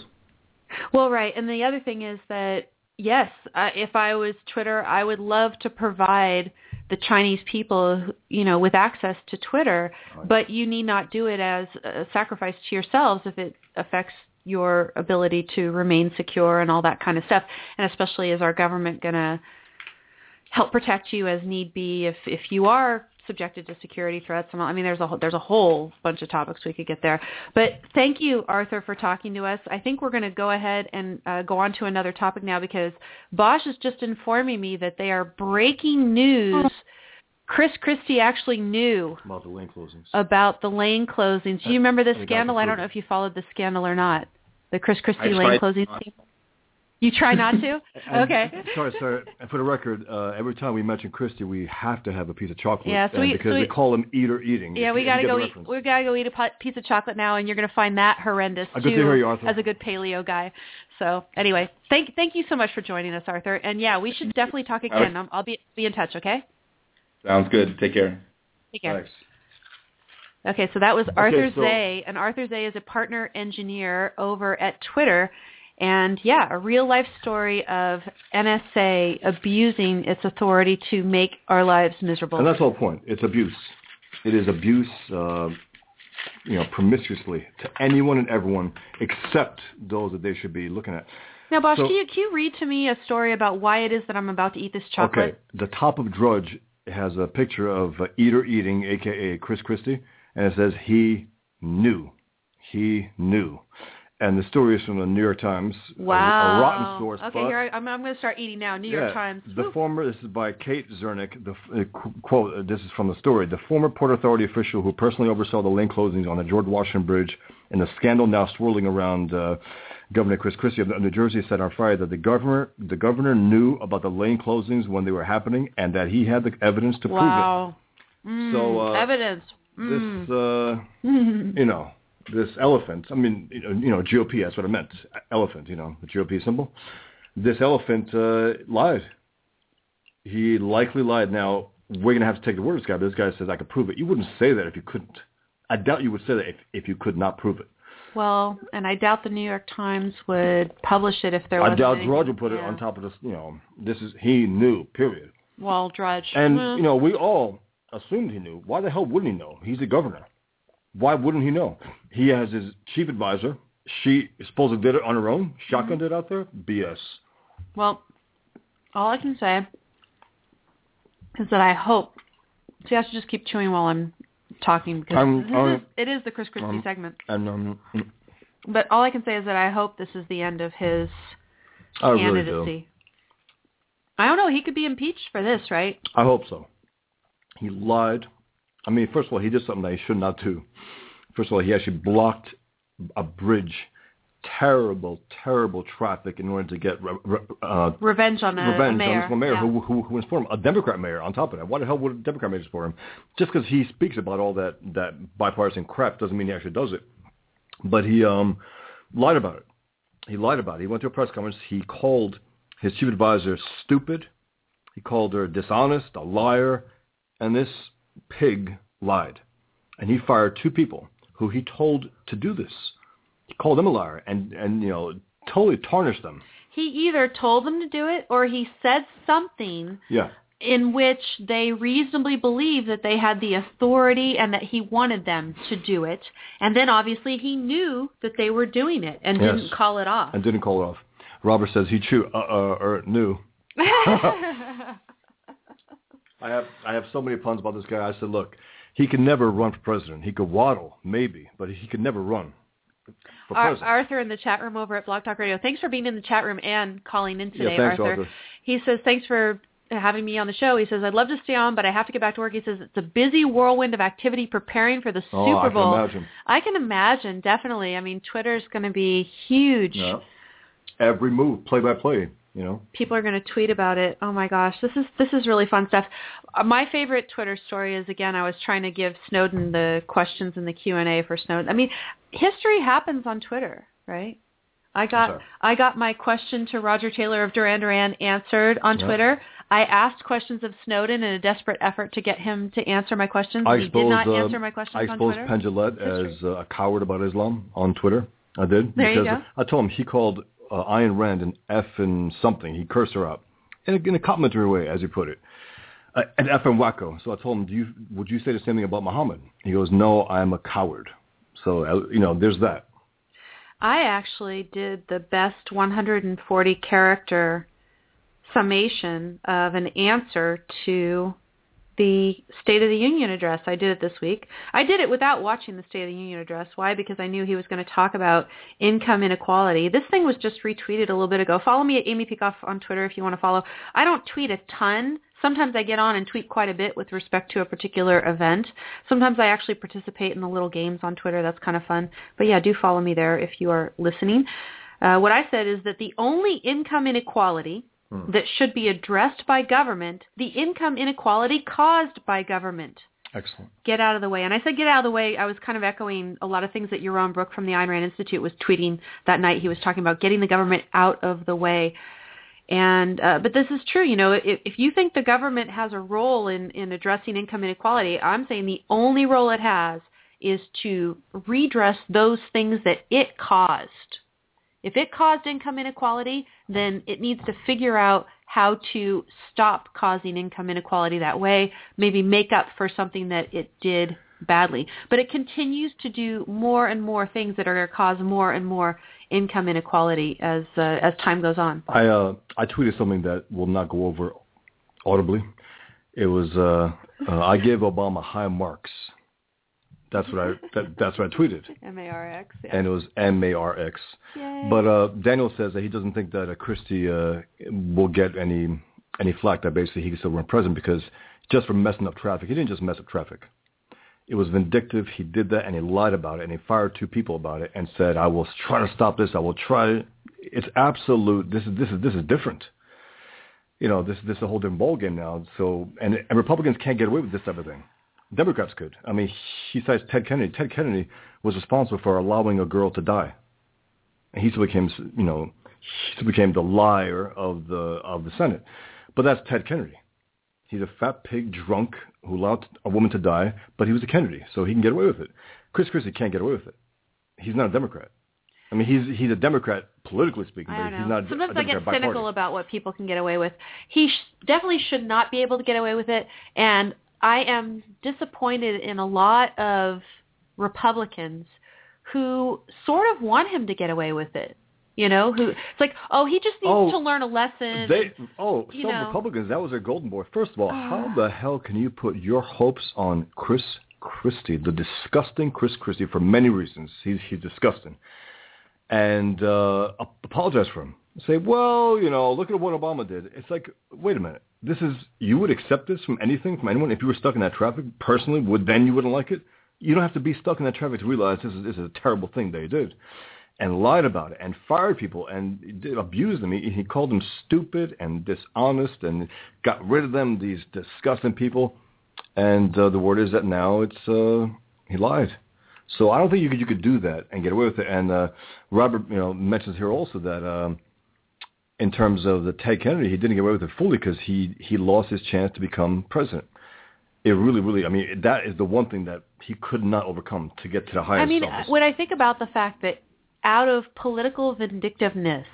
Well, right. And the other thing is that yes, uh, if I was Twitter, I would love to provide the Chinese people, you know, with access to Twitter, but you need not do it as a sacrifice to yourselves if it affects your ability to remain secure and all that kind of stuff. And especially is our government going to help protect you as need be if if you are subjected to security threats and all. I mean there's a whole, there's a whole bunch of topics we could get there. But thank you Arthur for talking to us. I think we're going to go ahead and uh, go on to another topic now because Bosch is just informing me that they are breaking news. Chris Christie actually knew About the lane closings. about the lane closings. Do you remember the scandal? I don't know if you followed the scandal or not. The Chris I Christie lane tried closings. You try not to? *laughs* Okay. Sorry. And for the record, uh, every time we mention Christie, we have to have a piece of chocolate. Yeah, so and we- because so they we- call him eater eating. Yeah, we gotta go eat. reference. We gotta go eat a piece of chocolate now, and you're gonna find that horrendous Uh, too. good to hear you, Arthur. As a good paleo guy. So anyway, thank thank you so much for joining us, Arthur. And yeah, we should definitely talk again. Um, I'll be be in touch. Okay. Sounds good. Take care. Take care. Thanks. Okay, so that was Arthur so- Zey, and Arthur Zey is a partner engineer over at Twitter. And yeah, a real life story of NSA abusing its authority to make our lives miserable. And that's the whole point. It's abuse. It is abuse, uh, you know, promiscuously to anyone and everyone except those that they should be looking at. Now, Bosch, So- can, you, can you read to me a story about why it is that I'm about to eat this chocolate? Okay. The top of Drudge has a picture of uh, Eater Eating, a.k.a. Chris Christie, and it says he knew. He knew. And the story is from the New York Times. Wow. A, rotten source. Okay, but- here I, I'm, I'm going to start eating now. New York Times. The Woo. former, this is by Kate Zernike, the uh, quote, uh, this is from the story, the former Port Authority official who personally oversaw the lane closings on the George Washington Bridge and the scandal now swirling around uh, Governor Chris Christie of New Jersey said on Friday that the governor, the governor knew about the lane closings when they were happening and that he had the evidence to wow. Mm, So, uh, evidence. Mm. This, uh, *laughs* you know, this elephant, I mean, you know, you know, GOP, that's what I meant, elephant, you know, the GOP symbol. This elephant uh, lied. He likely lied. Now, we're going to have to take the word of this guy, but this guy says, I could prove it. You wouldn't say that if you couldn't. I doubt you would say that if, if you could not prove it. Well, and I doubt the New York Times would publish it if there was. I doubt Drudge would put it on top of this, you know, this is, he knew, period. Well, Drudge. And, Eh. you know, we all assumed he knew. Why the hell wouldn't he know? He's the governor. Why wouldn't he know? He has his chief advisor. She supposedly did it on her own. Shotgun did out there. BS. Well, all I can say is that I hope. See, I should just keep chewing while I'm talking because I'm- this I'm- is, it is the Chris Christie um, segment. And um, But all I can say is that I hope this is the end of his I really do. candidacy. I don't know. He could be impeached for this, right? I hope so. He lied. I mean, first of all, he did something that he should not do. First of all, he actually blocked a bridge. Terrible, terrible traffic in order to get re- re- uh, Revenge on a, revenge a mayor. on this mayor yeah. who, who who informed him, a Democrat mayor on top of that. Why the hell would a Democrat mayor support him? Just because he speaks about all that that bipartisan crap doesn't mean he actually does it. But he um lied about it. He lied about it. He went to a press conference. He called his chief advisor stupid. He called her dishonest, a liar, and this pig lied. And he fired two people who he told to do this. Called them a liar and and you know totally tarnished them. He either told them to do it or he said something Yeah. in which they reasonably believed that they had the authority and that he wanted them to do it. And then obviously he knew that they were doing it and Yes. didn't call it off. and didn't call it off. Robert says he chew uh uh or knew. *laughs* I have I have so many puns about this guy. I said, look, he could never run for president. He could waddle, maybe, but he could never run Ar- Arthur in the chat room over at Blog Talk Radio. Thanks for being in the chat room and calling in today, thanks, Arthur. Arthur. He says, thanks for having me on the show. He says, I'd love to stay on, but I have to get back to work. He says, it's a busy whirlwind of activity preparing for the oh, Super I can Bowl. imagine. I can imagine, definitely. I mean, Twitter's going to be huge. Yeah. Every move, play by play, you know. People are going to tweet about it. Oh my gosh, this is this is really fun stuff. Uh, my favorite Twitter story is again, I was trying to give Snowden the questions in the Q and A for Snowden. I mean, history happens on Twitter, right? I got. I got my question to Roger Taylor of Duran Duran answered on Yeah. Twitter. I asked questions of Snowden in a desperate effort to get him to answer my questions. I he expose, did not uh, answer my questions I on exposed Twitter. Penn Jillette as uh, a coward about Islam on Twitter. I did. There you go. I told him he called uh, Ayn Rand an F and something. He cursed her out in a, in a complimentary way, as he put it. Uh, an F and wacko. So I told him, Do you, would you say the same thing about Muhammad? He goes, no, I'm a coward. So, uh, you know, there's that. I actually did the best 140 character summation of an answer to the State of the Union address. I did it this week. I did it without watching the State of the Union address. Why? Because I knew he was going to talk about income inequality. This thing was just retweeted a little bit ago. Follow me at Amy Peikoff on Twitter if you want to follow. I don't tweet a ton. Sometimes I get on and tweet quite a bit with respect to a particular event. Sometimes I actually participate in the little games on Twitter. That's kind of fun. But yeah, do follow me there if you are listening. Uh, what I said is that the only income inequality that should be addressed by government, the income inequality caused by government. Excellent. Get out of the way. And I said get out of the way. I was kind of echoing a lot of things that Yaron Brook from the Ayn Rand Institute was tweeting that night. He was talking about getting the government out of the way. And uh, but this is true. You know, if, if you think the government has a role in, in addressing income inequality, I'm saying the only role it has is to redress those things that it caused. If it caused income inequality, then it needs to figure out how to stop causing income inequality that way, maybe make up for something that it did badly. But it continues to do more and more things that are going to cause more and more income inequality as uh, as time goes on. I uh, I tweeted something that will not go over audibly. It was uh, uh, I gave Obama high marks. That's what I that, that's what I tweeted. *laughs* M A R X. Yeah. And it was M A R X. But uh, Daniel says that he doesn't think that uh, Christie uh, will get any any flack. That basically he can still run president because just for messing up traffic, he didn't just mess up traffic. It was vindictive. He did that and he lied about it and he fired two people about it and said, "I will try to stop this. I will try." It's absolute. This is this is this is different. You know, this this is a whole different ball game now. So and and Republicans can't get away with this type of thing. Democrats could. I mean, he cites Ted Kennedy. Ted Kennedy was responsible for allowing a girl to die. And he still became, you know, he still became the liar of the of the Senate. But that's Ted Kennedy. He's a fat pig drunk who allowed a woman to die, but he was a Kennedy, so he can get away with it. Chris Christie can't get away with it. He's not a Democrat. I mean, he's he's a Democrat politically speaking, but he's not. Sometimes a I get cynical party. about what people can get away with. He sh- definitely should not be able to get away with it, and I am disappointed in a lot of Republicans who sort of want him to get away with it. You know, who it's like, oh, he just needs Oh, to learn a lesson. They oh, some know. Republicans that was their golden boy. First of all, how the hell can you put your hopes on Chris Christie, the disgusting Chris Christie, for many reasons? He's he's disgusting, and uh, ap- apologize for him. Say, well, you know, look at what Obama did. It's like, wait a minute, this is you would accept this from anything from anyone if you were stuck in that traffic personally. Would then you wouldn't like it? You don't have to be stuck in that traffic to realize this is this is a terrible thing they did and lied about it and fired people and abused them. He, he called them stupid and dishonest and got rid of them, these disgusting people. And uh, the word is that now it's uh, he lied. So I don't think you could you could do that and get away with it. And uh, Robert, you know, mentions here also that um, in terms of the Ted Kennedy, he didn't get away with it fully because he he lost his chance to become president. It really, really, I mean, that is the one thing that he could not overcome to get to the highest I mean, office. when I think about the fact that out of political vindictiveness,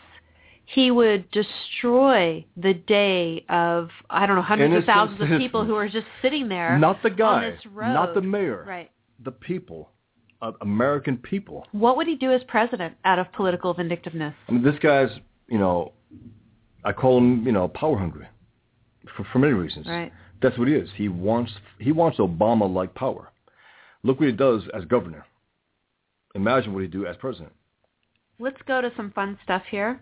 he would destroy the day of I don't know hundreds of thousands of people who are just sitting there *laughs* not the guy, on this road. not the mayor, Right. the people, uh, American people. What would he do as president out of political vindictiveness? I mean, this guy's, you know, I call him, you know, power hungry, for, for many reasons. Right. That's what he is. He wants he wants Obama-like power. Look what he does as governor. Imagine what he'd do as president. Let's go to some fun stuff here.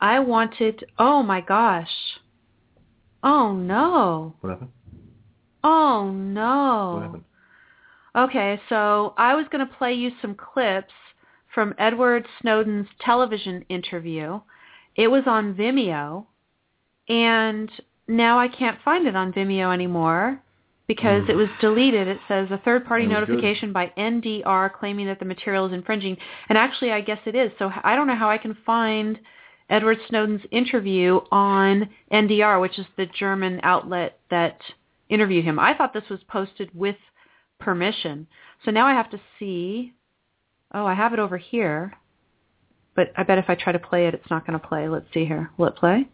I wanted. Oh my gosh. Oh no. What happened? Oh no. What happened? Okay, so I was going to play you some clips from Edward Snowden's television interview. It was on Vimeo, and now I can't find it on Vimeo anymore because it was hmm. deleted. It says a third-party was good. notification by NDR claiming that the material is infringing, and actually I guess it is. So I don't know how I can find Edward Snowden's interview on NDR, which is the German outlet that interviewed him. I thought this was posted with permission. So now I have to see. Oh, I have it over here. But I bet if I try to play it, it's not going to play. Let's see here. Will it play?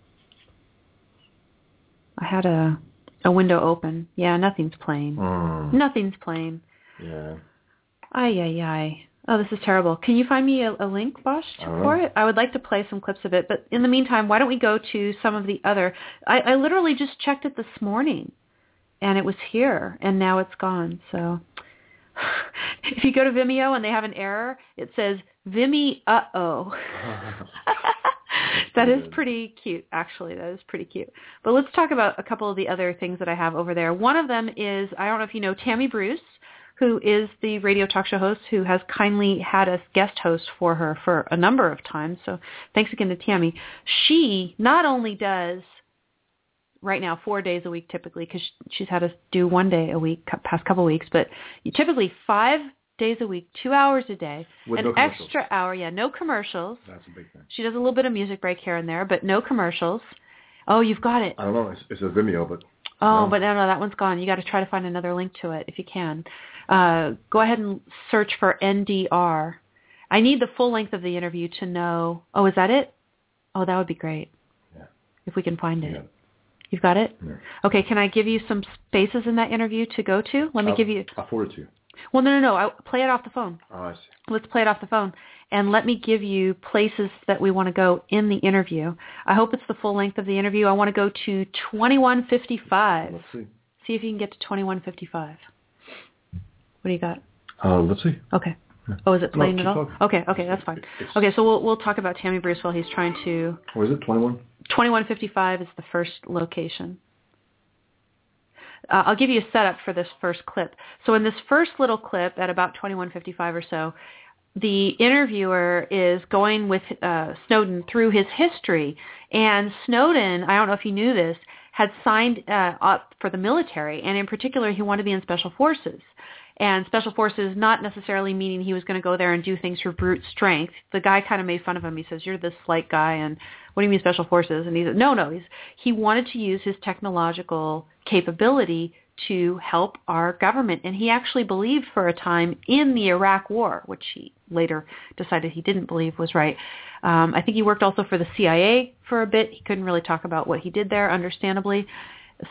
I had a a window open. Yeah, nothing's playing. Mm, Nothing's playing. yeah. Ay, ay, ay. Oh, this is terrible. Can you find me a, a link, Bosch, for it? I would like to play some clips of it. But in the meantime, why don't we go to some of the other... I, I literally just checked it this morning, and it was here, and now it's gone. So *sighs* if you go to Vimeo and they have an error, it says Vimeo uh-oh. *laughs* that is pretty cute, actually. That is pretty cute. But let's talk about a couple of the other things that I have over there. One of them is, I don't know if you know Tammy Bruce, who is the radio talk show host who has kindly had us guest host for her for a number of times. So thanks again to Tammy. She not only does right now four days a week typically because she's had us do one day a week past couple weeks, but typically five days a week, two hours a day, With an no extra hour. Yeah, no commercials. That's a big thing. She does a little bit of music break here and there, but no commercials. Oh, you've got it. I don't know. It's, it's a Vimeo, but Oh, No. but no, no, that one's gone. You got to try to find another link to it if you can. Uh, go ahead and search for NDR, I need the full length of the interview to know. Oh, is that it? Oh, that would be great. Yeah. If we can find it. Yeah. You've got it? Yeah. Okay, can I give you some spaces in that interview to go to? Let me I'll- give you I'll forward it to you. Well, no, no, no. I play it off the phone. Oh, I see. Let's play it off the phone. And let me give you places that we want to go in the interview. I hope it's the full length of the interview. I want to go to 2155. Let's see. See if you can get to 2155. What do you got? Uh, let's see. Okay. Oh, is it playing keep at all? talking. Okay, okay, that's fine. It's- Okay, so we'll we'll talk about Tammy Bruce while he's trying to. What is it? 21? 2155 is the first location. Uh, I'll give you a setup for this first clip. So in this first little clip at about 2155 or so, the interviewer is going with uh, Snowden through his history. And Snowden, I don't know if you knew this, had signed uh, up for the military. And in particular, he wanted to be in special forces. And special forces not necessarily meaning he was going to go there and do things for brute strength. The guy kind of made fun of him. He says, "You're this slight guy, and what do you mean special forces?" And he said, "No, no." He's, he wanted to use his technological capability to help our government, and he actually believed for a time in the Iraq War, which he later decided he didn't believe was right. Um, I think he worked also for the CIA for a bit. He couldn't really talk about what he did there, understandably.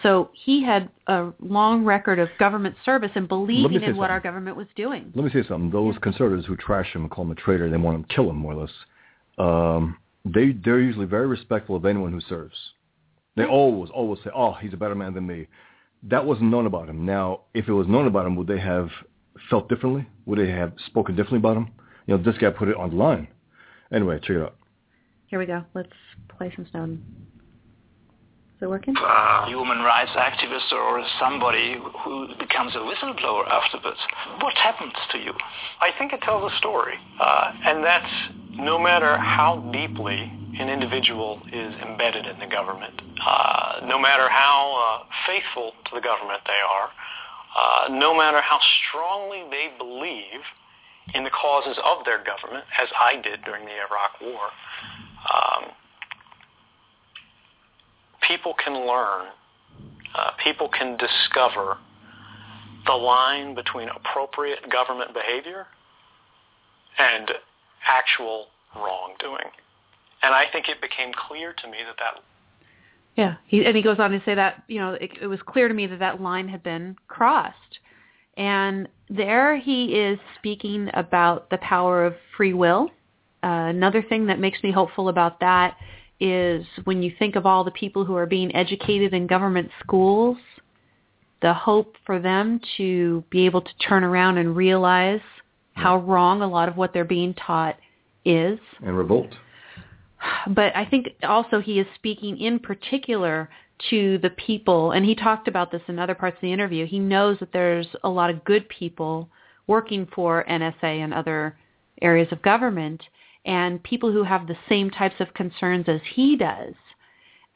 So he had a long record of government service and believing in what our government was doing. Let me say something. Those conservatives who trash him and call him a traitor, they want to kill him more or less. Um, they they're usually very respectful of anyone who serves. They always always say, "Oh, he's a better man than me." That wasn't known about him. Now, if it was known about him, would they have felt differently? Would they have spoken differently about him? You know, this guy put it on the line. Anyway, check it out. Here we go. Let's play some Snowden. Is it working? uh, human rights activist or somebody who becomes a whistleblower afterwards. What happens to you? I think it tells a story, uh, and that's no matter how deeply an individual is embedded in the government, uh, no matter how uh, faithful to the government they are, uh, no matter how strongly they believe in the causes of their government, as I did during the Iraq War, um, people can learn, uh, people can discover the line between appropriate government behavior and actual wrongdoing. And I think it became clear to me that that Yeah, he, and he goes on to say that you know it, it was clear to me that that line had been crossed, and there he is speaking about the power of free will. Uh, another thing that makes me hopeful about that is when you think of all the people who are being educated in government schools, the hope for them to be able to turn around and realize how wrong a lot of what they're being taught is And revolt. but I think also he is speaking in particular to the people, and he talked about this in other parts of the interview. He knows that there's a lot of good people working for NSA and other areas of government, and people who have the same types of concerns as he does.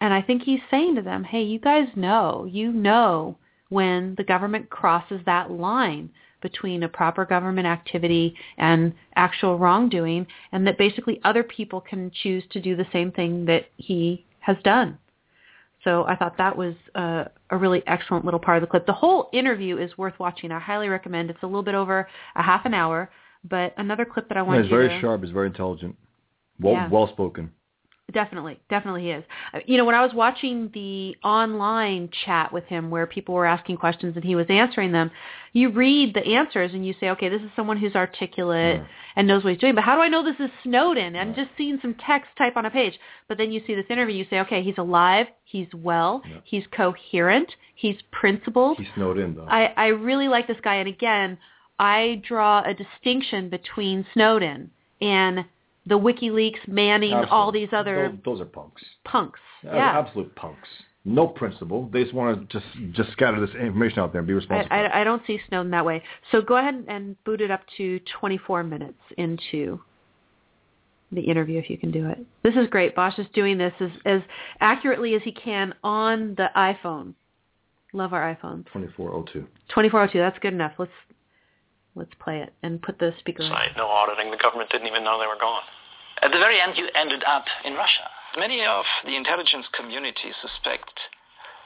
And I think he's saying to them, hey, you guys know, you know when the government crosses that line between a proper government activity and actual wrongdoing, and that basically other people can choose to do the same thing that he has done. So I thought that was a really excellent little part of the clip. The whole interview is worth watching. I highly recommend. It's a little bit over a half an hour, but another clip that I Yeah, want he's you very to sharp. He's very intelligent. Well, Yeah. well spoken. Definitely, definitely he is. Uh, You know, when I was watching the online chat with him where people were asking questions and he was answering them, you read the answers and you say, okay, this is someone who's articulate and knows what he's doing. But how do I know this is Snowden? I'm just seeing some text type on a page. But then you see this interview, you say, okay, he's alive, he's well, Yeah. he's coherent, he's principled. He's Snowden, though. I, I really like this guy. And again, I draw a distinction between Snowden and the WikiLeaks manning all these other Those, those are punks. punks. Uh, Yeah. Absolute punks. No principle. They just want to just just scatter this information out there and be I, responsible. it. I, I don't see Snowden that way. So go ahead and boot it up to 24 minutes into the interview if you can do it. This is great. Bosch is doing this as, as accurately as he can on the iPhone. Love our iPhones. 2402. 2402, that's good enough. Let's let's play it and put the speaker on. site, no auditing. The government didn't even know they were gone. At the very end, you ended up in Russia. Many of the intelligence community suspect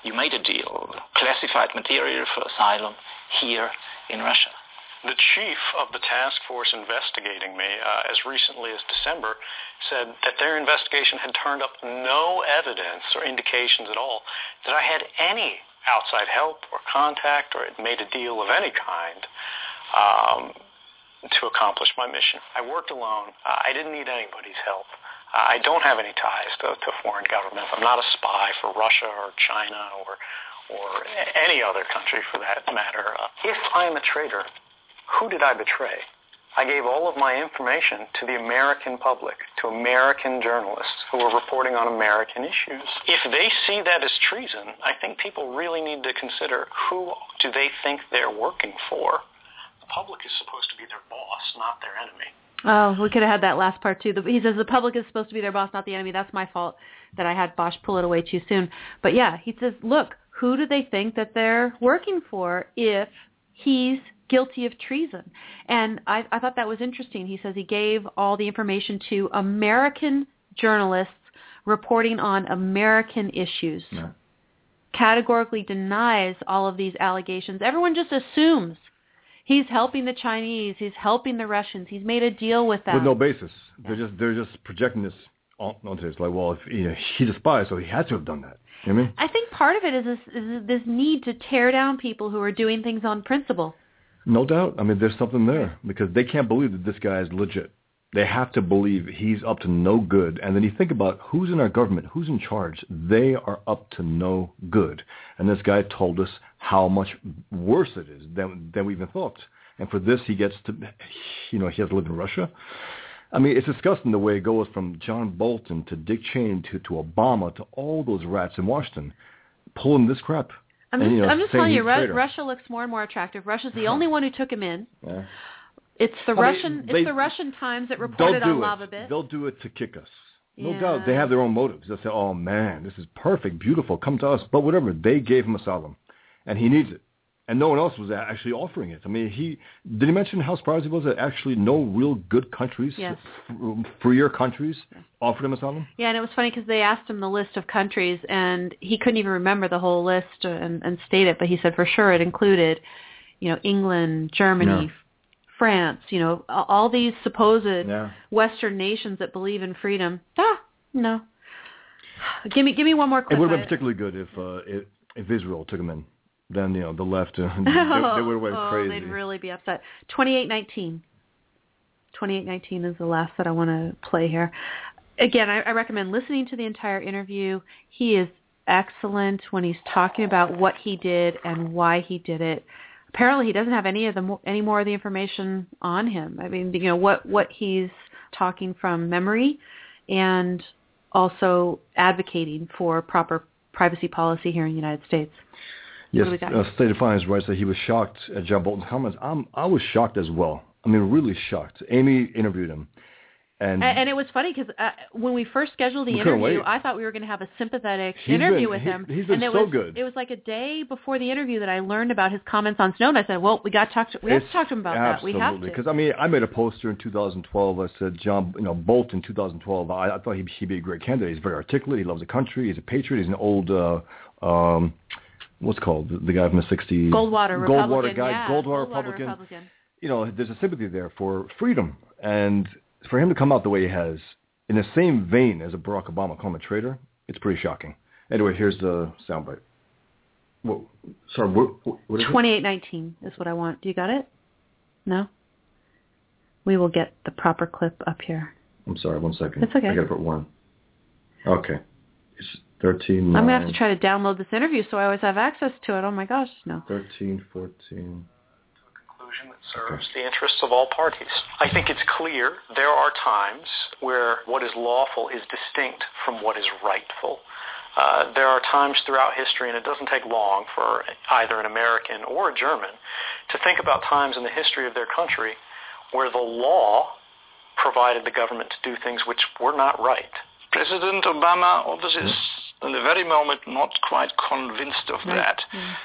you made a deal, classified material for asylum here in Russia. the chief of the task force investigating me, uh, as recently as December, said that their investigation had turned up no evidence or indications at all that I had any outside help or contact or had made a deal of any kind um, to accomplish my mission. I worked alone. Uh, I didn't need anybody's help. Uh, I don't have any ties to, to foreign governments. I'm not a spy for Russia or China or or any other country for that matter. Uh, if I'm a traitor, who did I betray? I gave all of my information to the American public, to American journalists who were reporting on American issues. If they see that as treason, I think people really need to consider who do they think they're working for. The public is supposed to be their boss, not their enemy. Oh, we could have had that last part too. He says the public is supposed to be their boss, not the enemy. That's my fault that I had Bosch pull it away too soon. But yeah, he says, look, who do they think that they're working for if he's guilty of treason. And I, I thought that was interesting. He says he gave all the information to American journalists reporting on American issues. Yeah. Categorically denies all of these allegations. Everyone just assumes he's helping the Chinese, he's helping the Russians, he's made a deal with them. With no basis. They're just they're just projecting this on, onto this. Like, well, if you know, he's a spy, so he had to have done that. You know I mean? I think part of it is this, is this need to tear down people who are doing things on principle. No doubt. I mean, there's something there because they can't believe that this guy is legit. They have to believe he's up to no good. And then you think about who's in our government, who's in charge. They are up to no good. And this guy told us how much worse it is than than we even thought. And for this, he gets to, you know, he has to live in Russia. I mean, it's disgusting the way it goes from John Bolton to Dick Cheney to, to Obama to all those rats in Washington pulling this crap. I'm And, just, you know, I'm just telling you, Ru- Russia looks more and more attractive. Russia's the uh-huh. only one who took him in. Yeah. It's the I mean, Russian. they- it's the Russian Times that reported on it. Lavabit. They'll do it to kick us. No Yeah. doubt. They have their own motives. They'll say, oh, man, this is perfect, beautiful, come to us. But whatever, they gave him asylum, and he needs it. And no one else was actually offering it. I mean, he did he mention how surprised he was that actually no real good countries, Yes. freer countries, offered him asylum? Yeah, and it was funny because they asked him the list of countries, and he couldn't even remember the whole list and, and state it. But he said for sure it included, you know, England, Germany, Yeah. France. You know, all these supposed Yeah. Western nations that believe in freedom. Ah, no. Give me, give me one more question. It would have been particularly good if uh, if, if Israel took him in. Then you know the left uh, *laughs* *laughs* they, they would have went oh, crazy. they'd really be upset. Twenty-eight nineteen. Twenty-eight nineteen is the last that I want to play here. Again, I, I recommend listening to the entire interview. He is excellent when he's talking about what he did and why he did it. Apparently, he doesn't have any of the any more of the information on him. I mean, you know what what he's talking from memory, and also advocating for proper privacy policy here in the United States. Yes, uh, State of Finance writes that he was shocked at John Bolton's comments. I'm, I was shocked as well. I mean, really shocked. Amy interviewed him, and, And, and it was funny because uh, when we first scheduled the interview. I thought we were going to have a sympathetic He's interview been- with he- him. he's been and it so was, good. It was like a day before the interview that I learned about his comments on Snowden. I said, "Well, we got to talk to we have to talk to him about that. We have absolutely. to." Because I mean, I made a poster in 2012. I said John, you know, Bolton 2012. I, I thought he'd, he'd be a great candidate. He's very articulate. He loves the country. He's a patriot. He's an old, uh, um, what's called the, the guy from the 60s? Goldwater, Goldwater Republican, guy, yeah, Goldwater, Republican. Republican. You know, there's a sympathy there for freedom, and for him to come out the way he has, in the same vein as a Barack Obama, call him a traitor, it's pretty shocking. Anyway, here's the soundbite. What, sorry, what, what is? Twenty-eight nineteen is what I want. Do you got it? No. We will get the proper clip up here. I'm sorry, one second. It's okay. I gotta put one. Okay. It's 13, I'm gonna have to try to download this interview so I always have access to it. Oh my gosh, no. 13, 14. conclusion that serves the interests of all parties. I think it's clear there are times where what is lawful is distinct from what is rightful. Uh, there are times throughout history, and it doesn't take long for either an American or a German to think about times in the history of their country where the law provided the government to do things which were not right. President Obama obviously is in the very moment not quite convinced of Right. that. Yeah.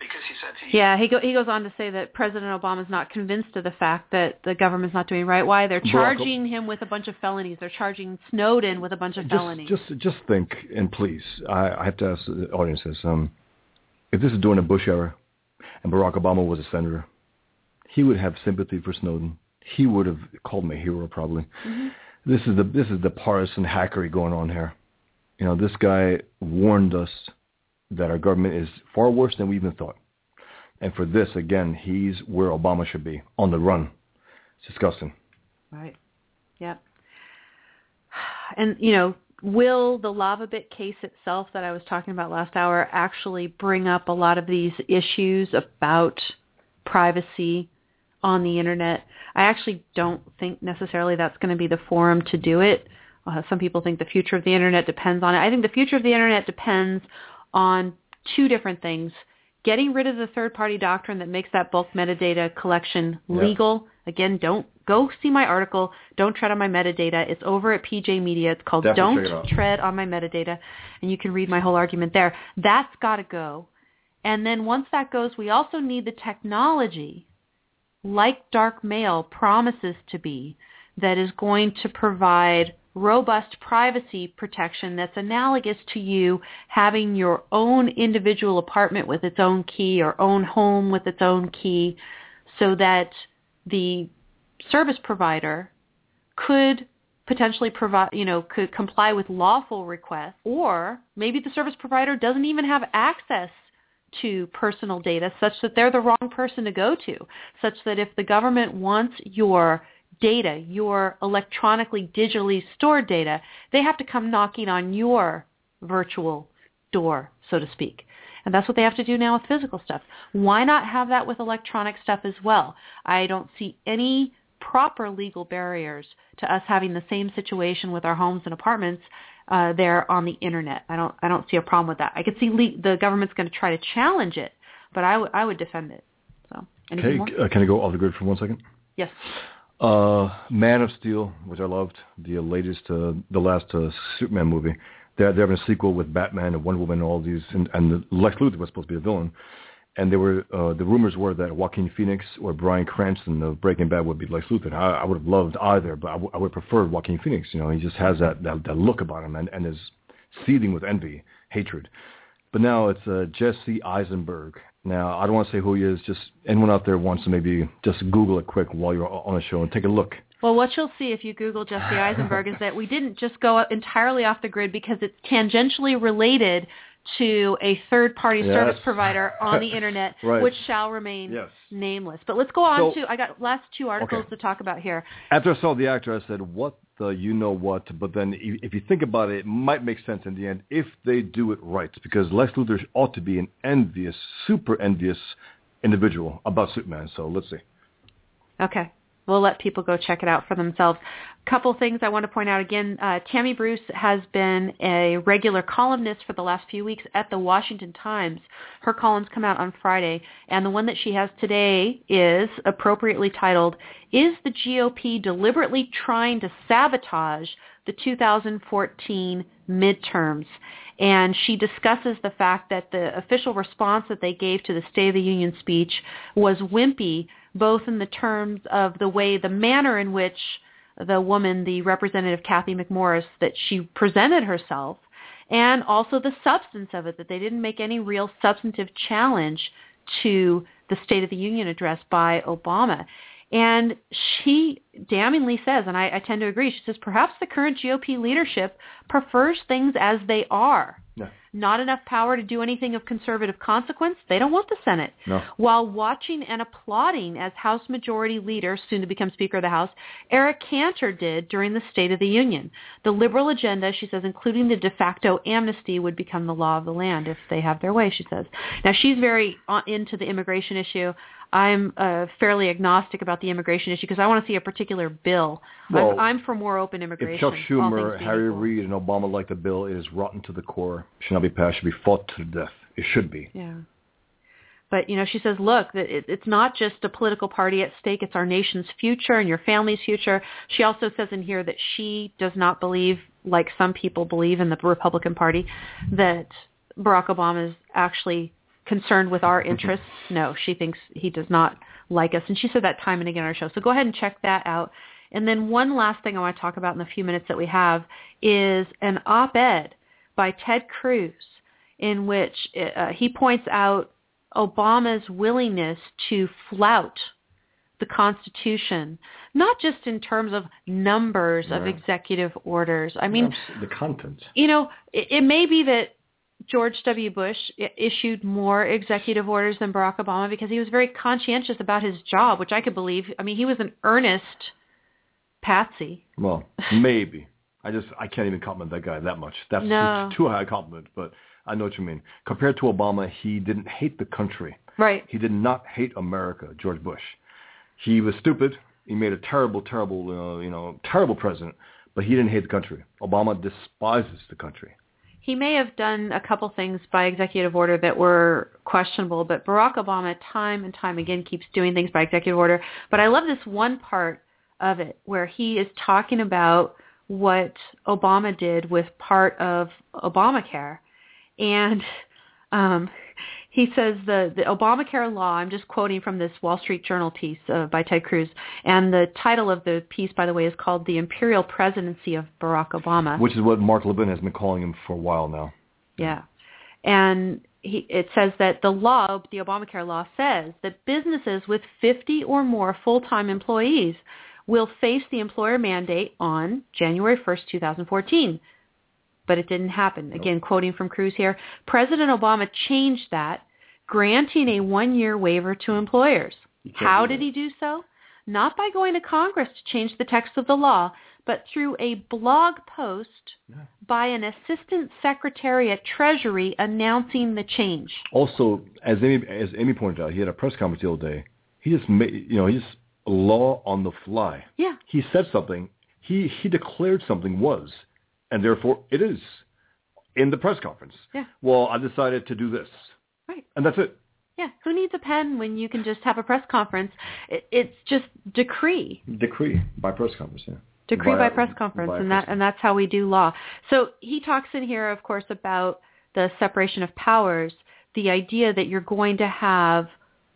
Because he said he Yeah, he go, he goes on to say that President Obama's not convinced of the fact that the government's not doing right. Why? They're Barack- charging him with a bunch of felonies. They're charging Snowden with a bunch of felonies. Just, just, just think, and please, I, I have to ask the audience this. Um, if this is during the Bush era, and Barack Obama was a senator, he would have sympathy for Snowden. He would have called him a hero probably. Mm-hmm. This is the this is the partisan hackery going on here. You know, this guy warned us that our government is far worse than we even thought. And for this, again, he's where Obama should be, on the run. It's disgusting. Right. Yep. *sighs* And, you know, will the LavaBit case itself that I was talking about last hour actually bring up a lot of these issues about privacy on the internet? I actually don't think necessarily that's going to be the forum to do it. Uh, some people think the future of the internet depends on it. I think the future of the internet depends on two different things. Getting rid of the third-party doctrine that makes that bulk metadata collection legal. Again, don't go see my article. Don't tread on my metadata. It's over at PJ Media. It's called Definitely Don't. Tread on My Metadata. And you can read my whole argument there. That's got to go. And then once that goes, we also need the technology, like Darkmail promises to be, that is going to provide robust privacy protection that's analogous to you having your own individual apartment with its own key or own home with its own key so that the service provider could potentially provide, you know, could comply with lawful requests or maybe the service provider doesn't even have access to personal data such that they're the wrong person to go to, such that if the government wants your data, your electronically, digitally stored data, they have to come knocking on your virtual door, so to speak. And that's what they have to do now with physical stuff. Why not have that with electronic stuff as well? I don't see any proper legal barriers to us having the same situation with our homes and apartments uh, there on the internet. I don't I don't see a problem with that. I could see le- the government's going to try to challenge it, but I would I would defend it. So Okay, uh, can I go off the grid for one second? Yes. Uh, Man of Steel, which I loved, the latest, uh, the last uh, Superman movie. They're, they're having a sequel with Batman and Wonder Woman and all these, and, and Lex Luthor was supposed to be a villain. And they were, uh, the rumors were that Joaquin Phoenix or Bryan Cranston of Breaking Bad would be Lex Luthor. I, I would have loved either, but I, w- I would prefer Joaquin Phoenix. You know, he just has that, that, that look about him and, and is seething with envy, hatred. But now it's uh, Jesse Eisenberg. Now, I don't want to say who he is. Just anyone out there wants to maybe just Google it quick while you're on the show and take a look. Well, what you'll see if you Google Jesse Eisenberg is that we didn't just go entirely off the grid because it's tangentially related to a third-party Yes. service provider on the *laughs* internet, Right. which shall remain Yes. nameless. But let's go on So- to, I got last two articles Okay. to talk about here. After I saw the actor, I said, "What the you know what?" But then, if if you think about it, it might make sense in the end if they do it right, because Lex Luthor ought to be an envious, super envious individual about Superman. So let's see. Okay. We'll let people go check it out for themselves. Couple things I want to point out again. Uh, Tammy Bruce has been a regular columnist for the last few weeks at the Washington Times. Her columns come out on Friday, and the one that she has today is appropriately titled, Is the GOP deliberately trying to sabotage the 2014 midterms? And she discusses the fact that the official response that they gave to the State of the Union speech was wimpy, both in the terms of the way, the manner in which the woman, the representative Cathy McMorris, that she presented herself, and also the substance of it, that they didn't make any real substantive challenge to the State of the Union address by Obama. And she damningly says, and I, I tend to agree, she says perhaps the current GOP leadership prefers things as they are. Yeah. Not enough power to do anything of conservative consequence. They don't want the Senate. No. While watching and applauding as House Majority Leader, soon to become Speaker of the House, Eric Cantor did during the State of the Union. The liberal agenda, she says, including the de facto amnesty, would become the law of the land if they have their way, she says. Now, she's very uh, into the immigration issue. I'm uh, fairly agnostic about the immigration issue because I want to see a particular bill. Well, I'm, I'm for more open immigration. If Chuck Schumer, Harry. Reid, and Obama like the bill, it is rotten to the core. Should not be passed. Should be fought to death. It should be. Yeah. But, you know, she says, look, it's not just a political party at stake. It's our nation's future and your family's future. She also says in here that she does not believe, like some people believe in the Republican Party, that Barack Obama is actually concerned with our interests. No, she thinks he does not like us. And she said that time and again on our show. So go ahead and check that out. And then one last thing I want to talk about in the few minutes that we have is an op-ed by Ted Cruz in which uh, he points out Obama's willingness to flout the Constitution, not just in terms of numbers of executive orders. I mean, the content. you know, it, it may be that George W. Bush issued more executive orders than Barack Obama because he was very conscientious about his job, which I could believe. I mean, he was an earnest patsy. Well, maybe. I just I can't even compliment that guy that much. That's No. too high a compliment, but I know what you mean. Compared to Obama, he didn't hate the country. Right. He did not hate America, George Bush. He was stupid. He made a terrible, terrible, uh, you know, terrible president, but he didn't hate the country. Obama despises the country. He may have done a couple things by executive order that were questionable, but Barack Obama time and time again keeps doing things by executive order. But I love this one part of it where he is talking about what Obama did with part of Obamacare. And um, he says the, the Obamacare law, I'm just quoting from this Wall Street Journal piece uh, by Ted Cruz, and the title of the piece, by the way, is called The Imperial Presidency of Barack Obama. Which is what Mark Levin has been calling him for a while now. Yeah. And he, it says that the law, the Obamacare law says that businesses with 50 or more full-time employees will face the employer mandate on January 1st, 2014. But it didn't happen. Again, quoting from Cruz here, President Obama changed that, granting a one-year waiver to employers. How did he do so? Not by going to Congress to change the text of the law, but through a blog post by an assistant secretary at Treasury announcing the change. Also, as Amy, as Amy pointed out, he had a press conference the other day. He just made, you know, he just law on the fly. Yeah. He said something. He he declared something was, and therefore it is, in the press conference. Yeah. Well, I decided to do this, Right. and that's it. Yeah. Who needs a pen when you can just have a press conference? It, it's just decree. Decree by press conference. Yeah. Decree by Via- press conference, via and that and that's how we do law. So he talks in here, of course, about the separation of powers, the idea that you're going to have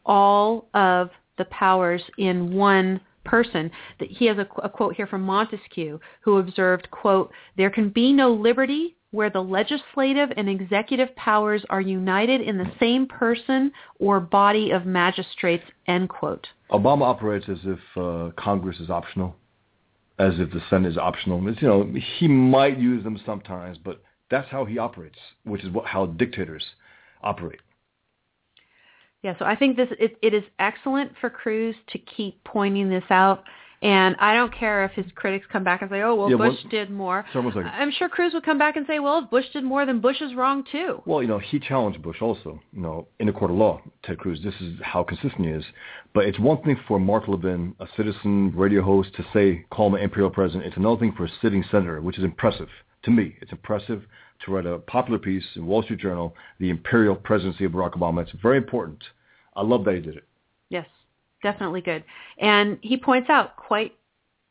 all of the powers in one person. That he has a, a quote here from Montesquieu, who observed, "quote There can be no liberty." Where the legislative and executive powers are united in the same person or body of magistrates, end quote. Obama operates as if uh, Congress is optional, as if the Senate is optional. It's, you know, he might use them sometimes, but that's how he operates, which is what how dictators operate. Yeah, so I think this it, it is excellent for Cruz to keep pointing this out. And I don't care if his critics come back and say, "Oh, well, Yeah, Bush what- did more." Like, I'm sure Cruz would come back and say, "Well, if Bush did more, then Bush is wrong too." Well, you know, he challenged Bush also, you know, in a court of law, Ted Cruz. This is how consistent he is. But it's one thing for Mark Levin, a citizen radio host, to say, call him an imperial president. It's another thing for a sitting senator, which is impressive. To me, it's impressive to write a popular piece in Wall Street Journal, the imperial presidency of Barack Obama. It's very important. I love that he did it. Yes, definitely good. And he points out quite,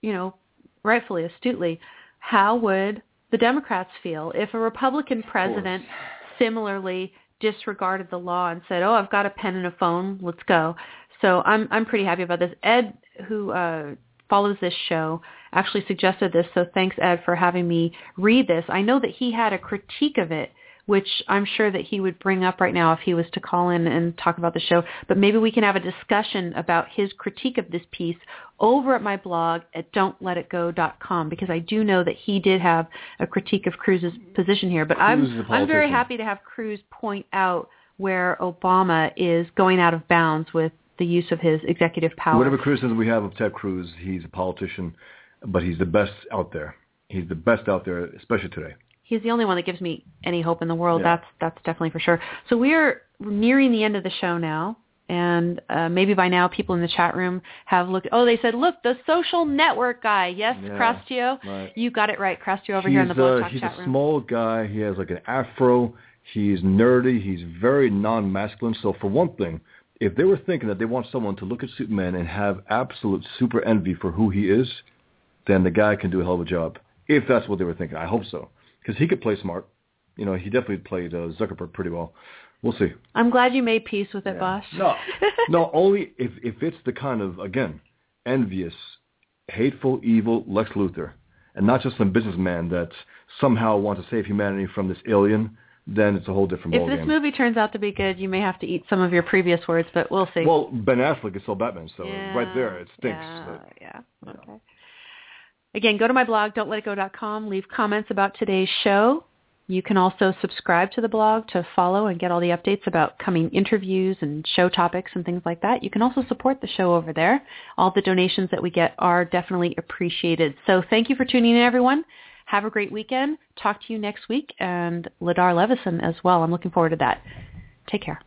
you know, rightfully, astutely, how would the Democrats feel if a Republican president similarly disregarded the law and said, "Oh, I've got a pen and a phone, let's go." So I'm I'm pretty happy about this. Ed, who uh, follows this show, actually suggested this, so thanks Ed for having me read this. I know that he had a critique of it which I'm sure that he would bring up right now if he was to call in and talk about the show. But maybe we can have a discussion about his critique of this piece over at my blog at don'tletitgo.com because I do know that he did have a critique of Cruz's position here. But I'm Cruz is a I'm very happy to have Cruz point out where Obama is going out of bounds with the use of his executive power. Whatever criticism we have of Ted Cruz, he's a politician, but he's the best out there. He's the best out there, especially today. He's the only one that gives me any hope in the world. Yeah. That's that's definitely for sure. So we're nearing the end of the show now, and uh, maybe by now people in the chat room have looked. Oh, they said, look, the social network guy. Yes, Yeah, Crastio, right. you got it right, Crastio over he's, here in the blog talk he's chat a room. small guy. He has like an afro. He's nerdy. He's very non-masculine. So for one thing, if they were thinking that they want someone to look at Superman and have absolute super envy for who he is, then the guy can do a hell of a job. If that's what they were thinking, I hope so, because he could play smart. You know, he definitely played uh, Zuckerberg pretty well. We'll see. I'm glad you made peace with it, Yeah. Bosch. No, *laughs* no, only if if it's the kind of again envious, hateful, evil Lex Luthor, and not just some businessman that somehow wants to save humanity from this alien then it's a whole different If this movie turns out to be good, you may have to eat some of your previous words, but we'll see. Well, Ben Affleck is still Batman, so Yeah, right there it stinks. Yeah, but- yeah. Okay. Again, go to my blog, don'tletitgo.com. Leave comments about today's show. You can also subscribe to the blog to follow and get all the updates about coming interviews and show topics and things like that. You can also support the show over there. All the donations that we get are definitely appreciated. So thank you for tuning in, everyone. Have a great weekend. Talk to you next week and Ladar Levison as well. I'm looking forward to that. Take care.